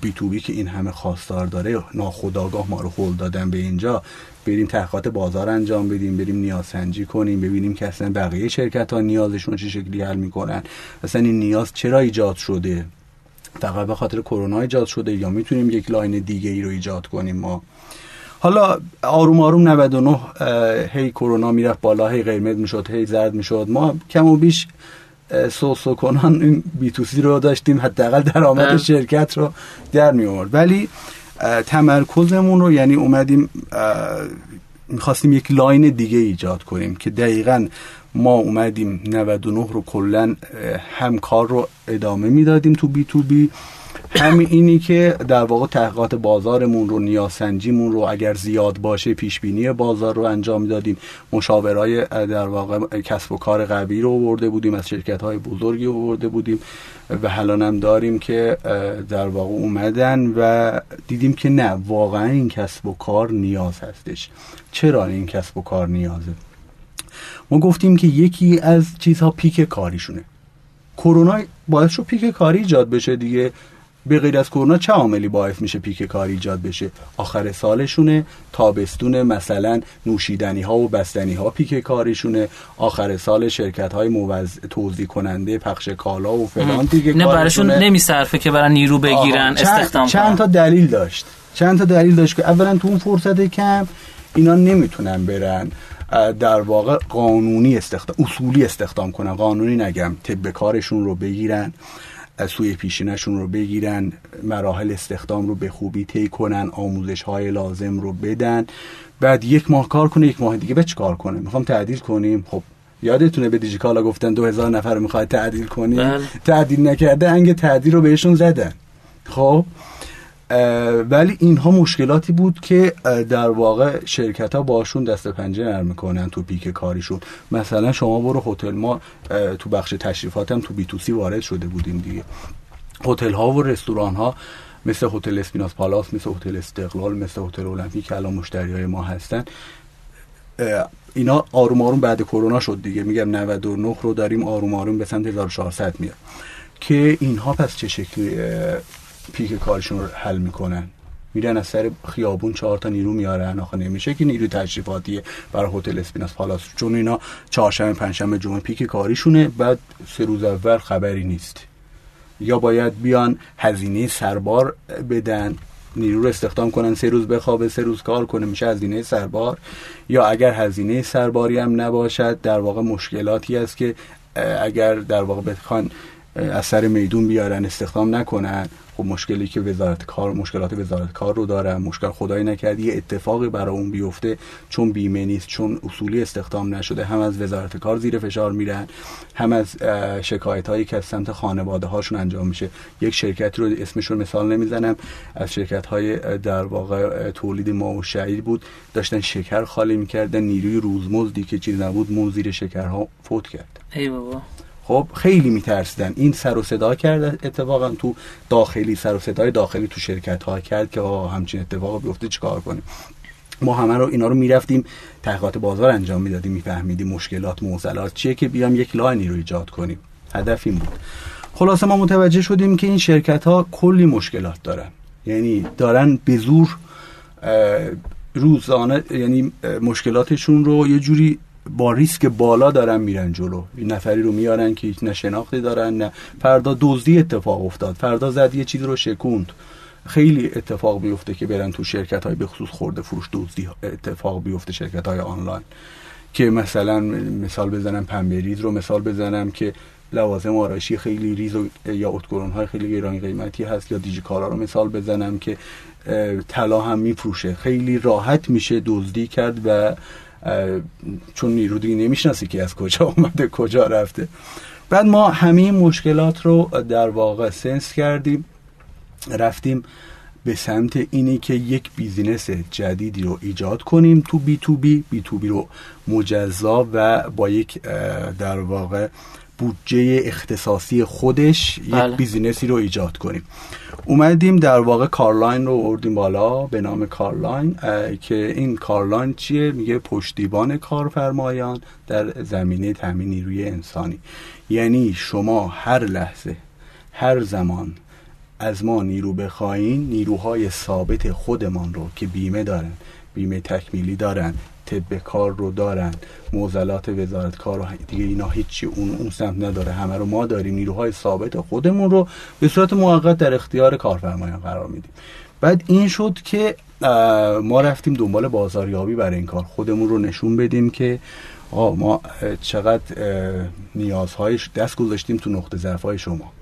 B to B که این همه خواستار داره ناخداگاه ما رو هل دادن به اینجا. بریم تحقیقات بازار انجام بدیم بریم نیازسنجی کنیم ببینیم که اصلا بقیه شرکت ها نیازشون چه شکلی حل می‌کنن. اصلا این نیاز چرا ایجاد شده؟ فقط به خاطر کرونا ایجاد شده یا می‌تونیم یک line دیگه ای رو ایجاد کنیم ما؟ حالا آروم آروم 99 اه، هی کرونا می‌رفت بالا هی قرمز می‌شد هی زرد می‌شد. ما کم و بیش اه، سوسو کنان این B to C رو داشتیم حداقل درآمد بله. شرکت رو در می آورد ولی تمرکزمون رو یعنی اومدیم می‌خواستیم یک line دیگه ایجاد کنیم که دقیقا ما اومدیم 99 رو کلا هم کار رو ادامه می‌دادیم تو B to B. همین اینی که در واقع تحقیقات بازارمون رو نیازسنجیمون رو اگر زیاد باشه پیش بینی بازار رو انجام می‌دادیم مشاورای در واقع کسب و کار قوی رو آورده بودیم از شرکت های بزرگی آورده بودیم و هم داریم که در واقع اومدن و دیدیم که نه واقعا این کسب و کار نیاز هستش. چرا این کسب و کار نیازه؟ ما گفتیم که یکی از چیزها پیک کاریشونه. کرونا باعث شد پیک کاری ایجاد بشه دیگه. به غیر از کرونا چه عاملی باعث میشه پیک کاری ایجاد بشه؟ آخر سالشونه تابستون مثلا نوشیدنی ها و بستنی ها پیک کاریشونه آخر سال شرکت های موز توزیع کننده پخش کالا و فلان پیک نه براشون کارشونه. نمیصرفه که برن نیرو بگیرن. چند- استخدام چند تا دلیل داشت. چند تا دلیل داشت که اولا تو اون فرصت کم اینا نمی‌تونن برن در واقع قانونی استخدام اصولی استخدام کنن. قانونی نگم طب کارشون رو بگیرن. اه، سوی پیشینشون رو بگیرن مراحل استخدام رو به خوبی طی کنن آموزش های لازم رو بدن. بعد یک ماه کار کنه یک ماه دیگه به چه کار کنه؟ می‌خوام تعدیل کنیم. خب یادتونه به دیجیکالا گفتن دو هزار نفر می‌خواد تعدیل کنیم؟ بله. تعدیل نکرده انگ تعدیل رو بهشون زدن. خب ولی اینها مشکلاتی بود که در واقع شرکت ها باشون دست پنجه نرم می‌کنن تو پیک کاریشون. مثلا شما برو هتل ما تو بخش تشریفاتم تو بی تو سی وارد شده بودیم دیگه. هتل ها و رستوران ها مثل هتل اسپیناس پالاس مثل هتل استقلال مثل هتل المپیک که الان مشتری های ما هستن. اینا آروم آروم بعد کرونا شد دیگه. میگم 99 رو داریم آروم آروم به سمت 1400 میاد. که اینها پس چه شکلی پیک کارشون رو حل می‌کنن. میرن از سر خیابون چهار تا نیرو میارن. آخه نمیشه که نیرو تشریفاتیه برای هتل اسپیناس پالاس. چون اینا چهارشنبه پنجشنبه جمعه پیک کاریشونه. بعد سه روز اول خبری نیست. یا باید بیان هزینه سربار بدن نیرو رو استخدام کنن سه روز بخوابه سه روز کار کنه میشه هزینه سربار. یا اگر هزینه سرباری هم نباشد در واقع مشکلاتی است که اگر در واقع بخوان از سر میدون بیارن استخدام نکنن. خب مشکلی که وزارت کار مشکلات وزارت کار رو دارن. مشکل خدای نکرد یه اتفاقی برای اون بیفته. چون بیمه نیست چون اصولی استخدام نشده. هم از وزارت کار زیر فشار میرن. هم از شکایت هایی که از سمت خانواده هاشون انجام میشه. یک شرکتی رو اسمشون مثال نمی‌زنم. از شرکت های در واقع تولید ما و شعیر بود. داشتن شکر خالی می‌کردن. نیروی روزمزدی که چیز نبود مون زیر شکرها فوت کرد. ای بابا. خب خیلی میترسیدن. این سر و صدا کرد اتفاقا تو داخلی سر و صدای داخلی تو شرکت ها کرد که همچین اتفاق بیفته چیکار کنیم؟ ما همه رو اینا رو می‌رفتیم تحقیقات بازار انجام می‌دادیم میفهمیدیم مشکلات معضلات چیه که بیام یک لاینی رو ایجاد کنیم. هدف این بود. خلاصه ما متوجه شدیم که این شرکت ها کلی مشکلات دارن. یعنی دارن به زور روزانه یعنی مشکلاتشون رو یه جوری با ریسک بالا دارن میرن جلو. این نفری رو میارن که هیچ نه شناختی دارن نه فردا دزدی اتفاق افتاد. فردا زد یه چیزی رو شکوند. خیلی اتفاق بیفته که برن تو شرکت های بخصوص خورده فروش دزدی اتفاق بیفته شرکت های آنلاین. که مثلا مثال بزنم پنبریز رو مثال بزنم که لوازم آرایشی خیلی ریز و یا اتکرون های خیلی گران قیمتی هست یا دیجیکالا رو مثال بزنم که طلا هم میفروشه. خیلی راحت میشه دزدی کرد و چون نیرو دیگه نمی‌شناسی که از کجا اومده کجا رفته. بعد ما همه مشکلات رو در واقع sense کردیم. رفتیم به سمت اینی که یک business جدیدی رو ایجاد کنیم تو B to B B to B رو مجزا و با یک در واقع بودجه اختصاصی خودش بله. یک business ی رو ایجاد کنیم. اومدیم در واقع کارلاین رو آوردیم بالا به نام کارلاین که این کارلاین چیه؟ میگه پشتیبان کارفرمایان در زمینه تامین نیروی انسانی. یعنی شما هر لحظه هر زمان از ما نیرو بخواین نیروهای ثابت خودمان رو که بیمه دارن بیمه تکمیلی دارن طب کار رو دارن موزلات وزارت کار رو دیگه اینا هیچی اون اون سمت نداره. همه رو ما داریم. نیروهای ثابت خودمون رو به صورت موقت در اختیار کارفرمایان قرار میدیم. بعد این شد که ما رفتیم دنبال بازاریابی برای این کار. خودمون رو نشون بدیم که ما چقدر نیازهایش دست گذاشتیم تو نقطه ضعف شما.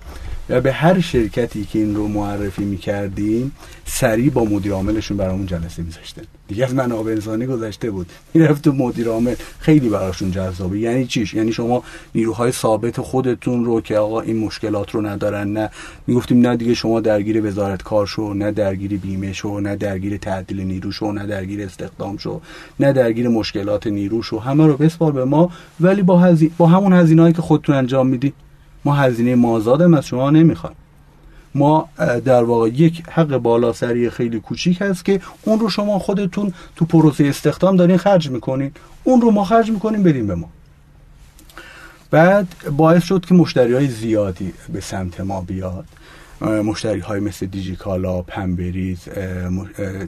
و به هر شرکتی که این رو معرفی می‌کردیم سریع با مدیر عاملشون برامون جلسه میذاشتن. دیگه از منابع انسانی گذشته بود. می‌رفت تو مدیر عامل خیلی براشون جذابه. یعنی چیش؟ یعنی شما نیروهای ثابت خودتون رو که آقا این مشکلات رو ندارن نه. می‌گفتیم نه دیگه شما درگیر وزارت کار شو نه درگیر بیمه شو نه درگیر تعدیل نیرو شو نه درگیر استخدام شو نه درگیر مشکلات نیرو شو. همه رو بسپار به ما. ولی با هزی... با همون هزینه‌ای که خودتون انجام میدی ما هزینه مازادم از شما نمی‌خوایم ما در واقع یک حق بالا سری خیلی کوچیک هست که اون رو شما خودتون تو پروسه استخدام دارین خرج می‌کنین. اون رو ما خرج می‌کنیم بدیم به ما. بعد باعث شد که مشتری های زیادی به سمت ما بیاد. مشتری های مثل دیجیکالا، پنبریز،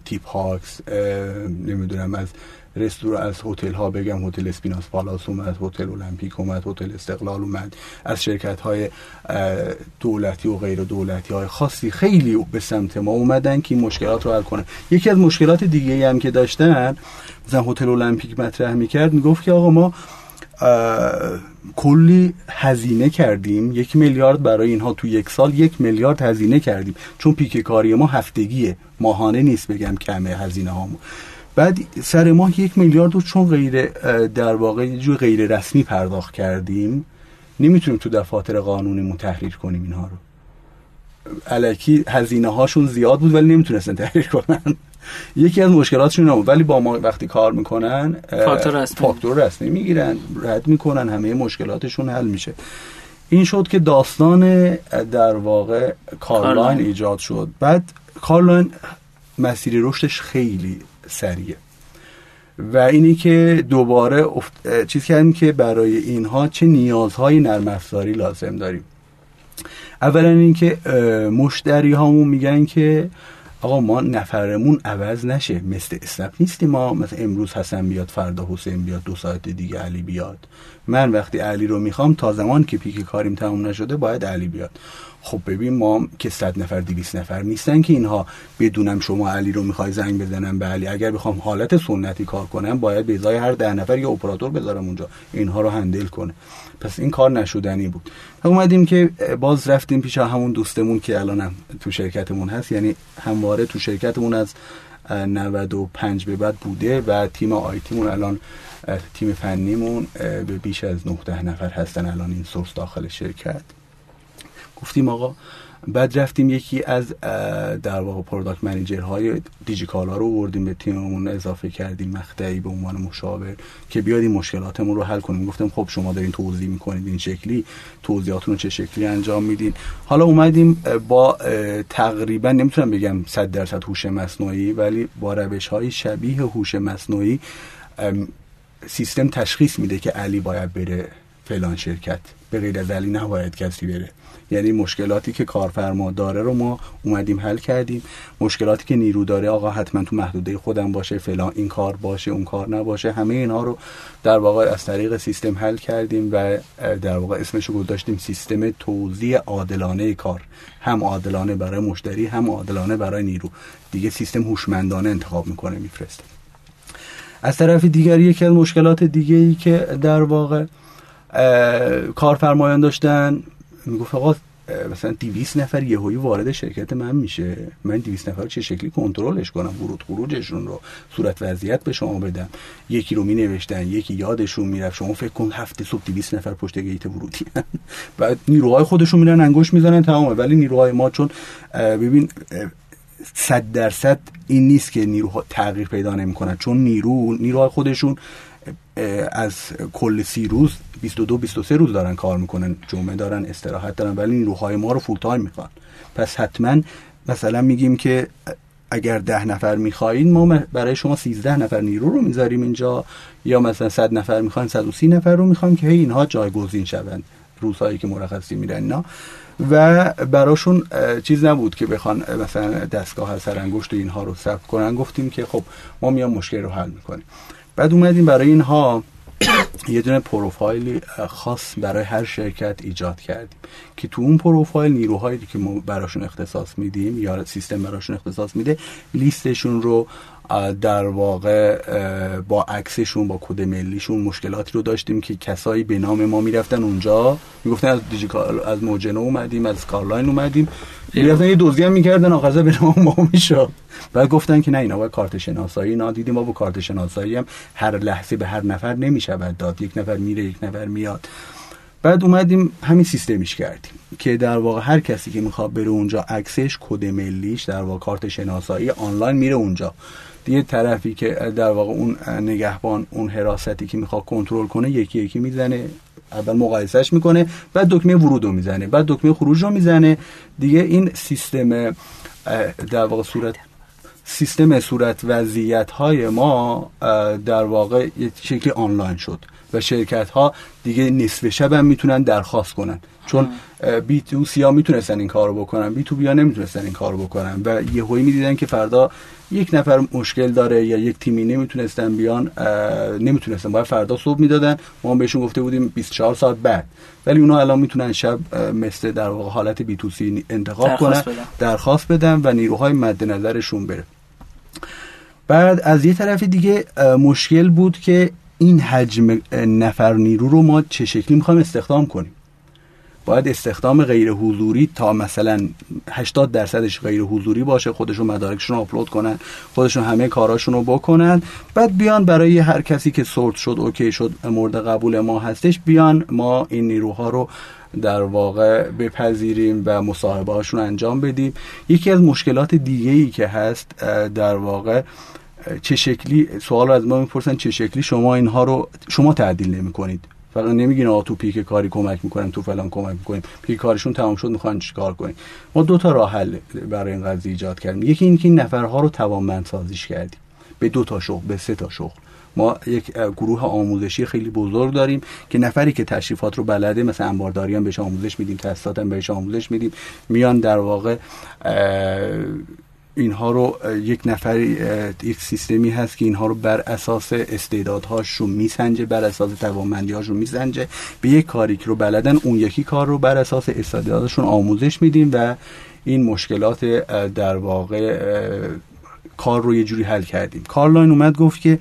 تیپ هاکس نمی‌دونم از رستوران از هتل ها بگم هتل اسپیناس پالاس اومد هتل المپیک اومد هتل استقلال اومد. از شرکت های دولتی و غیر دولتی های خاصی خیلی به سمت ما اومدن که این مشکلات رو حل کنن. یکی از مشکلات دیگه هم که داشتن مثلا هتل المپیک مطرح می‌کرد می‌گفت که آقا ما کلی هزینه کردیم. یک میلیارد برای اینها تو یک سال یک میلیارد هزینه کردیم. چون پیک کاری ما هفتگیه. ماهانه نیست بگم کمه هزینه هامون. بعد سر ماه یک میلیارد رو چون غیر در واقع جور غیر رسمی پرداخت کردیم نمی‌تونیم تو دفاتر قانونیمون تحریر کنیم اینها رو. علکی هزینه هاشون زیاد بود ولی نمی‌تونستن تحریر کنن. یکی از مشکلاتشون بود ولی با ما وقتی کار می‌کنن فاکتور رسمی. فاکتور رسمی می‌گیرن رد می‌کنن همه مشکلاتشون حل میشه. این شد که داستان در واقع کارلاین ایجاد شد. بعد کارلاین مسیر رشدش خیلی سریعه و اینی که دوباره افت... چیز کردیم که برای اینها چه نیازهای نرم افزاری لازم داریم. اولا اینکه مشتری هامون میگن که آقا ما نفرمون عوض نشه مثل اسنپ نیستیم ما. مثل امروز حسن بیاد فردا حسین بیاد دو ساعت دیگه علی بیاد. من وقتی علی رو می‌خوام تا زمان که پیک کاریم تموم نشده باید علی بیاد. خب ببین ما که صد نفر دیویس نفر نیستن که اینها بدونم شما علی رو می‌خوای زنگ بزنم به علی. اگر بخوام حالت سنتی کار کنم باید به ازای هر ده نفر یه اپراتور بذارم اونجا. اینها رو هندل کنه. پس این کار نشدنی بود. اومدیم که باز رفتیم پیش همون دوستمون که الانم تو شرکتمون هست. یعنی همواره تو شرکتمون از 95 به بعد بوده و تیم IT مون الان تیم فنیمون به بیش از 19 نفر هستن الان in source داخل شرکت. گفتیم آقا بعد رفتیم یکی از در واقع product manager های دیجیکالا رو آوردیم به تیممون اضافه کردیم مقطعی به عنوان مشاور که بیاد این مشکلاتمون رو حل کنیم. گفتم خب شما دارین توضیح می‌کنید این شکلی توضیحاتون رو چه شکلی انجام میدین. حالا اومدیم با تقریبا نمی‌تونم بگم 100 درصد هوش مصنوعی ولی با روش های شبیه هوش مصنوعی سیستم تشخیص میده که علی باید بره فلان شرکت. به غیر از علی نباید کسی بره. یعنی مشکلاتی که کارفرما داره رو ما اومدیم حل کردیم. مشکلاتی که نیرو داره آقا حتما تو محدوده خودم باشه فلان این کار باشه اون کار نباشه. همه اینا رو در واقع از طریق سیستم حل کردیم و در واقع اسمش رو گذاشتیم سیستم توزیع عادلانه کار. هم عادلانه برای مشتری هم عادلانه برای نیرو. دیگه سیستم هوشمندانه انتخاب می‌کنه میفرسته. از طرف دیگری یکی از مشکلات دیگه ای که در واقع کارفرمایان داشتن می‌گفت آقا مثلا 200 نفر یهویی وارد شرکت من میشه. من 200 نفر چه شکلی کنترلش کنم؟ ورود خروجشون رو صورت وضعیت به شما بدم. یکی رو می نوشتن یکی یادشون می‌رفت. شما فکر کن هفت صبح 200 نفر پشت gate ورودی بعد نیروهای خودشون میرن انگشت می‌زنن تمامه ولی نیروهای ما چون ببین صد درصد این نیست که نیروها تغییر پیدا نمی‌کنن. چون نیرو نیروهای خودشون از کل سی روز 22 23 روز دارن کار می‌کنن جمعه دارن استراحت دارن ولی نیروهای ما رو full time می‌خوان. پس حتما مثلا میگیم که اگر ده نفر می‌خواین ما برای شما 13 نفر نیرو رو می‌ذاریم اینجا یا مثلا 100 نفر می‌خواین 130 نفر رو می‌خوایم که اینها جایگزین شوند روزهایی که مرخصی میرن اینا. و براشون چیز نبود که بخوان مثلا دستگاه سرانگشت اینها رو ثبت کنن. گفتیم که خب ما میام مشکل رو حل می‌کنیم. بعد اومدیم برای اینها. یه دونه پروفایلی خاص برای هر شرکت ایجاد کردیم. که تو اون پروفایل نیروهایی که ما براشون اختصاص میدیم یا سیستم براشون اختصاص میده لیستشون رو در واقع با عکسشون با کد ملیشون مشکلاتی رو داشتیم که کسایی به نام ما می‌رفتن اونجا. می‌گفتن از دیجیکال از موج نو اومدیم از کارلاین اومدیم. می‌رفتن یه دزدی هم می‌کردن آخرش به نام ما می‌شد. بعد گفتن که نه اینا با کارت شناسایی اینا دیدیم ما با کارت شناسایی هم هر لحظه به هر نفر نمی‌شود داد. یک نفر میره یک نفر میاد. بعد اومدیم همین سیستمیش کردیم که در واقع هر کسی که می‌خواد بره اونجا عکسش کد ملیش در واقع کارت شناسایی آنلاین میره اونجا. دیگه طرفی که در واقع اون نگهبان اون حراستی که می‌خواد کنترل کنه یکی یکی می‌زنه. اول مقایسهش می‌کنه بعد دکمه ورود رو می‌زنه بعد دکمه خروج رو می‌زنه. دیگه این سیستم در واقع صورت سیستم صورت وضعیت های ما در واقع یک شکلی آنلاین شد و شرکت ها دیگه نصف شب هم می‌تونن درخواست کنن. چون بی تو سی ها می‌تونستن این کارو بکنن بی تو بی ها نمی‌تونستن این کارو بکنن و یه هایی می‌دیدن که فردا یک نفر مشکل داره یا یک تیمی نمی‌تونستن بیان نمی‌تونستن. باید فردا صبح می‌دادن ما بهشون گفته بودیم 24 ساعت بعد. ولی اونا الان می‌تونن شب مثل در واقع حالت بی تو سی انتخاب درخواست کنن بدن. درخواست بدن و نیروهای مد نظرشون بره. بعد از یه طرف دیگه مشکل بود که این حجم نفر نیرو رو ما چه شکلی می‌خوایم استخدام کنیم؟ باید استخدام غیر حضوری تا مثلا 80 درصدش غیر حضوری باشه خودشون مدارکشون رو آپلود کنن خودشون همه کاراشون رو بکنن بعد بیان برای هر کسی که سورت شد اوکی شد مورد قبول ما هستش بیان ما این نیروها رو در واقع بپذیریم و مصاحبه هاشون انجام بدیم. یکی از مشکلات دیگه ای که هست در واقع چه شکلی سوال از ما می‌پرسن چه شکلی شما اینها رو شما تعدیل نمی کنید فقط نمیگین آقا تو پیک کاری کمک می‌کنیم تو فلان کمک می‌کنیم. پیک کارشون تمام شد می‌خوان چیکار کنیم. ما دو تا راه حل برای این قضیه ایجاد کردیم. یکی اینکه این نفرها رو توانمندسازیش کردیم. به دو تا شغل به سه تا شغل. ما یک گروه آموزشی خیلی بزرگ داریم که نفری که تشریفات رو بلده مثل انبارداری هم بهش آموزش میدیم تستات هم بهش آموزش میدیم میان در واقع اینها رو یک نفر یک سیستمی هست که اینها رو بر اساس استعدادهاش رو میسنجه بر اساس توانمندیهاش رو میسنجه. به یک کاری که رو بلدن اون یکی کار رو بر اساس استعدادشون آموزش میدیم و این مشکلات در واقع کار رو یه جوری حل کردیم. کارلاین اومد گفت که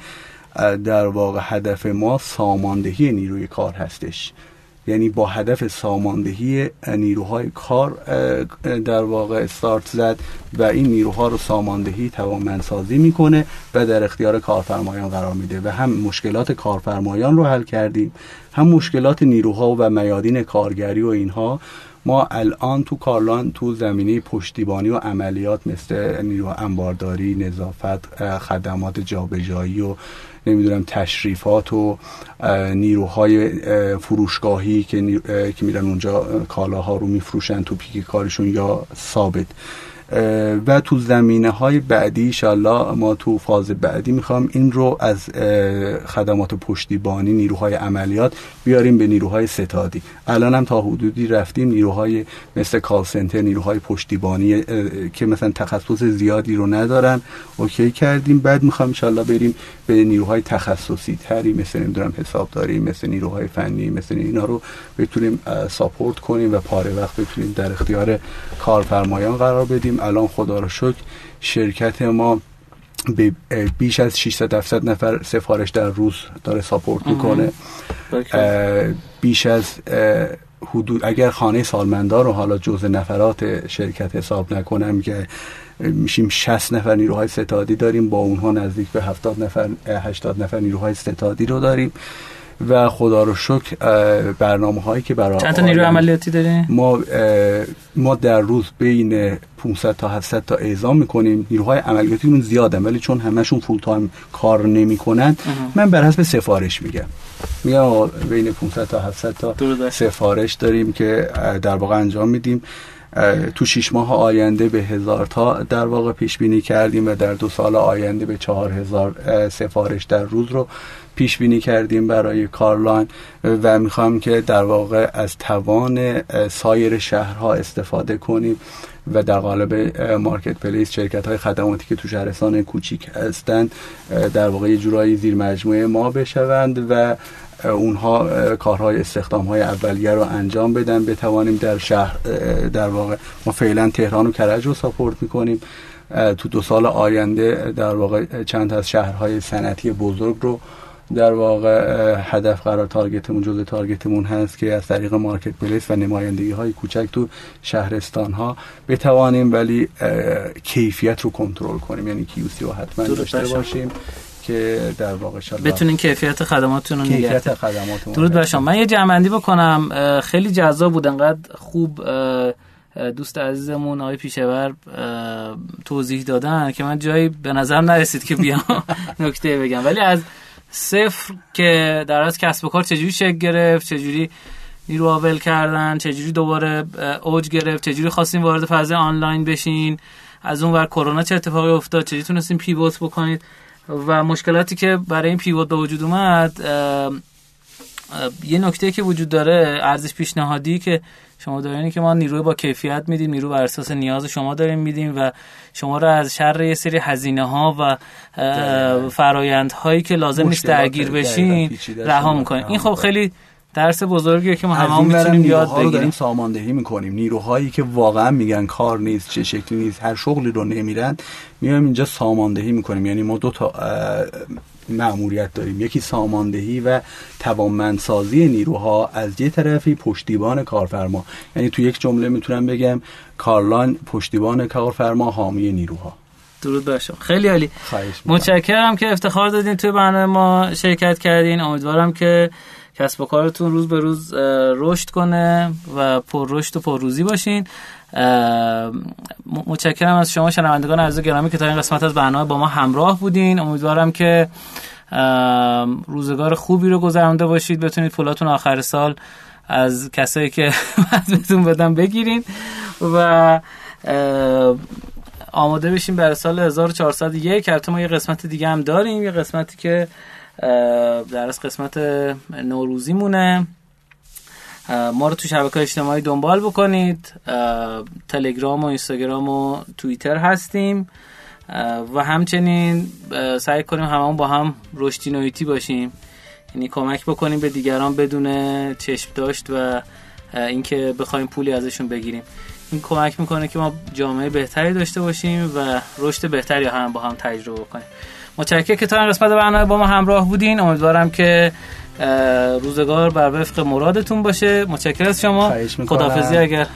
در واقع هدف ما ساماندهی نیروی کار هستش. یعنی با هدف ساماندهی نیروهای کار در واقع استارت زد و این نیروها رو ساماندهی توانمندسازی می‌کنه و در اختیار کارفرمایان قرار میده و هم مشکلات کارفرمایان رو حل کردیم هم مشکلات نیروها و میادین کارگری و اینها. ما الان تو کارلان تو زمینه پشتیبانی و عملیات مثل نیرو انبارداری نظافت خدمات جابجایی و نمی‌دونم تشریفات و نیروهای فروشگاهی که, که میرن اونجا کالاها رو میفروشن تو پیک کارشون یا ثابت. و تو زمینه های بعدی ایشالله ما تو فاز بعدی می‌خوام این رو از خدمات پشتیبانی نیروهای عملیات بیاریم به نیروهای ستادی. الان هم تا حدودی رفتیم نیروهای مثل کال سنتر نیروهای پشتیبانی که مثلا تخصص زیادی رو ندارن. اوکی کردیم. بعد می‌خوام انشالله بریم به نیروهای تخصصی تری مثل نمی‌دونم حسابداری مثل نیروهای فنی مثل اینا رو بتونیم ساپورت کنیم و پاره وقت بتونیم در اختیار کارفرمایان قرار بدیم. الان خدا رو شکر شرکت ما به بیش از 600 700 نفر سفارش در روز داره ساپورت می‌کنه. بیش از حدود اگر خانه سالمندار رو حالا جز نفرات شرکت حساب نکنم که میشیم 60 نفر نیروهای ستادی داریم با اونها نزدیک به 70 نفر 80 نفر نیروهای ستادی رو داریم. و خدا رو شکر برنامه هایی که برای چند تا نیروی عملیاتی داریم ما ما در روز بین 500 تا 700 تا اعزام می‌کنیم. نیروهای عملیاتی اون زیادن ولی چون همشون فول تایم کار نمی‌کنن من بر حسب سفارش میگم. میگم بین 500 تا 700 تا سفارش داریم که در واقع انجام میدیم. تو شیش ماه آینده به هزار تا در واقع پیش بینی کردیم و در دو سال آینده به چهار هزار سفارش در روز رو پیش بینی کردیم برای کارلاین. و می‌خوام که در واقع از توان سایر شهرها استفاده کنیم و در قالب مارکت پلیس شرکت های خدماتی که تو شهرستان کوچیک هستند در واقع یه جورایی زیر مجموعه ما بشوند و اونها کارهای استخدام های اولیه رو انجام بدن. بتوانیم در شهر در واقع ما فعلا تهران و کرج رو support می‌کنیم. تو دو سال آینده در واقع چند از شهرهای صنعتی بزرگ رو در واقع هدف قرار target مون جزء target مون هست که از طریق marketplace و نمایندگی های کوچک تو شهرستان ها بتوانیم ولی کیفیت رو کنترل کنیم. یعنی QC رو حتما داشته باشیم. که در واقع بتونین کیفیت خدماتتون رو کیفیت خدماتتون درود بر شما. من یه جمعندی بکنم. خیلی جذاب بود. انقدر خوب دوست عزیزمون آقای پیشور توضیح دادن که من جایی به نظر نرسید که بیام. نکته بگم. ولی از صفر که در از کسب و کار چجوری شکل گرفت چجوری نیرو آول کردن چجوری دوباره اوج گرفت چجوری خواستیم وارد فاز آنلاین بشین از اون ور کرونا چه اتفاقی افتاد چجوری تونستیم پیوت بکنید. و مشکلاتی که برای این پیوت به وجود اومد یه نکته که وجود داره ارزش پیشنهادی که شما دارین که ما نیروی با کیفیت میدیم نیرو بر اساس نیاز شما داریم میدیم و شما رو از شر یه سری هزینه ها و فرایند هایی که لازم نیست درگیر بشین رها می‌کنیم این خب خیلی درس بزرگیه که ما همه می‌تونیم یاد بگیریم داریم ساماندهی می‌کنیم. نیروهایی که واقعا میگن کار نیست چه شکلی نیست هر شغلی رو نمیرن میایم اینجا ساماندهی می‌کنیم. یعنی ما دو تا معمولیت داریم. یکی ساماندهی و توانمندسازی نیروها از یه طرفی پشتیبان کارفرما. یعنی تو یک جمله می‌تونم بگم کارلان پشتیبان کارفرما حامی نیروها. درود بر خیلی عالی. متشکرم که افتخار دادین توی برنامه ما شرکت کردین. امیدوارم که کسب و کارتون روز به روز رشد کنه و پر رشد و پر روزی باشین. متشکرم از شما شنوندگان عزیز گرامی که تا این قسمت از برنامه با ما همراه بودین. امیدوارم که روزگار خوبی رو گذرانده باشید. بتونید پولاتون آخر سال از کسایی که بهتون بدن بگیرین و آماده بشیم برای سال 1401 البته ما یه قسمت دیگه هم داریم یه قسمتی که در از قسمت نوروزی مونه ما رو تو شبکه اجتماعی دنبال بکنید. تلگرام و اینستاگرام و توییتر هستیم. و همچنین سعی کنیم هممون با هم رشدی نویتی باشیم. یعنی کمک بکنیم به دیگران بدون چشم داشت و اینکه بخوایم پولی ازشون بگیریم. این کمک می‌کنه که ما جامعه بهتری داشته باشیم و رشد بهتری هم با هم تجربه کنیم متشکرم که تا این قسمت برنامه با ما همراه بودین. امیدوارم که روزگار بر وفق مرادتون باشه. متشکرم از شما. خدافظی اگر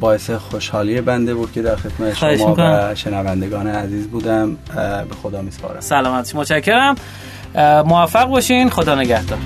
باعث خوشحالی بنده بود که در خدمت شما و شنوندگان عزیز بودم. به خدا میسپارم. سلامت متشکرم. موفق باشین. خدا نگهدار.